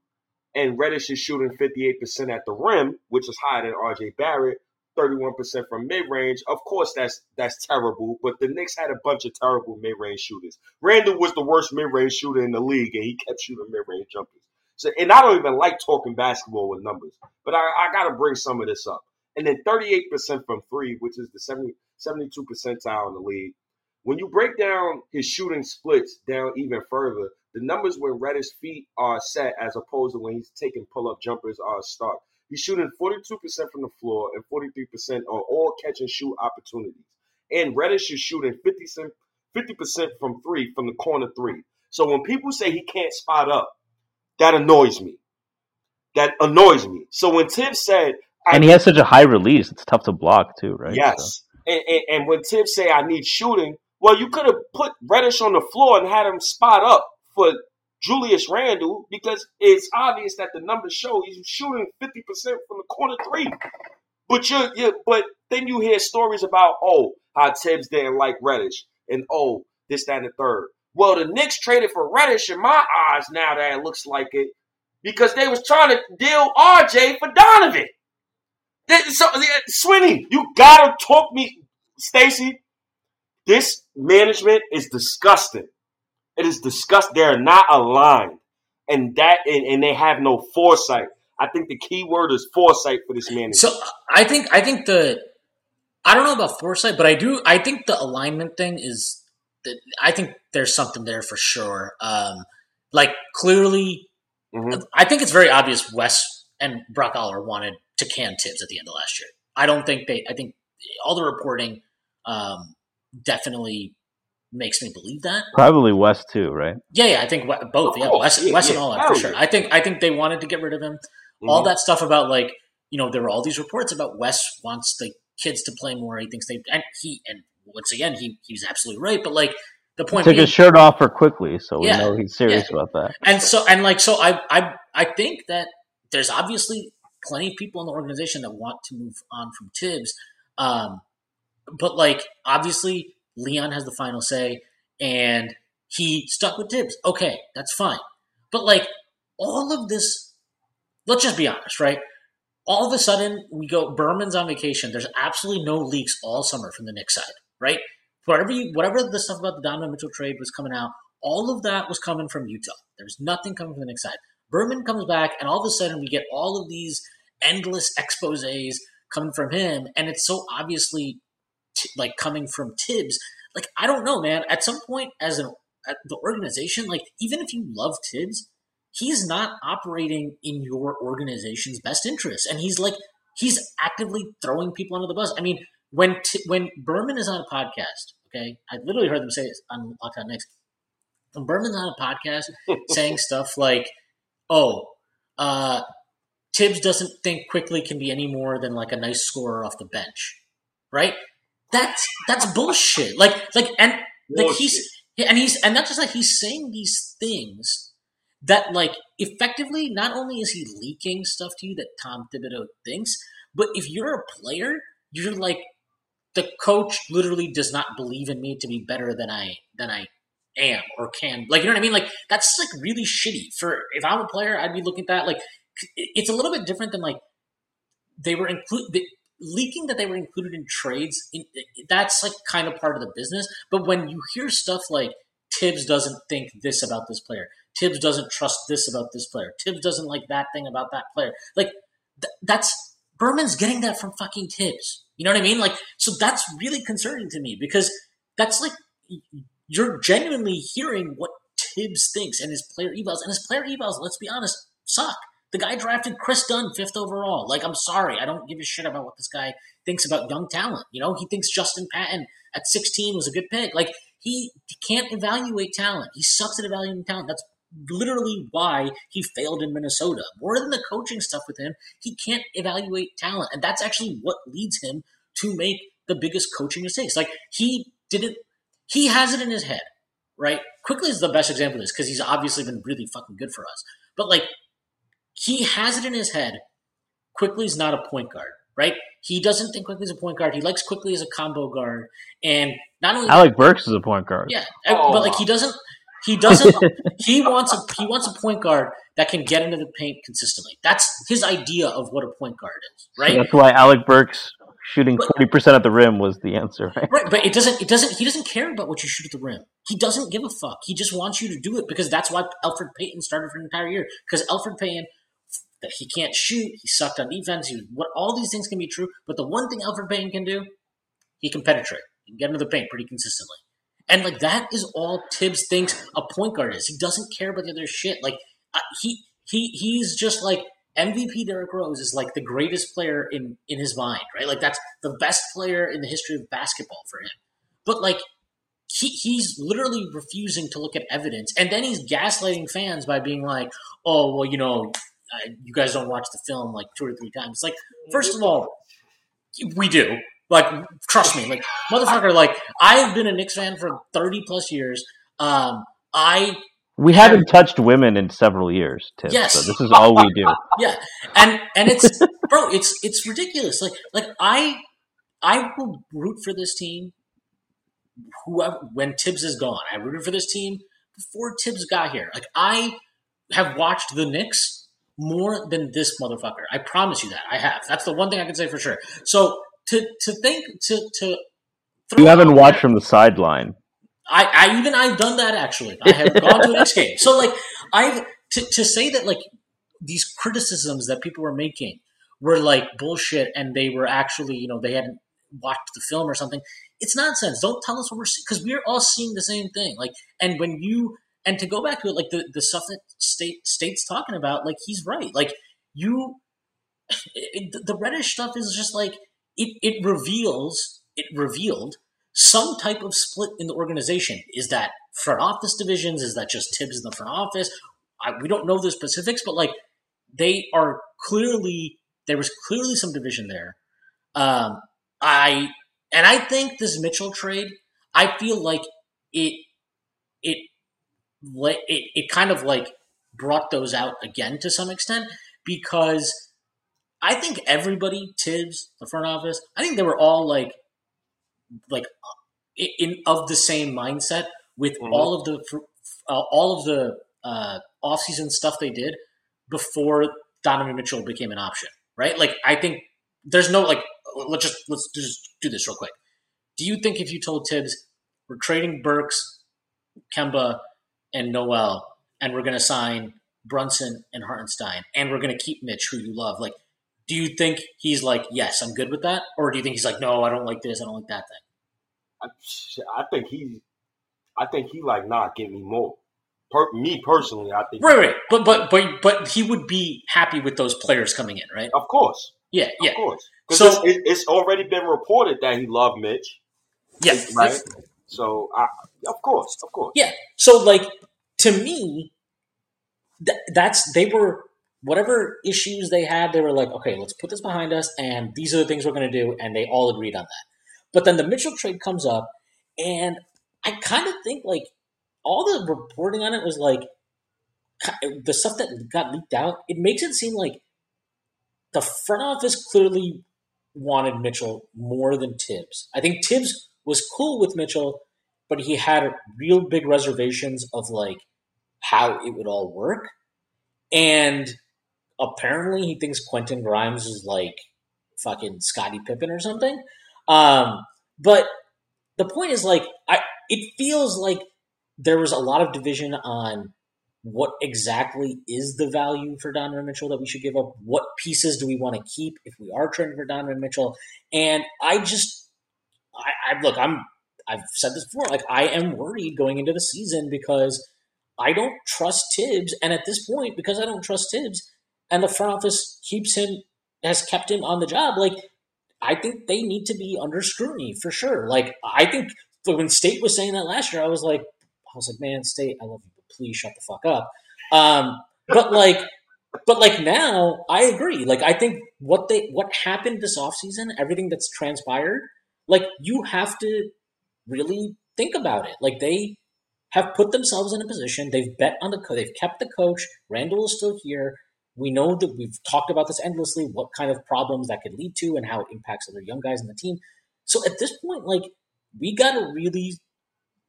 and Reddish is shooting 58% at the rim, which is higher than RJ Barrett, 31% from mid range. Of course, that's that's terrible. But the Knicks had a bunch of terrible mid range shooters. Randle was the worst mid range shooter in the league, and he kept shooting mid range jumpers. So, and I don't even like talking basketball with numbers, but I, I got to bring some of this up. And then 38% from three, which is the 70, 72 percentile in the league. When you break down his shooting splits down even further, the numbers when Reddish feet are set as opposed to when he's taking pull up jumpers are stark. He's shooting 42% from the floor and 43% on all catch and shoot opportunities. And Reddish is shooting 50%, 50% from three from the corner three. So when people say he can't spot up, that annoys me. That annoys me. So when Thibs said, and he has such a high release, it's tough to block too, right? Yes. So. And, and, and, when Thibs say I need shooting, well, you could have put Reddish on the floor and had him spot up for Julius Randle because it's obvious that the numbers show he's shooting 50% from the corner three. But you but then you hear stories about, oh, how Thibs didn't like Reddish and oh, this, that, and the third. Well, the Knicks traded for Reddish in my eyes now that it looks like it because they was trying to deal RJ for Donovan. So, Swinny, you gotta talk me, Stacy. This management is disgusting. It is disgusting. They're not aligned, and that and, and they have no foresight. I think the key word is foresight for this man. So I think I think the I don't know about foresight, but I do. I think the alignment thing is. I think there's something there for sure. Um, like clearly, mm-hmm. I think it's very obvious. Wes and Brock Aller wanted to can Thibs at the end of last year. I don't think they. I think all the reporting um, definitely makes me believe that. Probably Wes too, right? Yeah, yeah. I think both. Yeah, oh, Wes, yeah, Wes yeah, and all that for sure. I think I think they wanted to get rid of him. Mm-hmm. All that stuff about like you know there were all these reports about Wes wants the kids to play more. He thinks they and he and once again he he's absolutely right. But like the point he took being, his shirt off for Quickley, so we know he's serious about that. And so and like so I I I think that there's obviously plenty of people in the organization that want to move on from Thibs. Um, but like obviously Leon has the final say, and he stuck with Thibs. Okay, that's fine. But like all of this, let's just be honest, right? All of a sudden, we go Berman's on vacation. There's absolutely no leaks all summer from the Knicks side, right? Whatever you, whatever the stuff about the Donovan Mitchell trade was coming out, all of that was coming from Utah. There's nothing coming from the Knicks side. Berman comes back, and all of a sudden, we get all of these endless exposes coming from him, and it's so obviously like coming from Thibs. Like I don't know, man. At some point, as an the organization, like even if you love Thibs, he's not operating in your organization's best interest, and he's like he's actively throwing people under the bus. I mean, when t- when Berman is on a podcast, okay, I literally heard them say this on Locked On Knicks. When Berman's on a podcast saying stuff like, "Oh, uh, Thibs doesn't think Quickley can be any more than like a nice scorer off the bench," right? That's that's bullshit. Like like and like bullshit. he's and he's and not just like he's saying these things that like effectively not only is he leaking stuff to you that Tom Thibodeau thinks, but if you're a player, you're like the coach literally does not believe in me to be better than I than I am or can. Like you know what I mean? Like that's like really shitty. For if I'm a player, I'd be looking at that like it's a little bit different than like they were included leaking that they were included in trades, that's like kind of part of the business. But when you hear stuff like Thibs doesn't think this about this player, Thibs doesn't trust this about this player, Thibs doesn't like that thing about that player, like th- that's Berman's getting that from fucking Thibs. You know what I mean? Like, so that's really concerning to me because that's like you're genuinely hearing what Thibs thinks and his player evals, and his player evals. Let's be honest, suck. The guy drafted Kris Dunn fifth overall. Like, I'm sorry, I don't give a shit about what this guy thinks about young talent. You know, he thinks Justin Patton at 16 was a good pick. Like, he, can't evaluate talent. He sucks at evaluating talent. That's literally why he failed in Minnesota. More than the coaching stuff with him, he can't evaluate talent. And that's actually what leads him to make the biggest coaching mistakes. Like, he didn't, he has it in his head, right? Quickley is the best example of this because he's obviously been really fucking good for us. But like, he has it in his head. Quickley's not a point guard, right? He doesn't think Quickley's a point guard. He likes Quickley as a combo guard, and not only Alec Burks is a point guard. Yeah, oh. but like he oh. doesn't. He doesn't. he wants a he wants a point guard that can get into the paint consistently. That's his idea of what a point guard is, right? That's why Alec Burks shooting forty percent at the rim was the answer, right? Right, but it doesn't. It doesn't. He doesn't care about what you shoot at the rim. He doesn't give a fuck. He just wants you to do it because that's why Elfrid Payton started for an entire year. Because Elfrid Payton, that he can't shoot, he sucked on defense. He, what all these things can be true, but the one thing Elfrid Payton can do, he can penetrate. He can get into the paint pretty consistently. And like that is all Thibs thinks a point guard is. He doesn't care about the other shit. Like uh, he he he's just like MVP Derrick Rose is like the greatest player in in his mind, right? Like that's the best player in the history of basketball for him. But like he, he's literally refusing to look at evidence, and then he's gaslighting fans by being like, "Oh, well, you know, uh, you guys don't watch the film like two or three times." Like, first of all, we do. Like, trust me, like motherfucker. Like, I've been a Knicks fan for thirty plus years. Um, I We haven't touched women in several years, Tim. Yes. So this is all we do. yeah, and and it's bro, it's it's ridiculous. Like like I I will root for this team. Whoever when Thibs is gone, I rooted for this team before Thibs got here. Like I have watched the Knicks more than this motherfucker. I promise you that I have. That's the one thing I can say for sure. So to to think to to throw You haven't watched from the sideline. I, I even I've done that actually. I have gone to a Knicks game. So like I've to, to say that like these criticisms that people were making were like bullshit and they were actually you know they hadn't watched the film or something. It's nonsense. Don't tell us what we're seeing because we're all seeing the same thing. Like and when you and to go back to it, like the the stuff that state state's talking about, like he's right. Like you, it, the Reddish stuff is just like it. It reveals it revealed some type of split in the organization. Is that front office divisions? Is that just Thibs in the front office? I, we don't know the specifics, but like they are clearly there was clearly some division there. Um, I and I think this Mitchell trade, I feel like it it it it kind of like brought those out again to some extent because I think everybody Thibs the front office, I think they were all like like in, of the same mindset with Mhm. all of the uh, all of the uh, offseason stuff they did before Donovan Mitchell became an option, right? Like I think there's no like let's just let's just do this real quick. Do you think if you told Thibs we're trading Burks, Kemba, and Noel, and we're going to sign Brunson and Hartenstein, and we're going to keep Mitch, who you love, like, do you think he's like, yes, I'm good with that, or do you think he's like, no, I don't like this, I don't like that thing? I, I think he, I think he like, nah, give me more. Per, me personally, I think, Right, right, but but but but he would be happy with those players coming in, right? of course, Yeah, yeah, of course, So- it's, it's already been reported that he loved Mitch, yeah, right? So, I, of course, of course, Yeah. So like to me, th- that's they were whatever issues they had. They were like, okay, let's put this behind us, and these are the things we're going to do, and they all agreed on that. But then the Mitchell trade comes up, and I kind of think like all the reporting on it was like the stuff that got leaked out. It makes it seem like the front office clearly wanted Mitchell more than Thibs. I think Thibs was cool with Mitchell, but he had real big reservations of like how it would all work. And apparently he thinks Quentin Grimes is like fucking Scottie Pippen or something. Um, but the point is like I it feels like there was a lot of division on what exactly is the value for Donovan Mitchell that we should give up? What pieces do we want to keep if we are trading for Donovan Mitchell? And I just, I, I look, I'm, I've said this before, like I am worried going into the season because I don't trust Thibs, and at this point, because I don't trust Thibs, and the front office keeps him, has kept him on the job, like I think they need to be under scrutiny for sure. Like I think when State was saying that last year, I was like, I was like, man, State, I love you, but please shut the fuck up. Um, but like, but like now, I agree. Like I think what they what happened this offseason, everything that's transpired, like you have to really think about it. Like they have put themselves in a position. They've bet on the co- they've kept the coach. Randle is still here. We know that we've talked about this endlessly. What kind of problems that could lead to, and how it impacts other young guys in the team. So at this point, like we got to really,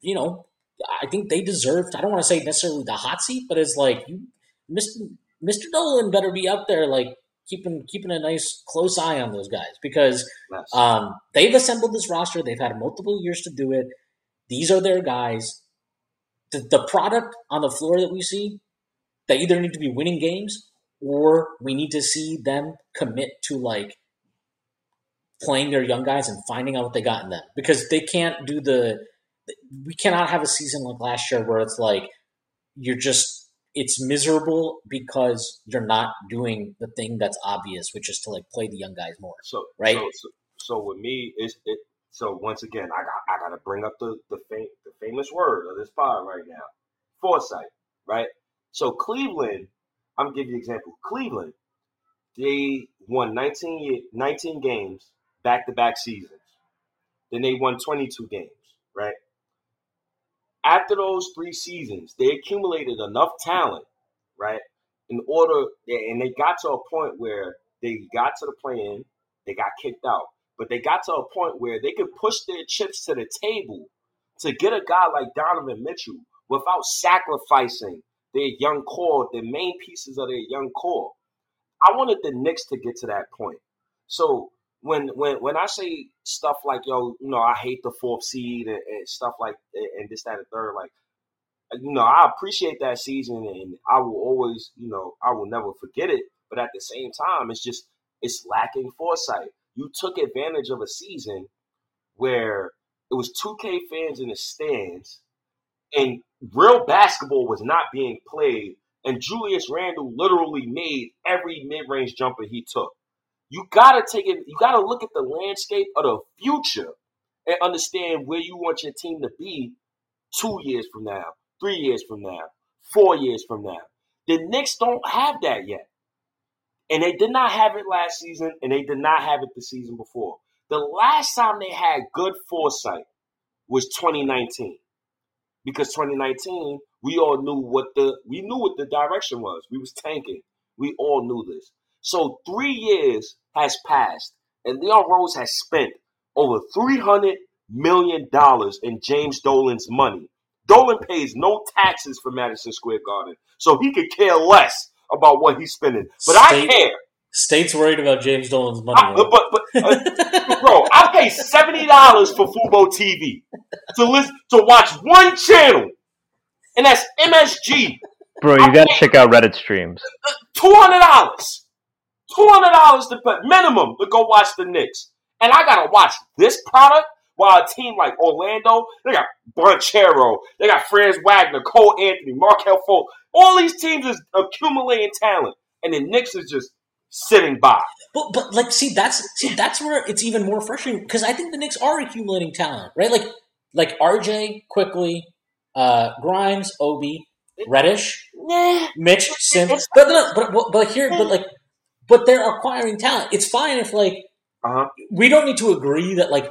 you know, I think they deserved. I don't want to say necessarily the hot seat, but it's like you, Mr. Mr. Dolan better be up there, like keeping keeping a nice close eye on those guys because Yes. um, they've assembled this roster. They've had multiple years to do it. These are their guys. The, the product on the floor that we see, they either need to be winning games or we need to see them commit to like playing their young guys and finding out what they got in them because they can't do the. We cannot have a season like last year where it's like you're just it's miserable because you're not doing the thing that's obvious, which is to like play the young guys more. So Right? So, so, so with me, it's it. So once again, I got I got to bring up the the fam- the famous word of this pod right now, foresight. Right. So Cleveland, I'm gonna you an example. Cleveland, they won 19 ye- 19 games back to back seasons. Then they won 22 games. Right. After those three seasons, they accumulated enough talent, right, in order, and they got to a point where they got to the play-in, they got kicked out, but they got to a point where they could push their chips to the table to get a guy like Donovan Mitchell without sacrificing their young core, the main pieces of their young core. I wanted the Knicks to get to that point. So when when when I say stuff like yo, you know, I hate the fourth seed and, and stuff like and this, that, and third, like uh, you know, I appreciate that season and I will always, you know, I will never forget it. But at the same time, it's just it's lacking foresight. You took advantage of a season where it was 2K fans in the stands and real basketball was not being played. And Julius Randle literally made every mid-range jumper he took. You gotta take it. You gotta look at the landscape of the future and understand where you want your team to be two years from now, three years from now, four years from now. The Knicks don't have that yet. And they did not have it last season, and they did not have it the season before. The last time they had good foresight was 2019. Because 2019, we all knew what the we knew what the direction was. We was tanking. We all knew this. So three years has passed, and Leon Rose has spent over three hundred million dollars in James Dolan's money. Dolan pays no taxes for Madison Square Garden, so he could care less about what he's spending. But I care. State's worried about James Dolan's money. I- but but uh, bro, I pay seventy dollars for Fubo TV to listen to watch one channel, and that's MSG. Bro, you gotta check out Reddit streams. Two hundred dollars, two hundred dollars to put minimum to go watch the Knicks, and I gotta watch this product. While a team like Orlando, they got Banchero, they got Franz Wagner, Cole Anthony, Markelle Fultz. All these teams is accumulating talent, and the Knicks is just sitting by. But but like see that's see that's where it's even more frustrating because I think the Knicks are accumulating talent, right? Like like RJ Quickley, uh, Grimes, Obi, Reddish, Nah, Mitch, Sims. But but, but but here, but like, but they're acquiring talent. It's fine if like uh huh. we don't need to agree that like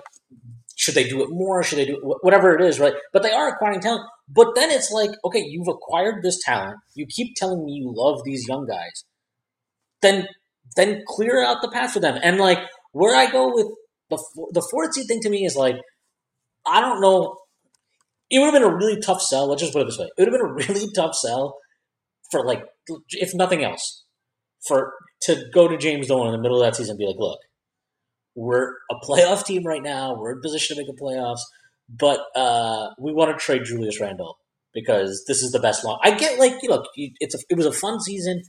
should they do it more, should they do it, whatever it is, right? But they are acquiring talent. But then it's like okay, you've acquired this talent. You keep telling me you love these young guys. Then then clear out the path for them. And like where I go with the the fourth seed thing to me is like I don't know. It would have been a really tough sell. Let's just put it this way: it would have been a really tough sell for like, if nothing else, for to go to James Dolan in the middle of that season and be like, look, we're a playoff team right now. We're in position to make the playoffs, but uh, we want to trade Julius Randle because this is the best long. I get like you know, it's a, it was a fun season.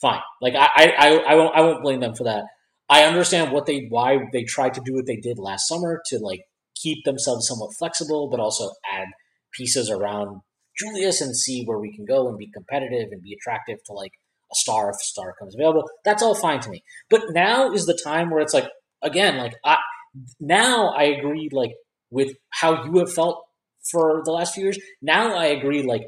Fine, like I I, I, I won't I won't blame them for that. I understand what they why they tried to do what they did last summer to like keep themselves somewhat flexible, but also add pieces around Julius and see where we can go and be competitive and be attractive to like a star if a star comes available. That's all fine to me. But now is the time where it's like again, like I now I agree like with how you have felt for the last few years. Now I agree like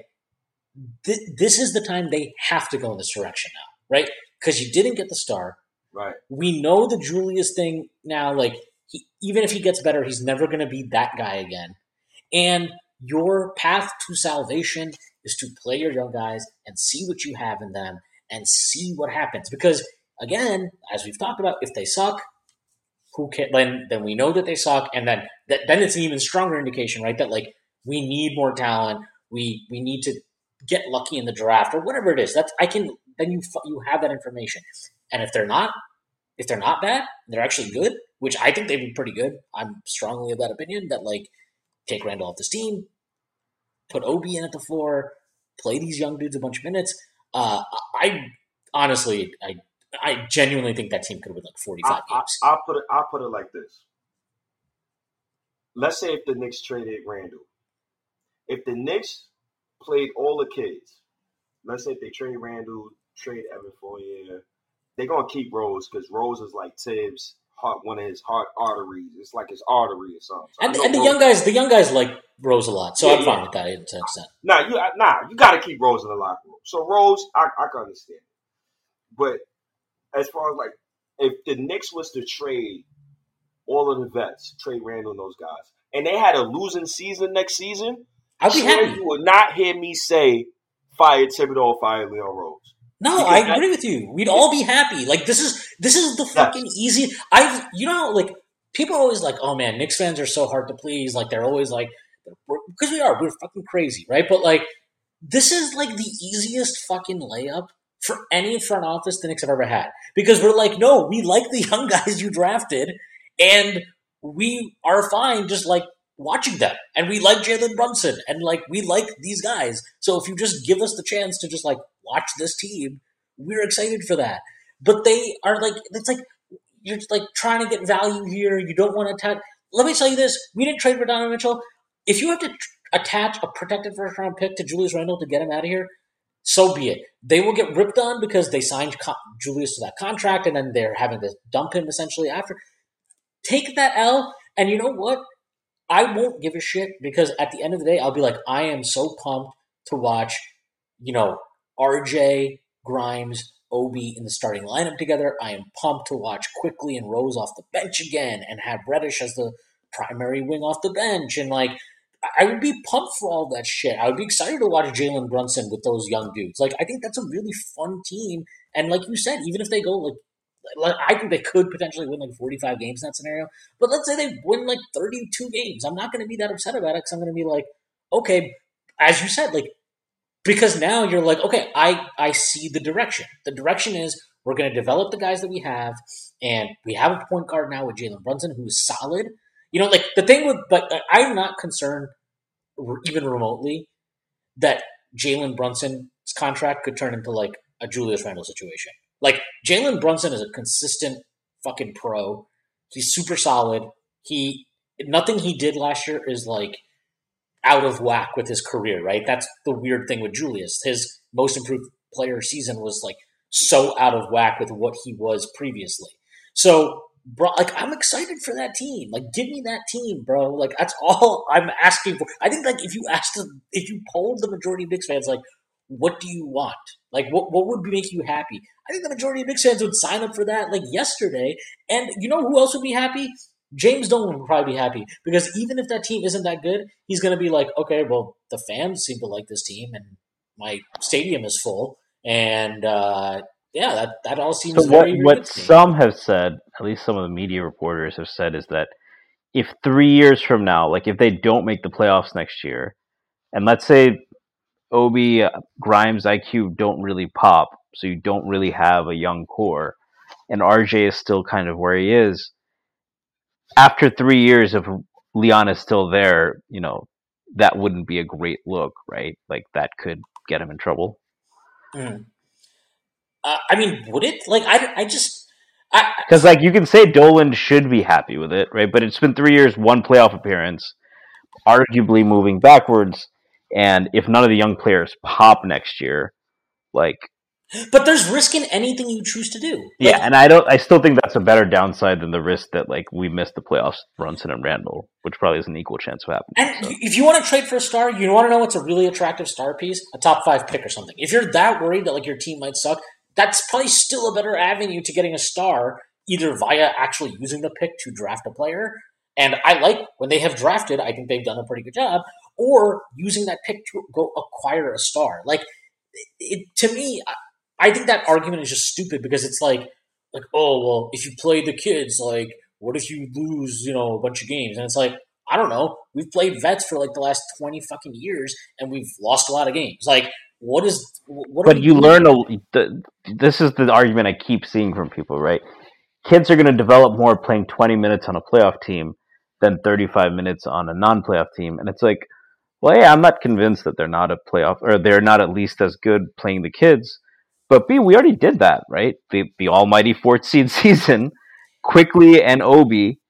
th- this is the time they have to go in this direction now, right? Because you didn't get the star. Right. We know the Julius thing now. Like he, even if he gets better, he's never going to be that guy again. And your path to salvation is to play your young guys and see what you have in them and see what happens. Because again, as we've talked about, if they suck, who can then then we know that they suck, and then that, then it's an even stronger indication, right? That like we need more talent. We we need to get lucky in the draft or whatever it is. That's I can then you you have that information. And if they're not, if they're not bad, they're actually good, which I think they've been pretty good. I'm strongly of that opinion that like take Randle off this team, put Obi in at the floor, play these young dudes a bunch of minutes. Uh, I honestly, I I genuinely think that team could win like 45 I, games. I, will put it. I'll put it like this. Let's say if the Knicks traded Randle, if the Knicks played all the kids, let's say if they trade Randle, trade Evan Fournier, they're gonna keep Rose because Rose is like Thibs' heart, one of his heart arteries. It's like his artery or something. So and, and the Rose, young guys, the young guys like Rose a lot, so yeah, I'm fine with that to an extent. Nah, you nah, you got to keep Rose in the locker room. So Rose, I, I can understand, but as far as like if the Knicks was to trade all of the vets, trade Randle and those guys, and they had a losing season next season, I'd be happy. You would not hear me say fire Thibodeau, fire Leon Rose. No, I agree with you. We'd all be happy. Like this is this is the fucking yes. easy. I've you know like people are always like, oh man, Knicks fans are so hard to please. Like they're always like, because we are, we're fucking crazy, right? But like this is like the easiest fucking layup for any front office the Knicks have ever had. Because we're like, no, we like the young guys you drafted, and we are fine just like watching them. And we like Jalen Brunson, and like we like these guys. So if you just give us the chance to just like watch this team, we're excited for that. But they are like, it's like you're like trying to get value here. You don't want to attack. Let me tell you this: we didn't trade for Donovan Mitchell. If you have to tr- attach a protected first round pick to Julius Randle to get him out of here, so be it. They will get ripped on because they signed con- Julius to that contract and then they're having to dump him essentially after. Take that L, and you know what? I won't give a shit because at the end of the day, I'll be like, I am so pumped to watch, you know, RJ, Grimes, Obi in the starting lineup together. I am pumped to watch Quickley and Rose off the bench again and have Reddish as the primary wing off the bench. And like, I would be pumped for all that shit. I would be excited to watch Jalen Brunson with those young dudes. Like, I think that's a really fun team. And like you said, even if they go like, like I think they could potentially win like 45 games in that scenario. But let's say they win like 32 games. I'm not going to be that upset about it because I'm going to be like, okay, as you said, like, because now you're like, okay, I, I see the direction. The direction is we're going to develop the guys that we have. And we have a point guard now with Jalen Brunson who is solid you know, like the thing with, but uh, I'm not concerned even remotely that Jalen Brunson's contract could turn into like a Julius Randle situation. Like Jalen Brunson is a consistent fucking pro. He's super solid. He nothing he did last year is like out of whack with his career, right? That's the weird thing with Julius. His most improved player season was like so out of whack with what he was previously. So bro, like I'm excited for that team. Like, give me that team, bro. Like, that's all I'm asking for. I think, like, if you asked, if you polled the majority of Knicks fans, like, what do you want? Like, what what would make you happy? I think the majority of Knicks fans would sign up for that, like yesterday. And you know who else would be happy? James Dolan would probably be happy because even if that team isn't that good, he's going to be like, okay, well, the fans seem to like this team, and my stadium is full, and uh, yeah, that, that all seems so what, what some have said, at least some of the media reporters have said, is that if three years from now, like if they don't make the playoffs next year, and let's say Obi Grimes IQ don't really pop, so you don't really have a young core, and RJ is still kind of where he is. After three years, of Leon is still there, you know that wouldn't be a great look, right? Like that could get him in trouble. Mm. Uh, I mean, would it? Like, I, I just because like you can say Dolan should be happy with it, right? But it's been three years, one playoff appearance, arguably moving backwards, and if none of the young players pop next year, like but there's risk in anything you choose to do. Like, yeah, and I don't. I still think that's a better downside than the risk that like we missed the playoffs, Brunson and Randle, which probably is an equal chance of happening. And so. if you want to trade for a star, you want to know what's a really attractive star piece, a top five pick or something. If you're that worried that like your team might suck, that's probably still a better avenue to getting a star, either via actually using the pick to draft a player. And I like when they have drafted, I think they've done a pretty good job, or using that pick to go acquire a star. Like, it, to me, I think that argument is just stupid because it's like, like, oh well, if you play the kids, like, what if you lose, you know, a bunch of games? And it's like, I don't know. We've played vets for like the last twenty fucking years, and we've lost a lot of games. Like, what is? What? But you learn a. The, this is the argument I keep seeing from people, right? Kids are going to develop more playing 20 minutes on a playoff team than 35 minutes on a non-playoff team, and it's like, well, yeah, I'm not convinced that they're not a playoff or they're not at least as good playing the kids. But B, we already did that, right? The the almighty fourth seed season, Quickley and Obi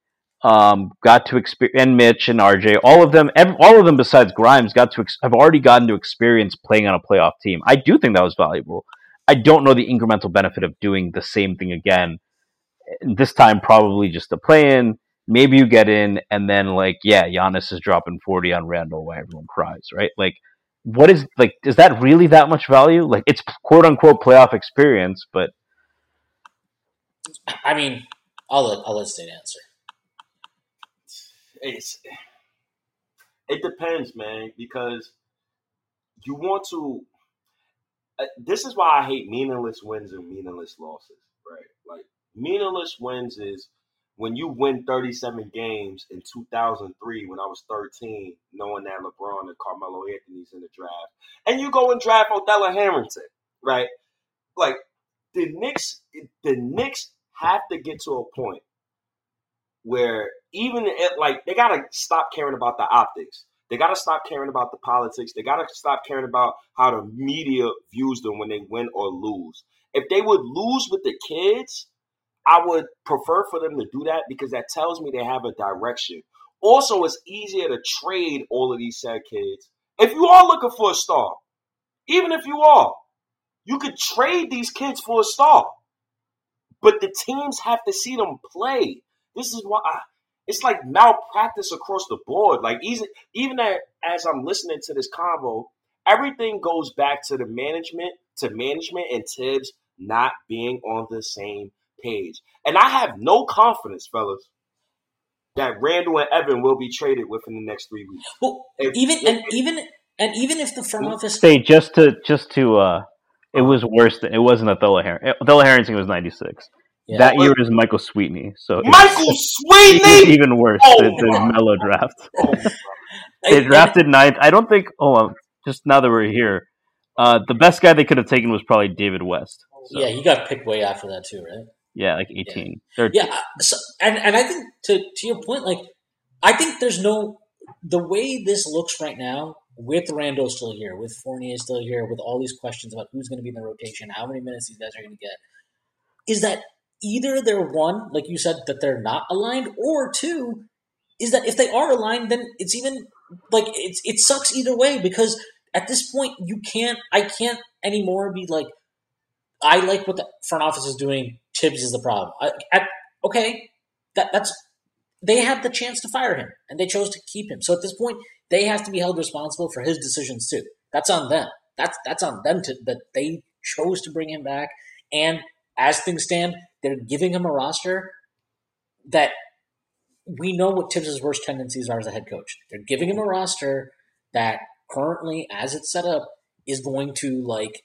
um, got to experience, and Mitch and RJ, all of them, every, all of them besides Grimes, got to ex- have already gotten to experience playing on a playoff team. I do think that was valuable. I don't know the incremental benefit of doing the same thing again. This time, probably just a play in. Maybe you get in, and then like, yeah, Giannis is dropping forty on Randle while everyone cries, right? Like, what is like? Is that really that much value? Like, it's quote unquote playoff experience, but I mean, I'll let I'll let State answer it's it depends, man, because you want to. Uh, this is why I hate meaningless wins and meaningless losses, right? Like meaningless wins is when you win 37 games in 2003 when I was 13, knowing that LeBron and Carmelo Anthony's in the draft, and you go and draft Othella Harrington, right? Like the Knicks, the Knicks have to get to a point where even like they gotta stop caring about the optics. They gotta stop caring about the politics. They gotta stop caring about how the media views them when they win or lose. If they would lose with the kids, I would prefer for them to do that because that tells me they have a direction. Also, it's easier to trade all of these sad kids. If you are looking for a star, even if you are, you could trade these kids for a star. But the teams have to see them play. This is why I, it's like malpractice across the board. Like even even as I'm listening to this convo, everything goes back to the management, to management and Thibs not being on the same page. And I have no confidence, fellas, that Randle and Evan will be traded within the next three weeks. Well, if, even if, and if, even and even if the front office say just to just to uh it was worse than it wasn't Othella Harrington. Othella Harrington was ninety six. Yeah. That year is Michael Sweetney. So Michael Sweetney even worse oh, than the Melo draft. Oh, they drafted ninth. I don't think. Oh, just now that we're here, uh, the best guy they could have taken was probably David West. So. Yeah, he got picked way after that too, right? Yeah, like eighteen. Yeah, yeah so, and and I think to to your point, like I think there's no the way this looks right now with Randle still here, with Fournier still here, with all these questions about who's going to be in the rotation, how many minutes these guys are going to get, is that either they're one, like you said, that they're not aligned, or two, is that if they are aligned, then it's even like it's it sucks either way because at this point you can't I can't anymore be like I like what the front office is doing. Thibs is the problem. I, okay, that that's they had the chance to fire him and they chose to keep him. So at this point, they have to be held responsible for his decisions too. That's on them. That's that's on them to that they chose to bring him back. And as things stand, they're giving him a roster that we know what Thibs' worst tendencies are as a head coach. They're giving him a roster that currently, as it's set up, is going to like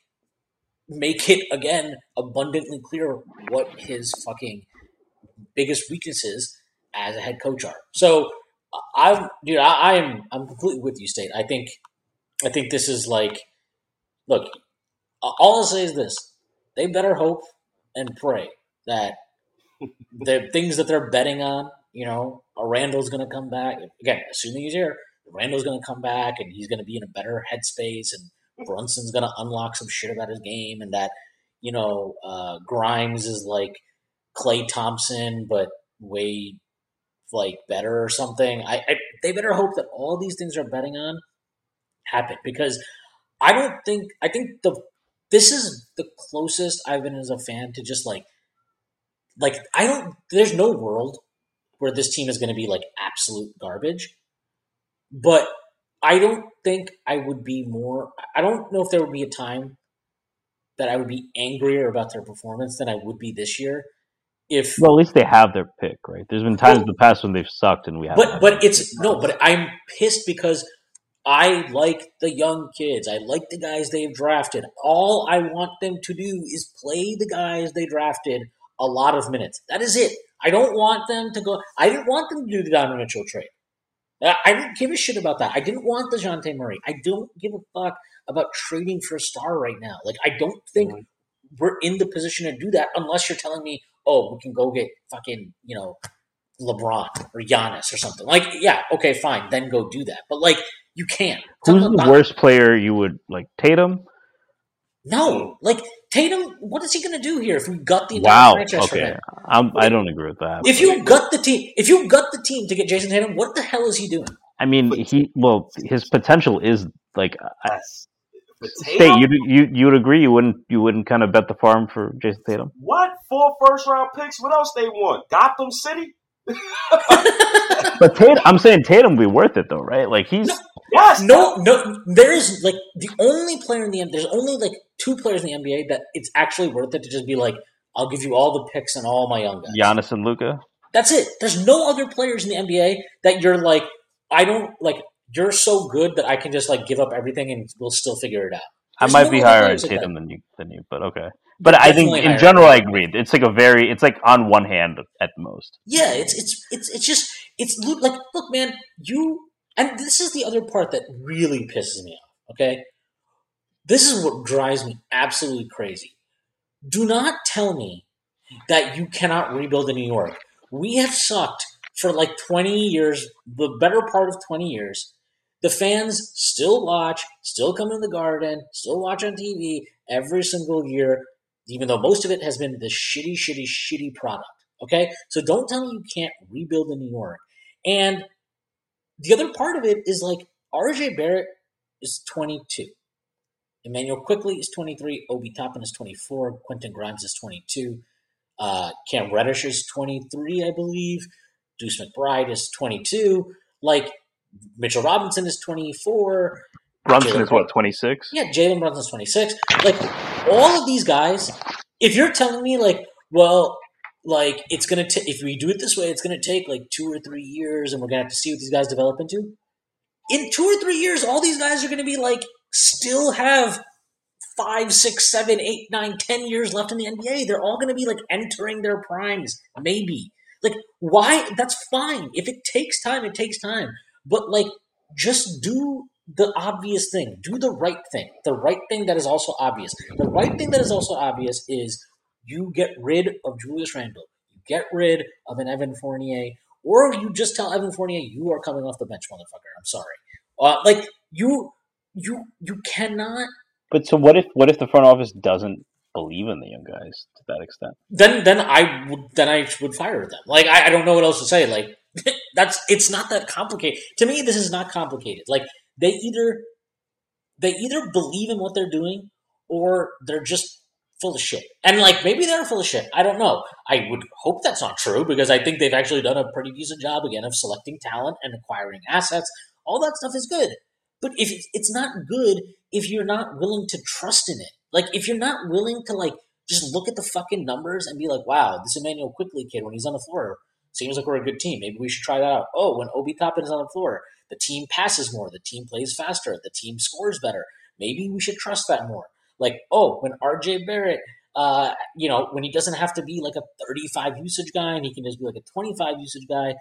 make it again abundantly clear what his fucking biggest weaknesses as a head coach are. So I'm dude, I, I am I'm completely with you, State. I think I think this is like look, all I'll say is this. They better hope and pray that the things that they're betting on, you know, a Randle's going to come back. Again, assuming he's here, Randle's going to come back and he's going to be in a better headspace and Brunson's going to unlock some shit about his game and that, you know, uh, Grimes is like Klay Thompson, but way like better or something. I, I they better hope that all these things are betting on happen because I don't think I think the this is the closest I've been as a fan to just like like I don't. There's no world where this team is going to be like absolute garbage, but I don't think I would be more. I don't know if there would be a time that I would be angrier about their performance than I would be this year. If well, at least they have their pick, right? There's been times well, in the past when they've sucked and we have. But but it's no. But I'm pissed because I like the young kids. I like the guys they've drafted. All I want them to do is play the guys they drafted a lot of minutes. That is it. I don't want them to go. I didn't want them to do the Donovan Mitchell trade. Uh, I didn't give a shit about that. I didn't want the Dejounte Murray. I don't give a fuck about trading for a star right now. Like I don't think Mhm. we're in the position to do that unless you're telling me, oh, we can go get fucking you know LeBron or Giannis or something. Like yeah, okay, fine, then go do that. But like you can't. Who's the about- worst player you would like? Tatum. No, like Tatum. What is he going to do here if we got the entire Wow. franchise for Okay. him? I'm, I don't agree with that. If you gut the team, if you gut the team to get Jayson Tatum, what the hell is he doing? I mean, he well, his potential is like I- Yes. State. Tatum, You you you would agree? You wouldn't you wouldn't kind of bet the farm for Jayson Tatum? what? Four first round picks? What else they want? Gotham City? But Tatum, I'm saying Tatum would be worth it though, right? Like he's Yes. No, no. There's like the only player in the end, there's only like two players in the NBA that it's actually worth it to just be like, I'll give you all the picks and all my young guys. Giannis and Luka. That's it. There's no other players in the NBA that you're like, I don't like. You're so good that I can just like give up everything and we'll still figure it out. I might no be higher on players like that. Tatum than you than you, but okay. But I think in general, I agree. It's like a very, it's like on one hand at most. Yeah, it's it's it's it's just it's like look, man, you and this is the other part that really pisses me off. Okay, this is what drives me absolutely crazy. Do not tell me that you cannot rebuild in New York. We have sucked for like twenty years, the better part of twenty years. The fans still watch, still come in the garden, still watch on TV every single year, even though most of it has been the shitty, shitty, shitty product. Okay? So don't tell me you can't rebuild in New York. And the other part of it is like RJ Barrett is 22. Immanuel Quickley is 23. Obi Toppin is 24. Quentin Grimes is 22. Uh, Cam Reddish is 23, I believe. Deuce McBride is 22. Like, Mitchell Robinson is 24. Brunson Jalen is what twenty six. Yeah, Jalen Brunson's 26. Like, all of these guys, if you're telling me, like, well, like, it's going to take, if we do it this way, it's going to take like two or three years and we're going to have to see what these guys develop into. In two or three years, all these guys are going to be like, still have five, six, seven, eight, nine, ten years left in the NBA. They're all going to be like entering their primes, maybe. Like, why? That's fine. If it takes time, it takes time. But, like, just do the obvious thing. Do the right thing. The right thing that is also obvious. The right thing that is also obvious is you get rid of Julius Randle. You get rid of an Evan Fournier. Or you just tell Evan Fournier, you are coming off the bench, motherfucker. I'm sorry. Uh, like, you, you, you cannot But so what if what if the front office doesn't believe in the young guys to that extent? then then I would then I would fire them. Like I, I don't know what else to say. Like that's it's not that complicated. To me, this is not complicated. Like they either they either believe in what they're doing or they're just full of shit. And like maybe they're full of shit. I don't know. I would hope that's not true because I think they've actually done a pretty decent job again of selecting talent and acquiring assets. All that stuff is good. But if it's, not good if you're not willing to trust in it. Like if you're not willing to like just look at the fucking numbers and be like, wow, this Immanuel Quickley kid when he's on the floor seems like we're a good team. Maybe we should try that out. Oh, when Obi Toppin is on the floor, the team passes more, the team plays faster, the team scores better. Maybe we should trust that more. Like, oh, when RJ Barrett, uh, you know, when he doesn't have to be like a 35 usage guy and he can just be like a 25 usage guy,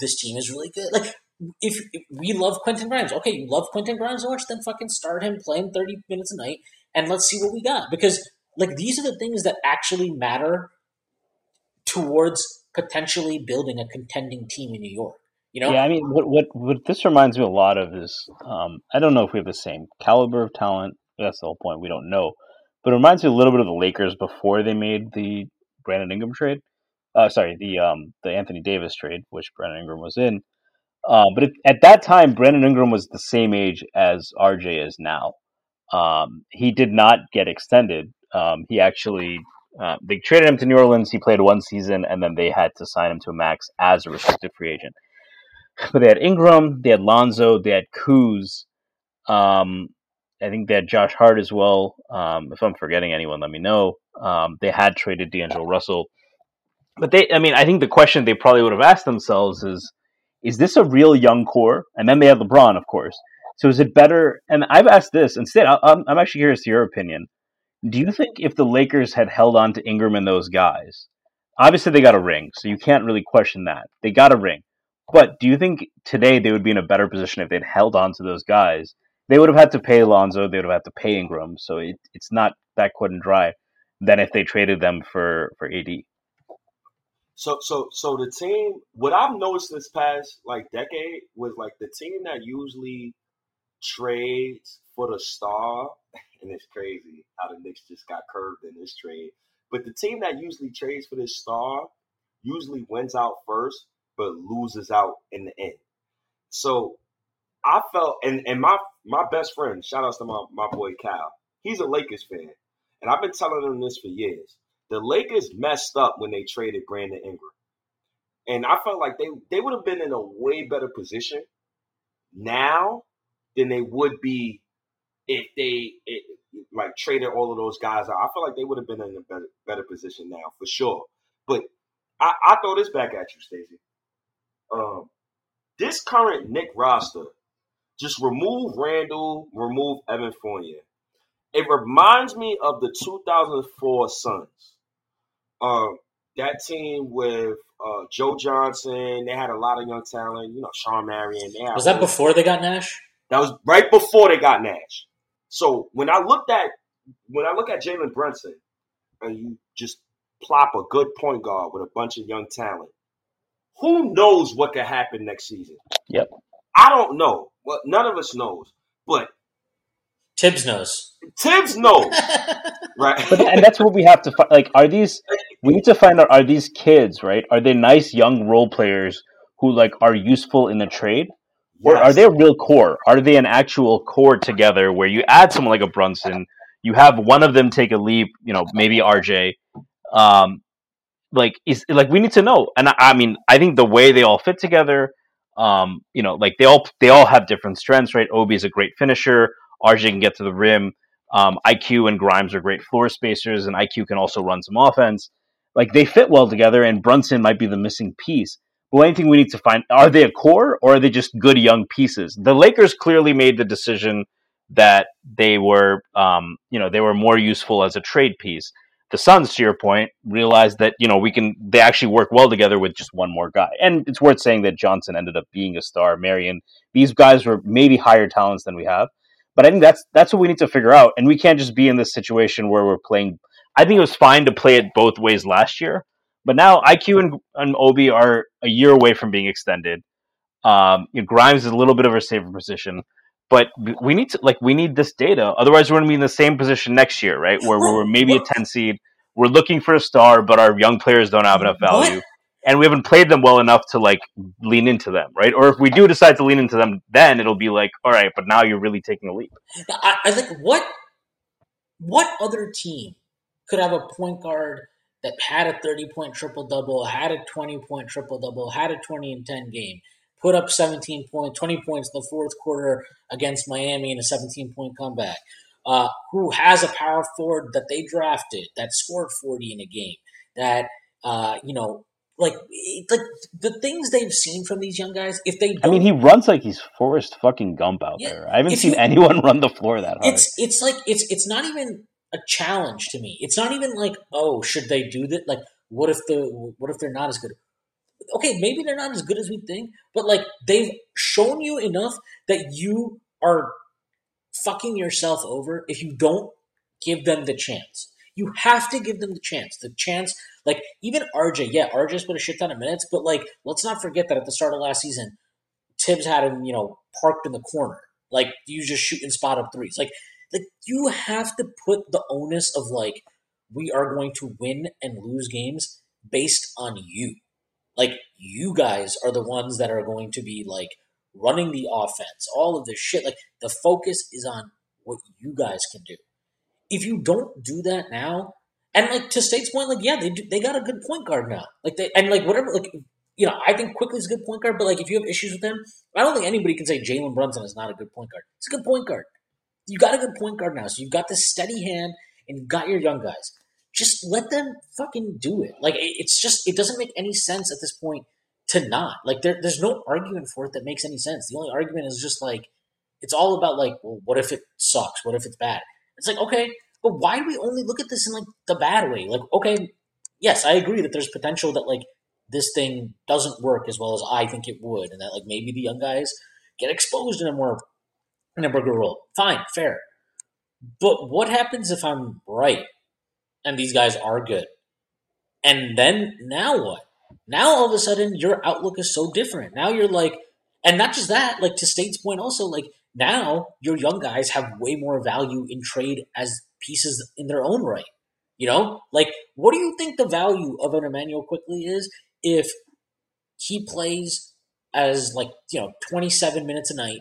this team is really good. Like, if, if we love Quentin Grimes, okay, you love Quentin Grimes so much, then fucking start him playing 30 minutes a night and let's see what we got. Because, like, these are the things that actually matter towards potentially building a contending team in New York. You know? Yeah, I mean, what what what this reminds me a lot of is um, I don't know if we have the same caliber of talent. That's the whole point. We don't know, but it reminds me a little bit of the Lakers before they made the Brandon Ingram trade. Uh, sorry, the um, the Anthony Davis trade, which Brandon Ingram was in. Uh, but at that time, Brandon Ingram was the same age as RJ is now. Um, he did not get extended. Um, he actually uh, they traded him to New Orleans. He played one season, and then they had to sign him to a max as a restricted free agent. But they had Ingram, they had Lonzo, they had Kuz. Um, I think they had Josh Hart as well. Um, if I'm forgetting anyone, let me know. Um, they had traded D'Angelo Russell, but they, I mean, I think the question they probably would have asked themselves is, is this a real young core? And then they had LeBron, of course. So is it better? And I've asked this instead. I'm, I'm actually curious to your opinion. Do you think if the Lakers had held on to Ingram and those guys, obviously they got a ring, so you can't really question that. They got a ring. But do you think today they would be in a better position if they'd held on to those guys? They would have had to pay Alonzo, they would have had to pay Ingram, so it, it's not that cut and dry than if they traded them for for AD. So so so the team what I've noticed this past like decade was like the team that usually trades for the star, and it's crazy how the Knicks just got curved in this trade. But the team that usually trades for this star usually wins out first, but loses out in the end. So I felt and and my my best friend, shout outs to my, my boy Cal, he's a Lakers fan. And I've been telling him this for years. The Lakers messed up when they traded Brandon Ingram. And I felt like they, they would have been in a way better position now than they would be if they it, like traded all of those guys out. I feel like they would have been in a better better position now for sure. But I, I throw this back at you, Stacy. Um, this current Knick roster, just remove Randle, remove Evan Fournier. It reminds me of the 2004 Suns. Um, that team with uh, Joe Johnson, they had a lot of young talent. You know, Shawn Marion. was that before they got Nash? That was right before they got Nash. So when I looked at when I look at Jalen Brunson, and you just plop a good point guard with a bunch of young talent, who knows what could happen next season? Yep. I don't know. Well, none of us knows. But Thibs knows. Thibs knows, right? But and that's what we have to find. Like, are these? We need to find out. Are these kids right? Are they nice young role players who like are useful in the trade, or are they a real core? Are they an actual core together where you add someone like a Brunson, you have one of them take a leap, you know, maybe RJ, um, like is like we need to know. And I, I mean, I think the way they all fit together, um, you know, like they all they all have different strengths, right? Obi is a great finisher. RJ can get to the rim. Um, IQ and Grimes are great floor spacers, and IQ can also run some offense. Like they fit well together, and Brunson might be the missing piece. But one thing we need to find are they a core or are they just good young pieces? The Lakers clearly made the decision that they were, um, you know, they were more useful as a trade piece. The Suns, to your point, realized that you know we can. They actually work well together with just one more guy, and it's worth saying that Johnson ended up being a star. Marion, these guys were maybe higher talents than we have. But I think that's that's what we need to figure out, and we can't just be in this situation where we're playing. I think it was fine to play it both ways last year, but now IQ and, and Obi are a year away from being extended. Um, you know, Grimes is a little bit of a safer position, but we need to like we need this data. Otherwise, we're going to be in the same position next year, right? Where we're maybe a ten seed. We're looking for a star, but our young players don't have enough value. What? And we haven't played them well enough to like lean into them, right? Or if we do decide to lean into them, then it'll be like, all right, but now you're really taking a leap. I, I think what what other team could have a point guard that had a 30 point triple double, had a 20 point triple double, had a 20 and 10 game, put up 17 points, 20 points in the fourth quarter against Miami in a 17 point comeback, uh, who has a power forward that they drafted that scored 40 in a game, that, uh, you know, like like the things they've seen from these young guys. If they, I mean, he runs like he's Forrest fucking Gump out yeah, there. I haven't seen you, anyone run the floor that hard. It's it's like it's it's not even a challenge to me. It's not even like oh, should they do that? Like, what if the what if they're not as good? Okay, maybe they're not as good as we think, but like they've shown you enough that you are fucking yourself over if you don't give them the chance. You have to give them the chance. The chance, like even RJ, yeah, RJ's put a shit ton of minutes, but like let's not forget that at the start of last season, Thibs had him, you know, parked in the corner. Like you just shooting spot up threes. Like like you have to put the onus of like we are going to win and lose games based on you. Like you guys are the ones that are going to be like running the offense, all of this shit. Like the focus is on what you guys can do if you don't do that now, and like to State's point, like yeah, they do, they got a good point guard now. Like they and like whatever, like you know, I think Quickley's a good point guard, but like if you have issues with him, I don't think anybody can say Jalen Brunson is not a good point guard. It's a good point guard. You got a good point guard now, so you've got this steady hand, and you've got your young guys. Just let them fucking do it. Like it's just it doesn't make any sense at this point to not like there, there's no argument for it that makes any sense. The only argument is just like it's all about like, well, what if it sucks? What if it's bad? It's like, okay, but why do we only look at this in like the bad way? Like, okay, yes, I agree that there's potential that like this thing doesn't work as well as I think it would, and that like maybe the young guys get exposed in a more in a bigger role. Fine, fair. But what happens if I'm right and these guys are good? And then now what? Now all of a sudden your outlook is so different. Now you're like, and not just that, like to State's point also, like now your young guys have way more value in trade as pieces in their own right. You know, like what do you think the value of an Immanuel Quickley is if he plays as like you know 27 minutes a night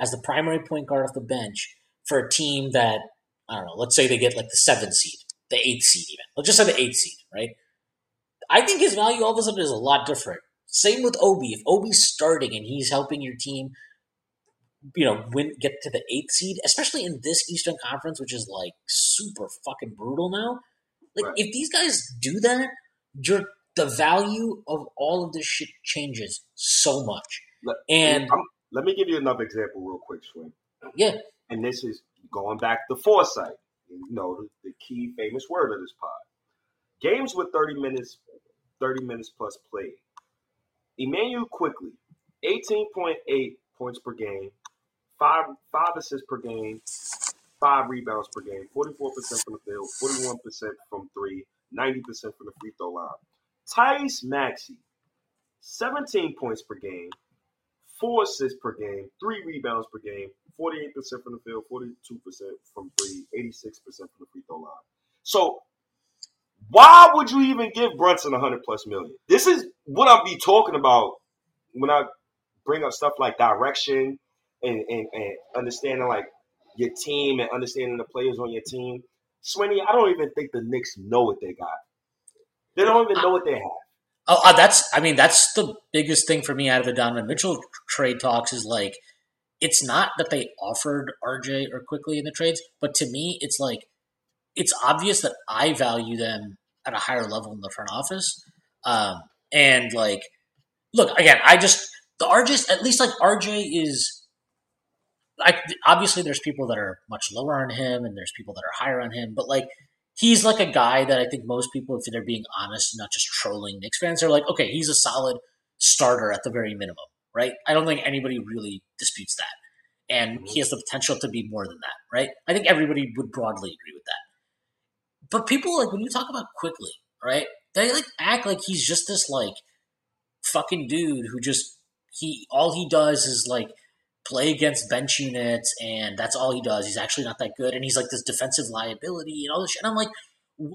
as the primary point guard off the bench for a team that I don't know, let's say they get like the seventh seed, the eighth seed even. Let's just say the eighth seed, right? I think his value all of a sudden is a lot different. Same with Obi. If Obi's starting and he's helping your team, you know, win get to the eighth seed, especially in this Eastern Conference, which is like super fucking brutal now. Like Right. if these guys do that, your the value of all of this shit changes so much. Let- And I'm- let me give you another example real quick, Shwin. yeah, And this is going back to foresight. You know, the, the key famous word of this pod. Games with 30 minutes, 30 minutes plus played. Immanuel Quickley, 18.8 points per game, five five assists per game, five rebounds per game, 44% from the field, 41% from three, 90% from the free throw line. Tice Maxey, 17 points per game, four assists per game, three rebounds per game, 48% from the field, 42% from three, 86% from the free throw line. So why would you even give Brunson 100 plus million? This is what I'll be talking about when I bring up stuff like direction and, and, and understanding like your team and understanding the players on your team. Sweeney, I don't even think the Knicks know what they got. They don't even know what they have. Oh, uh, that's. I mean, that's the biggest thing for me out of the Donovan Mitchell trade talks is like, it's not that they offered RJ or Quickley in the trades, but to me, it's like, it's obvious that I value them at a higher level in the front office. Um, and like, look again, I just the RJ at least like RJ is. Like obviously, there's people that are much lower on him, and there's people that are higher on him. But like, he's like a guy that I think most people, if they're being honest, not just trolling Knicks fans, are like, okay, he's a solid starter at the very minimum, right? I don't think anybody really disputes that. And mm-hmm. he has the potential to be more than that, right? I think everybody would broadly agree with that. But people like when you talk about Quickley, right? They like act like he's just this like fucking dude who just he all he does is like play against bench units and that's all he does. He's actually not that good and he's like this defensive liability and all this shit. And I'm like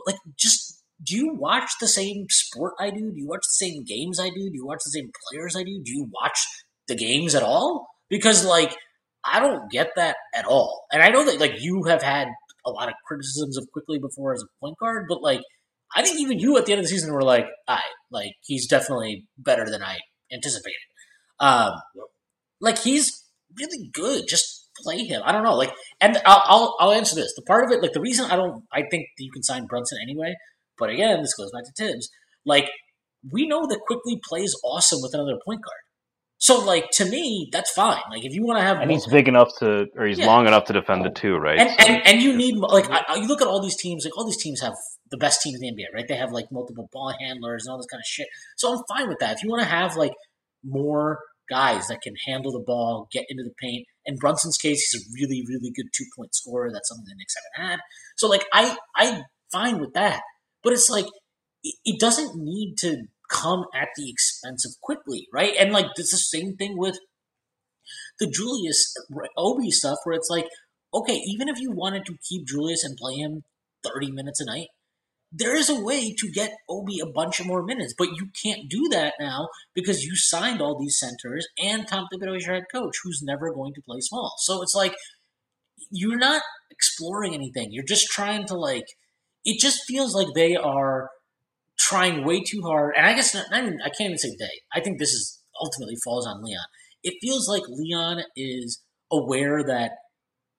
like just do you watch the same sport I do? Do you watch the same games I do? Do you watch the same players I do? Do you watch the games at all? Because like I don't get that at all. And I know that like you have had a lot of criticisms of Quickley before as a point guard, but like I think even you at the end of the season were like, I like he's definitely better than I anticipated. Um, like he's really good. Just play him. I don't know. Like, and I'll, I'll I'll answer this. The part of it, like the reason I don't, I think that you can sign Brunson anyway. But again, this goes back to Thibs. Like we know that Quickley plays awesome with another point guard. So like to me, that's fine. Like if you want to have And he's big enough to, or he's Yeah. long enough to defend the two, right? and, So- and and you need like I, I- you look at all these teams like all these teams have the best teams in the NBA right they have like multiple ball handlers and all this kind of shit so I'm fine with that if you want to have like more guys that can handle the ball get into the paint. In Brunson's case he's a really really good two point scorer. That's something the Knicks haven't had. So like I I'm fine with that. But it's like it, it doesn't need to come at the expense of Quickley right? And like it's the same thing with the Julius Obi stuff where it's like okay, even if you wanted to keep Julius and play him 30 minutes a night, there is a way to get Obi a bunch of more minutes, but you can't do that now because you signed all these centers and Tom Thibodeau is your head coach, who's never going to play small. So it's like you're not exploring anything. You're just trying to like. It just feels like they are trying way too hard, and I guess not, not even, I can't even say they. I think this is ultimately falls on Leon. It feels like Leon is aware that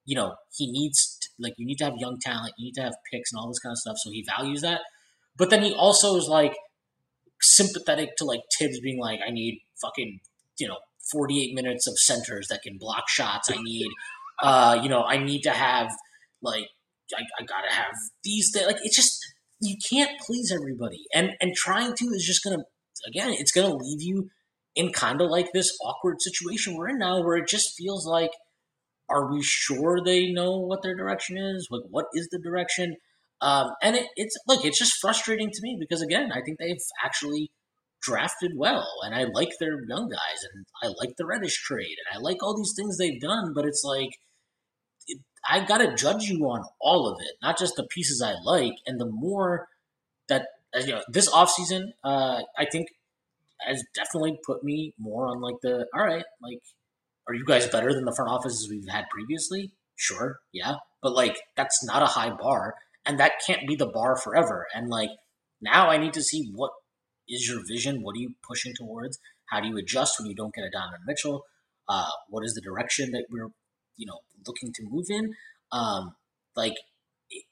you know he needs to, like you need to have young talent, you need to have picks and all this kind of stuff. So he values that, but then he also is like sympathetic to like Thibs being like, I need fucking you know forty eight minutes of centers that can block shots. I need uh you know I need to have like I, I gotta have these things. Like it's just you can't please everybody, and and trying to is just gonna again, it's to leave you in kind of like this awkward situation we're in now, where it just feels like, are we sure they know what their direction is? Like, what is the direction? Um, and it, it's look, it's just frustrating to me because again, I think they've actually drafted well, and I like their young guys, and I like the Reddish trade, and I like all these things they've done. But it's like it, I gotta judge you on all of it, not just the pieces I like. And the more that you know, this offseason, uh, I think has definitely put me more on like the all right, like, are you guys better than the front offices we've had previously? Sure, yeah, but like that's not a high bar, and that can't be the bar forever. And like now, I need to see what is your vision. What are you pushing towards? How do you adjust when you don't get a Donovan Mitchell? Uh, what is the direction that we're you know looking to move in? Um, like it,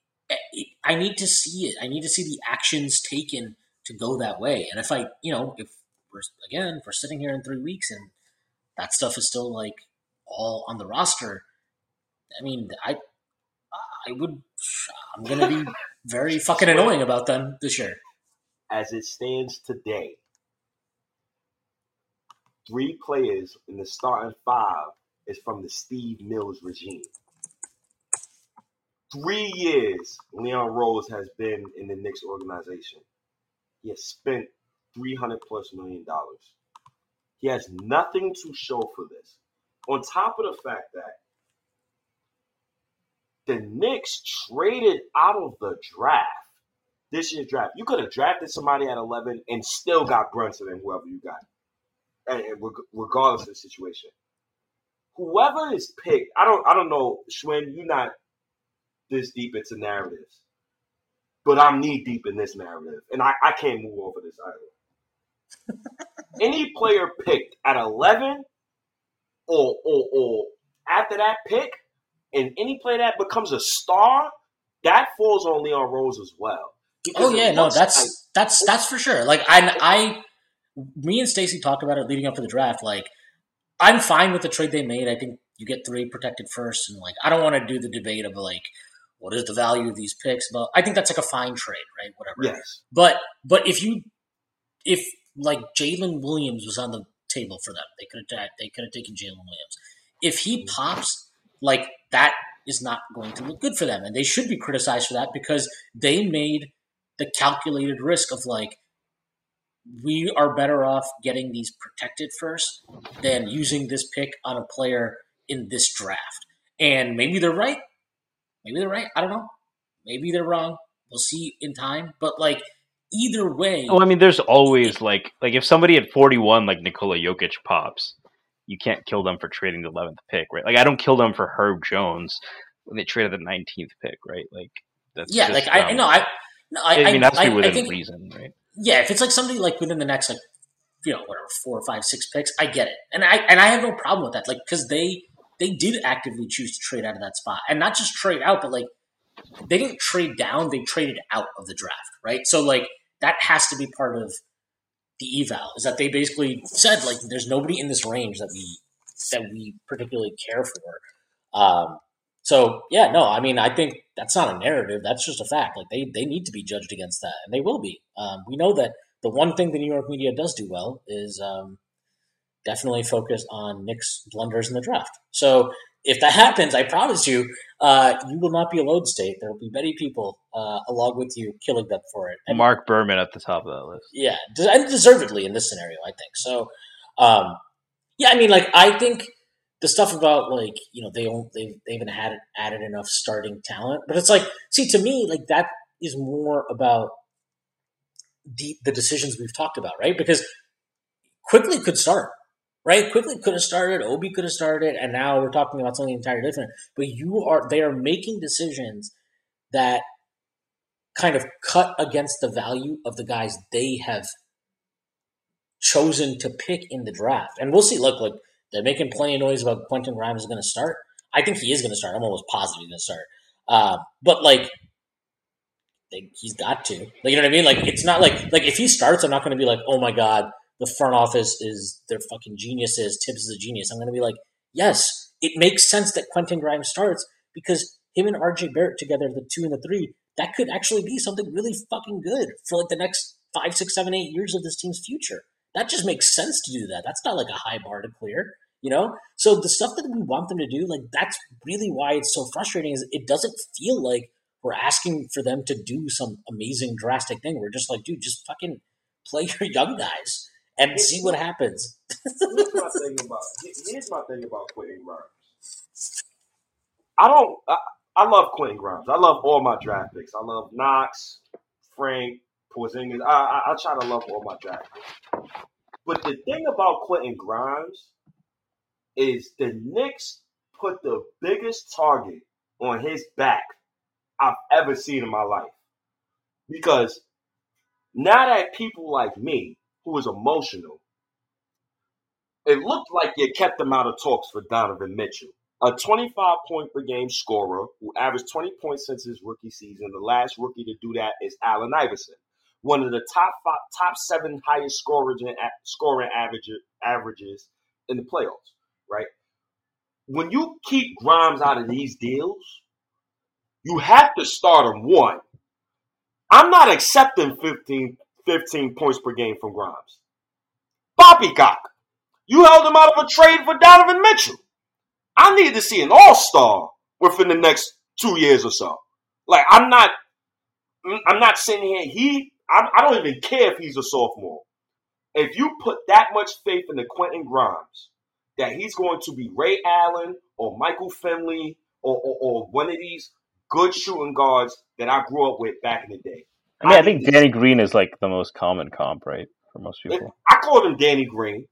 it, I need to see it. I need to see the actions taken to go that way. And if I, you know, if we're again, if we're sitting here in three weeks and that stuff is still like all on the roster, I mean, I, I would, I'm gonna be very fucking annoying about them this year. As it stands today, three players in the starting five is from the Steve Mills regime. Three years Leon Rose has been in the Knicks organization. He has spent 300 plus million dollars. He has nothing to show for this. On top of the fact that the Knicks traded out of the draft, this year's draft. You could have drafted somebody at 11 and still got Brunson and whoever you got, and, regardless of the situation. Whoever is picked, I don't, I don't know, Shwin, you're not this deep into narratives, but I'm knee deep in this narrative, and I, I can't move over this either. Any player picked at 11 or, or, or after that pick, and any player that becomes a star, that falls on Leon Rose as well. Oh yeah, no, that's I, that's that's for sure. Like I, I, me and Stacy talked about it leading up to the draft. Like I'm fine with the trade they made. I think you get three protected first, and like I don't want to do the debate of like what is the value of these picks, but I think that's like a fine trade, right? Whatever. Yes. But but if you if like Jalen Williams was on the table for them. They could have they could have taken Jalen Williams. If he mm-hmm. pops, like that is not going to look good for them, and they should be criticized for that because they made the calculated risk of like we are better off getting these protected first than using this pick on a player in this draft. And maybe they're right. Maybe they're right. I don't know. Maybe they're wrong. We'll see in time. But like either way. Oh, I mean, there's always like like if somebody at 41 like Nikola Jokic pops, you can't kill them for trading the 11th pick, right? Like I don't kill them for Herb Jones when they traded the 19th pick, right? Like that's yeah, like I know I no I, I mean that's I, within I think, reason, right? Yeah, if it's like somebody like within the next like you know whatever four or five six picks, I get it, and I and I have no problem with that, like because they they did actively choose to trade out of that spot, and not just trade out, but like they didn't trade down, they traded out of the draft, right? So like that has to be part of the eval is that they basically said like there's nobody in this range that we that we particularly care for. Um, so yeah, no, I mean I think that's not a narrative. That's just a fact. Like they they need to be judged against that, and they will be. Um, we know that the one thing the New York media does do well is um, definitely focus on Knicks' blunders in the draft. So if that happens, I promise you, uh, you will not be alone, state. There will be many people uh, along with you killing them for it. And, Marc Berman at the top of that list. Yeah, and deservedly in this scenario, I think. So, um, yeah, I mean, like I think the stuff about like you know they don't they they haven't had added enough starting talent, but it's like see to me like that is more about the the decisions we've talked about, right? Because Quickley could start right? Quickley could have started, Obi could have started, and now we're talking about something entirely different. But you are they are making decisions that kind of cut against the value of the guys they have chosen to pick in the draft. And we'll see. Look, look, they're making plenty of noise about Quentin Grimes is going to start. I think he is going to start. I'm almost positive he's going to start. Uh, but like, he's got to. Like, you know what I mean? Like, it's not like like if he starts, I'm not going to be like, oh my god, the front office is they're fucking geniuses. Thibs is a genius. I'm going to be like, yes, it makes sense that Quentin Grimes starts because him and RJ Barrett together, the two and the three, that could actually be something really fucking good for like the next five, six, seven, eight years of this team's future. That just makes sense to do that. That's not like a high bar to clear, you know? So the stuff that we want them to do, like that's really why it's so frustrating is it doesn't feel like we're asking for them to do some amazing drastic thing. We're just like, dude, just fucking play your young guys and see what happens. here's my thing about here's my thing about Quentin Grimes. I don't. I, I love Quentin Grimes. I love all my draft picks. I love Knox, Frank, Porzingis. I, I, I try to love all my draft picks. But the thing about Quentin Grimes is the Knicks put the biggest target on his back I've ever seen in my life. Because now that people like me, who is emotional, it looked like you kept him out of talks for Donovan Mitchell, a 25 point per game scorer who averaged 20 points since his rookie season. The last rookie to do that is Allen Iverson, one of the top five, top seven highest scorers in, scoring average, averages in the playoffs. Right? When you keep Grimes out of these deals, you have to start him one. I'm not accepting 15, 15 points per game from Grimes. Poppycock. You held him out of a trade for Donovan Mitchell. I need to see an all star within the next two years or so. Like I'm not, I'm not sitting here. He, I, I don't even care if he's a sophomore. If you put that much faith in the Quentin Grimes that he's going to be Ray Allen or Michael Finley or, or, or one of these good shooting guards that I grew up with back in the day. I mean, I, I think Danny Green is like the most common comp, right, for most people. I called him Danny Green.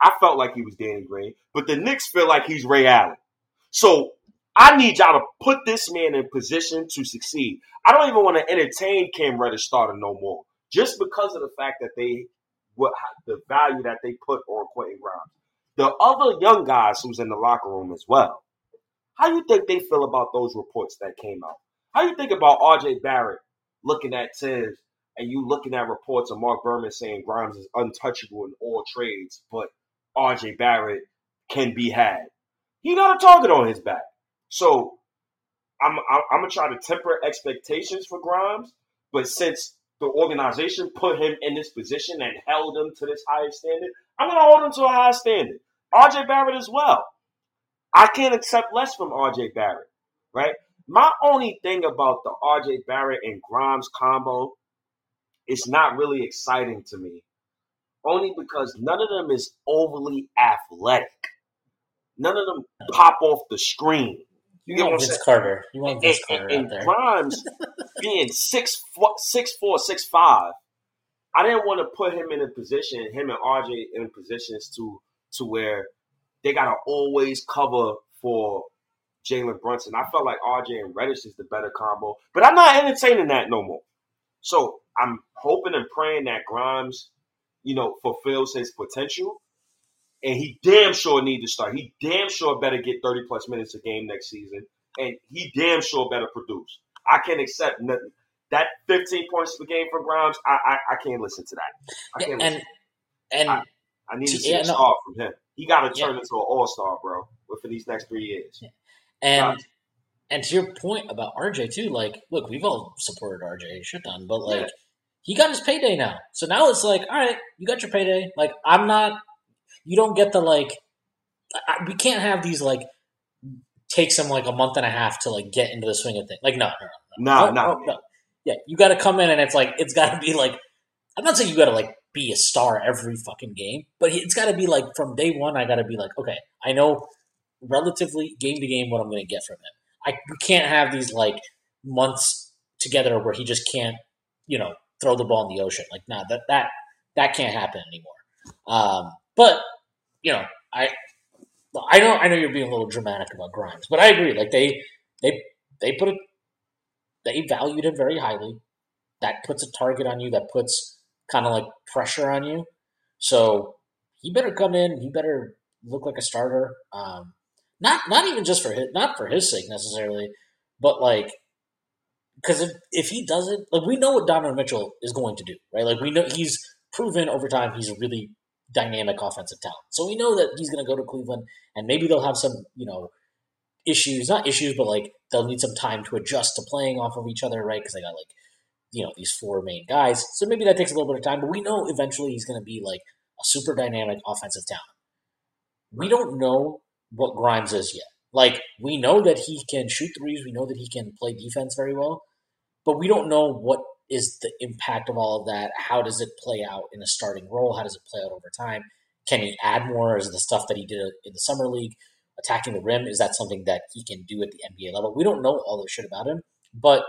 I felt like he was Danny Green, but the Knicks feel like he's Ray Allen. So I need y'all to put this man in position to succeed. I don't even want to entertain Cam Reddish starting no more, just because of the fact that they what the value that they put on Quentin Grimes. The other young guys who's in the locker room as well. How do you think they feel about those reports that came out? How do you think about RJ Barrett looking at Thibs and you looking at reports of Marc Berman saying Grimes is untouchable in all trades, but RJ Barrett can be had. He got a target on his back. So I'm, I'm, gonna try to temper expectations for Grimes, but since the organization put him in this position and held him to this higher standard, I'm gonna hold him to a high standard. RJ Barrett as well. I can't accept less from RJ Barrett, right? My only thing about the RJ Barrett and Grimes combo, it's not really exciting to me. Only because none of them is overly athletic. None of them pop off the screen. You, you want Vince Carter. You want Vince and, Carter and, and Grimes being six four, six four, six five. I didn't want to put him in a position, him and RJ in positions to to where they gotta always cover for Jalen Brunson. I felt like RJ and Reddish is the better combo, but I'm not entertaining that no more. So I'm hoping and praying that Grimes, you know, fulfills his potential. And he damn sure need to start. He damn sure better get 30 plus minutes a game next season. And he damn sure better produce. I can't accept nothing. That 15 points per game for Grimes, I, I, I can't listen to that. I can't yeah, and, and I, I, need to see yeah, a star no. from him. He got to turn yeah. into an all star, bro, for these next three years. And and to your point about RJ too, like, look, we've all supported RJ shit done, but like, yeah. he got his payday now. So now it's like, all right, you got your payday. Like, I'm not. You don't get the like. I, we can't have these like takes him like a month and a half to like get into the swing of things. Like, no, no, no, no, no, oh, oh, no. Yeah, you got to come in and it's like it's got to be like. I'm not saying you got to like be a star every fucking game, but it's got to be like from day one. I got to be like, okay, I know relatively game to game what I'm going to get from him. I can't have these like months together where he just can't, you know, throw the ball in the ocean. Like, nah, that that that can't happen anymore. Um, but you know, I I know I know you're being a little dramatic about Grimes, but I agree. Like they they they put it they valued him very highly. That puts a target on you. That puts kind of like pressure on you. So he better come in. He better look like a starter. Um, not not even just for his not for his sake necessarily, but like because if, if he doesn't like we know what Donovan Mitchell is going to do, right? Like we know he's proven over time he's a really dynamic offensive talent. So we know that he's going to go to Cleveland and maybe they'll have some, you know, issues, not issues, but like they'll need some time to adjust to playing off of each other, right? Because they got like you know these four main guys. So maybe that takes a little bit of time, but we know eventually he's going to be like a super dynamic offensive talent. We don't know what Grimes is yet. Like we know that he can shoot threes, we know that he can play defense very well, but we don't know what is the impact of all of that. How does it play out in a starting role? How does it play out over time? Can he add more? Is the stuff that he did in the summer league attacking the rim is that something that he can do at the NBA level? We don't know all this shit about him, but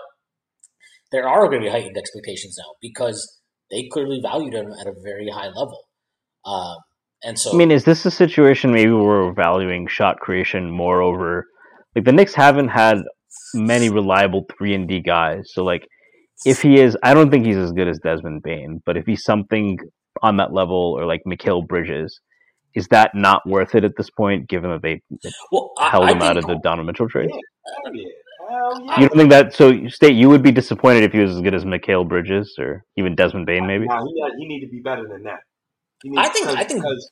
there are going to be heightened expectations now because they clearly valued him at a very high level. Um, and so, I mean, is this a situation maybe where we're valuing shot creation more over like the Knicks haven't had many reliable three and D guys. So like, if he is, I don't think he's as good as Desmond Bane, but if he's something on that level or like Mikal Bridges, is that not worth it at this point, given that they well, held I, him I out of the Donovan Mitchell trade? Yeah, yeah. You don't think that? So, state you would be disappointed if he was as good as Mikal Bridges or even Desmond Bane, maybe. Nah, he, he need to be better than that. I think. I think because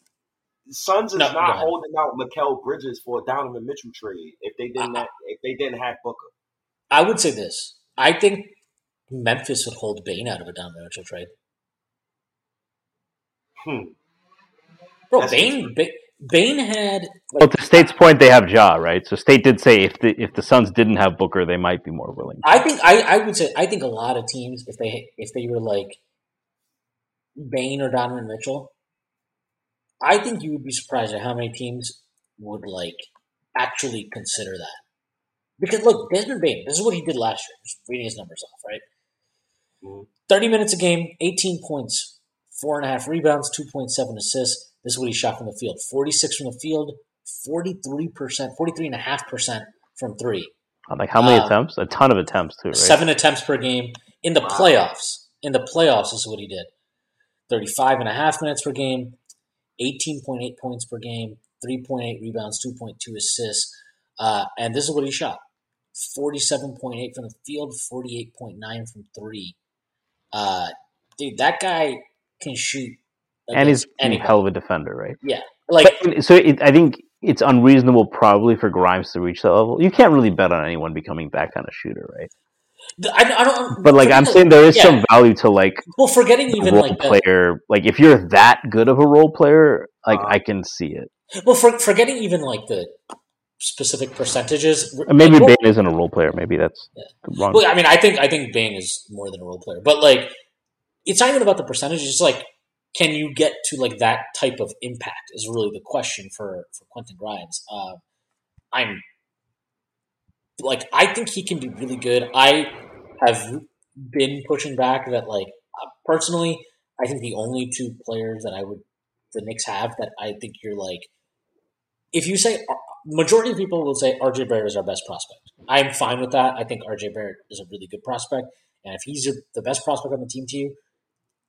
Suns is no, not holding out Mikal Bridges for a Donovan Mitchell trade if they didn't. have, if they didn't have Booker. I would say this. I think Memphis would hold Bane out of a Donovan Mitchell trade. Hmm. Bro, Bane, Bane, Bane had. Like, well, to State's point, they have Ja, right? So State did say if the if the Suns didn't have Booker, they might be more willing. I think I, I would say I think a lot of teams if they if they were like Bane or Donovan Mitchell, I think you would be surprised at how many teams would like actually consider that. Because look, Desmond Bane, this is what he did last year. Just reading his numbers off, right? Mm-hmm. Thirty minutes a game, eighteen points, four and a half rebounds, two point seven assists. This is what he shot from the field: forty six from the field, forty three percent, forty three and a half percent from three. Like how many um, attempts? A ton of attempts too. Right? Seven attempts per game in the wow. playoffs. In the playoffs, this is what he did: 35 and a half minutes per game, 18.8 points per game, 3.8 rebounds, 2.2 assists. Uh, and this is what he shot 47.8 from the field, 48.9 from three. Uh, dude, that guy can shoot. And he's a hell of a defender, right? Yeah. Like, but, so it, I think it's unreasonable probably for Grimes to reach that level. You can't really bet on anyone becoming that kind of shooter, right? I, I don't. But like I'm saying, there is yeah. some value to like. Well, forgetting even role like player, the, like if you're that good of a role player, like uh, I can see it. Well, for, forgetting even like the specific percentages. maybe like, Bane isn't a role player. Maybe that's yeah. wrong. Well, I mean, I think I think Bane is more than a role player, but like it's not even about the percentages. It's like can you get to like that type of impact is really the question for for Quentin Grimes. Uh, I'm like I think he can be really good. I have been pushing back that like uh, personally, I think the only two players that I would the Knicks have that I think you're like, if you say uh, majority of people will say RJ Barrett is our best prospect. I'm fine with that. I think RJ Barrett is a really good prospect, and if he's the best prospect on the team to you,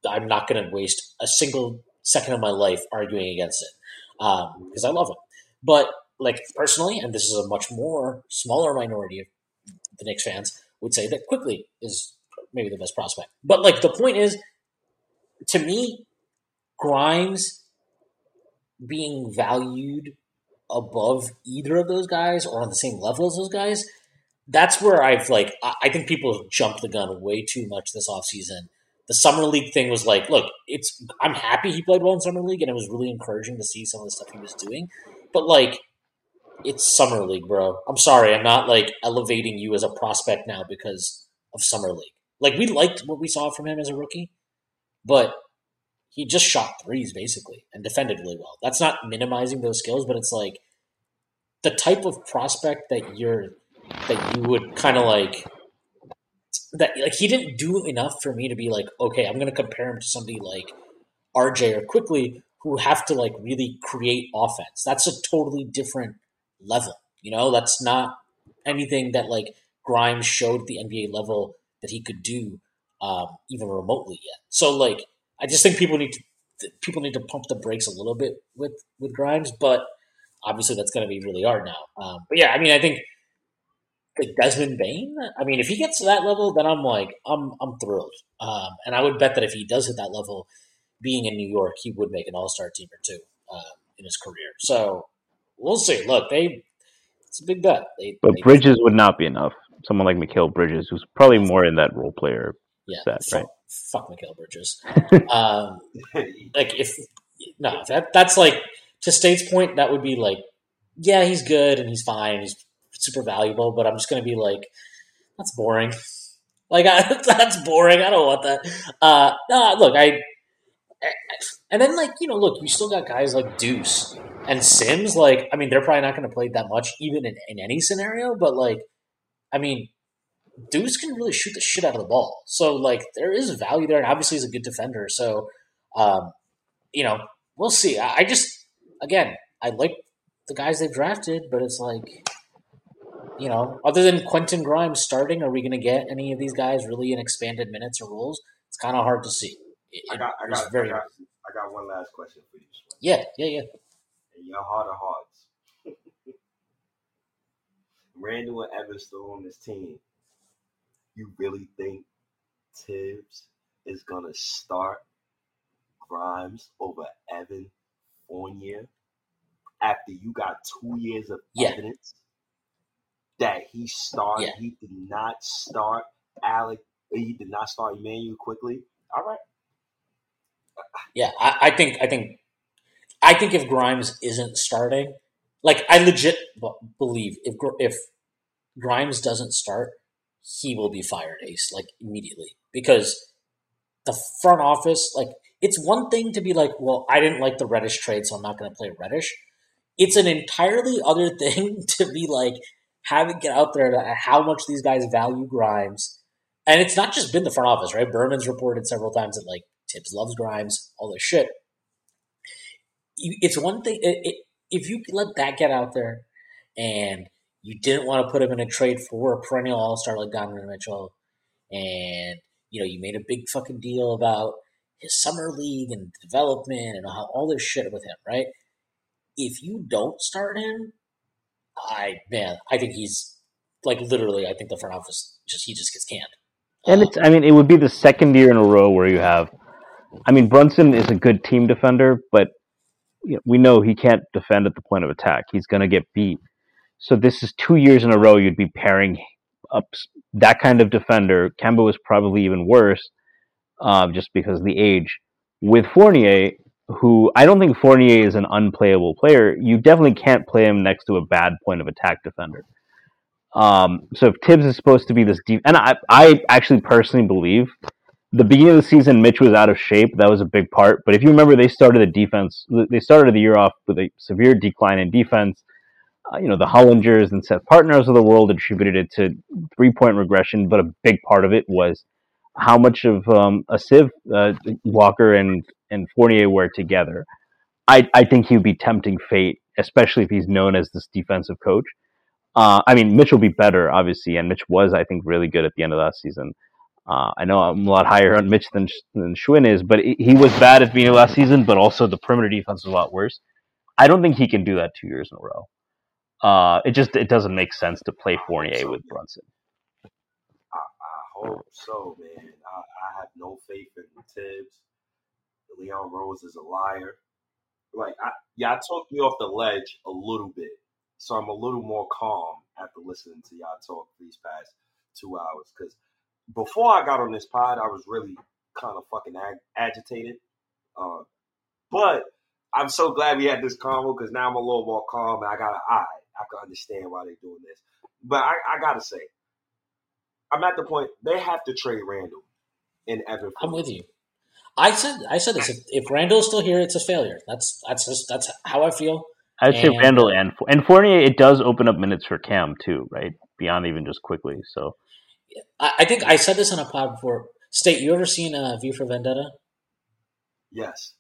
I'm not going to waste a single second of my life arguing against it because um, I love him. But like personally, and this is a much more smaller minority of the Knicks fans would say that Quickley is maybe the best prospect. But like the point is, to me, Grimes being valued above either of those guys or on the same level as those guys, that's where I've like I think people have jumped the gun way too much this offseason. The summer league thing was like, look, it's I'm happy he played well in summer league and it was really encouraging to see some of the stuff he was doing. But like it's summer league, bro. I'm sorry, I'm not like elevating you as a prospect now because of summer league. Like we liked what we saw from him as a rookie, but he just shot threes basically and defended really well. That's not minimizing those skills, but it's like the type of prospect that you're that you would kind of like that like he didn't do enough for me to be like, okay, I'm gonna compare him to somebody like RJ or Quickley who have to like really create offense. That's a totally different level. You know, that's not anything that like Grimes showed at the NBA level that he could do um, even remotely yet. So like, I just think people need to people need to pump the brakes a little bit with with Grimes, but obviously that's going to be really hard now. Um, but yeah, I mean, I think like Desmond Bane. I mean, if he gets to that level, then I'm like, I'm I'm thrilled. Um, and I would bet that if he does hit that level, being in New York, he would make an All Star team or two uh, in his career. So we'll see. Look, they it's a big bet. They, but they, Bridges would not be enough. Someone like Mikal Bridges, who's probably more in that role player Yeah, Sad, fuck, right? fuck Mikal Bridges. um, like if no, that that's like to State's point, that would be like, yeah, he's good and he's fine, he's super valuable, but I'm just gonna be like, that's boring. Like I, that's boring. I don't want that. Uh, no, look, I, and then like you know, look, you still got guys like Deuce and Sims. Like, I mean, they're probably not going to play that much, even in, in any scenario. But like, I mean, Deuce can really shoot the shit out of the ball. So like, there is value there, and obviously he's a good defender. So, um, you know, we'll see. I, I just, again, I like the guys they've drafted, but it's like you know, other than Quentin Grimes starting, are we going to get any of these guys really in expanded minutes or roles? It's kind of hard to see. It, I got, I got, very I got, I got one last question for you. Yeah, yeah, yeah. In your heart of hearts, Randle and Evans still on this team. You really think Thibs is gonna start Grimes over Evan Fournier after you got two years of Yeah. evidence that he started? Yeah. He did not start Alec. He did not start Immanuel Quickley. All right. Yeah, I, I think I think I think if Grimes isn't starting, like I legit believe if if Grimes doesn't start, he will be fired ace like immediately because the front office like it's one thing to be like, well, I didn't like the Reddish trade, so I'm not going to play Reddish. It's an entirely other thing to be like having get out there to how much these guys value Grimes, and it's not just been the front office, right? Berman's reported several times that like Thibs loves Grimes, all this shit. It's one thing it, it, if you let that get out there, and you didn't want to put him in a trade for a perennial All Star like Donovan Mitchell, and you know you made a big fucking deal about his summer league and development and all, all this shit with him, right? If you don't start him, I man, I think he's like literally. I think the front office just he just gets canned. And Um, it's, I mean, it would be the second year in a row where you have, I mean, Brunson is a good team defender, but you know, we know he can't defend at the point of attack. He's going to get beat. So this is two years in a row you'd be pairing up that kind of defender. Kemba was probably even worse, um, just because of the age. With Fournier, who I don't think Fournier is an unplayable player. You definitely can't play him next to a bad point of attack defender. Um, so if Thibs is supposed to be this deep, and I, I actually personally believe the beginning of the season, Mitch was out of shape. That was a big part. But if you remember, they started the defense. They started the year off with a severe decline in defense. Uh, you know, the Hollingers and Seth Partnow of the world attributed it to three point regression, but a big part of it was how much of um, a sieve uh, Walker and and Fournier were together. I I think he would be tempting fate, especially if he's known as this defensive coach. Uh, I mean, Mitch will be better, obviously, and Mitch was, I think, really good at the end of last season. Uh, I know I'm a lot higher on Mitch than than Shwin is, but he was bad at of last season. But also, the perimeter defense was a lot worse. I don't think he can do that two years in a row. Uh, it just it doesn't make sense to play Fournier with Brunson. I, I hope so, man. I, I have no faith in Thibs. Leon Rose is a liar. Like, I, I took you off the ledge a little bit, so I'm a little more calm after listening to y'all talk these past two hours. Because before I got on this pod, I was really kind of fucking ag- agitated. Uh, but I'm so glad we had this convo because now I'm a little more calm and I got an eye. I can understand why they're doing this. But I, I gotta say, I'm at the point they have to trade Randle and Evan. I'm with you. I said I said this. If, if Randle's still here, it's a failure. That's that's just that's how I feel. I'd say Randle and and Fournier. It does open up minutes for Cam too, right? Beyond even just Quickley. So I, I think I said this on a pod before. State, you ever seen uh, V for Vendetta? Yes.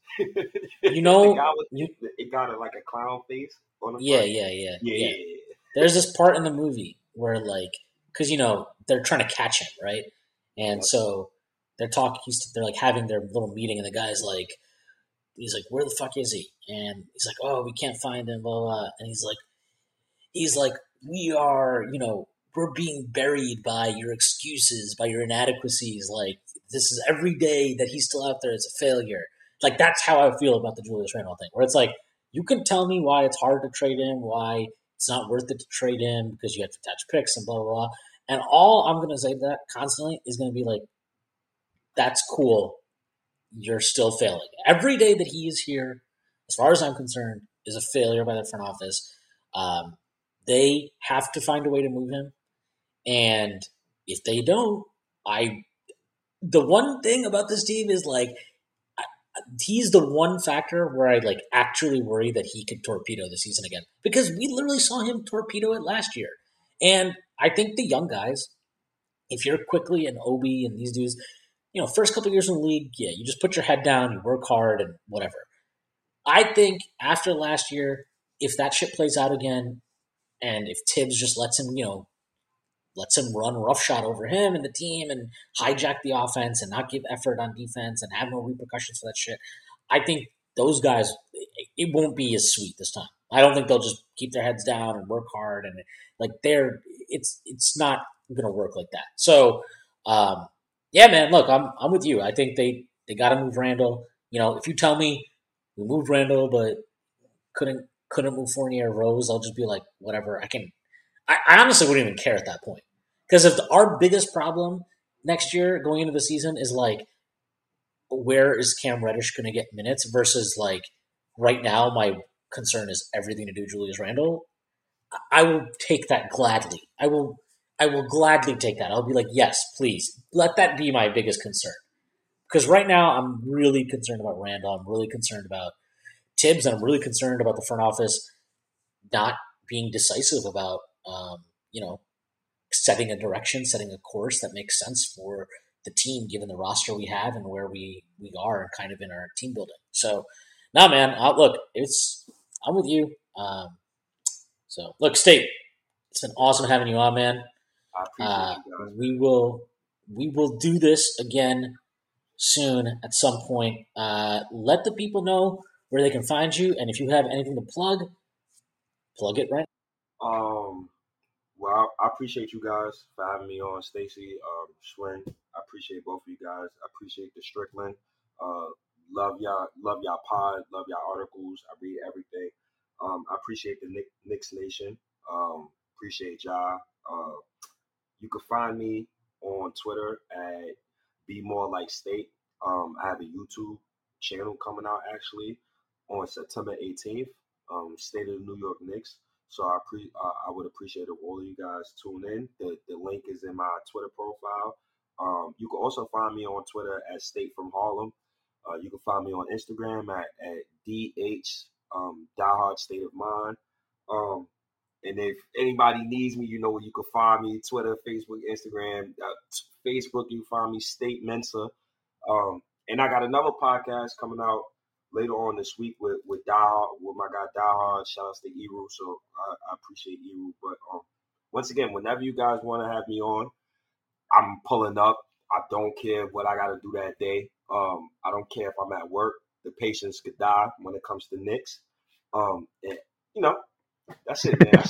You know, you- it got a, like a clown face on the Yeah, front. yeah, yeah, yeah, yeah, yeah. There's this part in the movie where like, because you know they're trying to catch him, right? And so they're talking. They're like having their little meeting, and the guy's like, he's like, "Where the fuck is he?" And he's like, "Oh, we can't find him." Blah. blah. And he's like, he's like, "We are, you know, we're being buried by your excuses, by your inadequacies. Like this is every day that he's still out there is a failure." Like that's how I feel about the Julius Randle thing, where it's like you can tell me why it's hard to trade him, why it's not worth it to trade him because you have to attach picks and blah blah blah. And all I'm going to say to that constantly is going to be like, that's cool. You're still failing. Every day that he is here, as far as I'm concerned, is a failure by the front office. Um, they have to find a way to move him, and if they don't, I. The one thing about this team is like he's the one factor where I like actually worry that he could torpedo the season again because we literally saw him torpedo it last year. And I think the young guys, if you're Quickley and Obi and these dudes, you know, first couple years in the league, yeah, you just put your head down, you work hard, and whatever. I think after last year, if that shit plays out again, and if Thibs just lets him, you know, lets him run roughshod over him and the team and hijack the offense and not give effort on defense and have no repercussions for that shit. I think those guys, it won't be as sweet this time. I don't think they'll just keep their heads down and work hard and like they're it's it's not going to work like that. So, um, yeah, man, look, I'm I'm with you. I think they they got to move Randle. You know, if you tell me we moved Randle but couldn't couldn't move Fournier Rose, I'll just be like, whatever. I can I, I honestly wouldn't even care at that point. Because if the, our biggest problem next year going into the season is like, where is Cam Reddish going to get minutes versus like right now, my concern is everything to do Julius Randle. I will take that gladly. I will. I will gladly take that. I'll be like, yes, please let that be my biggest concern. Because right now, I'm really concerned about Randle. I'm really concerned about Thibs, and I'm really concerned about the front office not being decisive about um, you know, setting a direction, setting a course that makes sense for the team, given the roster we have and where we we are, kind of in our team building. So, now, nah, man, uh, look, it's I'm with you. Um, so, look, State, it's been awesome having you on, man. Uh, we will we will do this again soon at some point. Uh, let the people know where they can find you, and if you have anything to plug, plug it right. Um, I appreciate you guys for having me on, Stacy, um, Shwin. I appreciate both of you guys. I appreciate the Strickland. Uh, love y'all, love y'all pod, love y'all articles. I read everything. Um, I appreciate the Nick, Knicks Nation. Um, appreciate y'all. Uh, you can find me on Twitter at Be More Like State. Um, I have a YouTube channel coming out actually on September 18th. Um, State of the New York Knicks. So I pre uh, I would appreciate if all of you guys tune in. The the link is in my Twitter profile. Um, you can also find me on Twitter at State from Harlem. Uh, you can find me on Instagram at, at DH um, Diehard State of Mind. Um, and if anybody needs me, you know where you can find me Twitter, Facebook, Instagram. Uh, Facebook, you find me State Mensa. Um, and I got another podcast coming out later on this week with with Die with my guy Hard. Shout out to Eru. So I, I appreciate Eru. But um, once again, whenever you guys want to have me on, I'm pulling up. I don't care what I got to do that day. Um, I don't care if I'm at work. The patients could die when it comes to Knicks. Um, and, you know, that's it, man.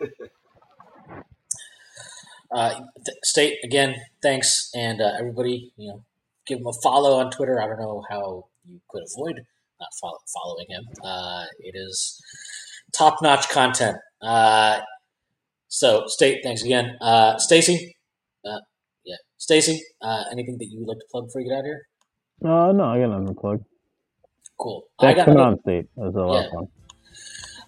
uh, th- State again, thanks, and uh, everybody, you know, give them a follow on Twitter. I don't know how you could avoid not follow, following him. Uh, it is top notch content. Uh, so, State, thanks again. Uh, Stacy, uh, yeah, Stacy, uh, anything that you would like to plug before you get out of here? Uh, no, I got nothing to plug. Cool. Thanks I got on, State. That was a lot yeah. of fun.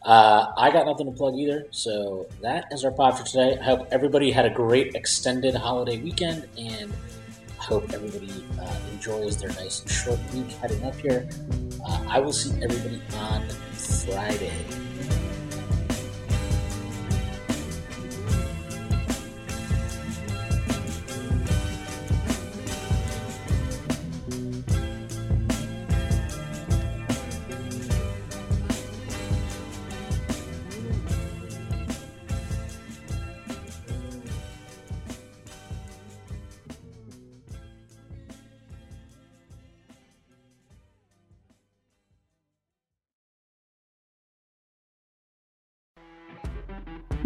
Uh, I got nothing to plug either. So that is our pod for today. I hope everybody had a great extended holiday weekend and hope everybody uh, enjoys their nice short week heading up here. Uh, I will see everybody on Friday.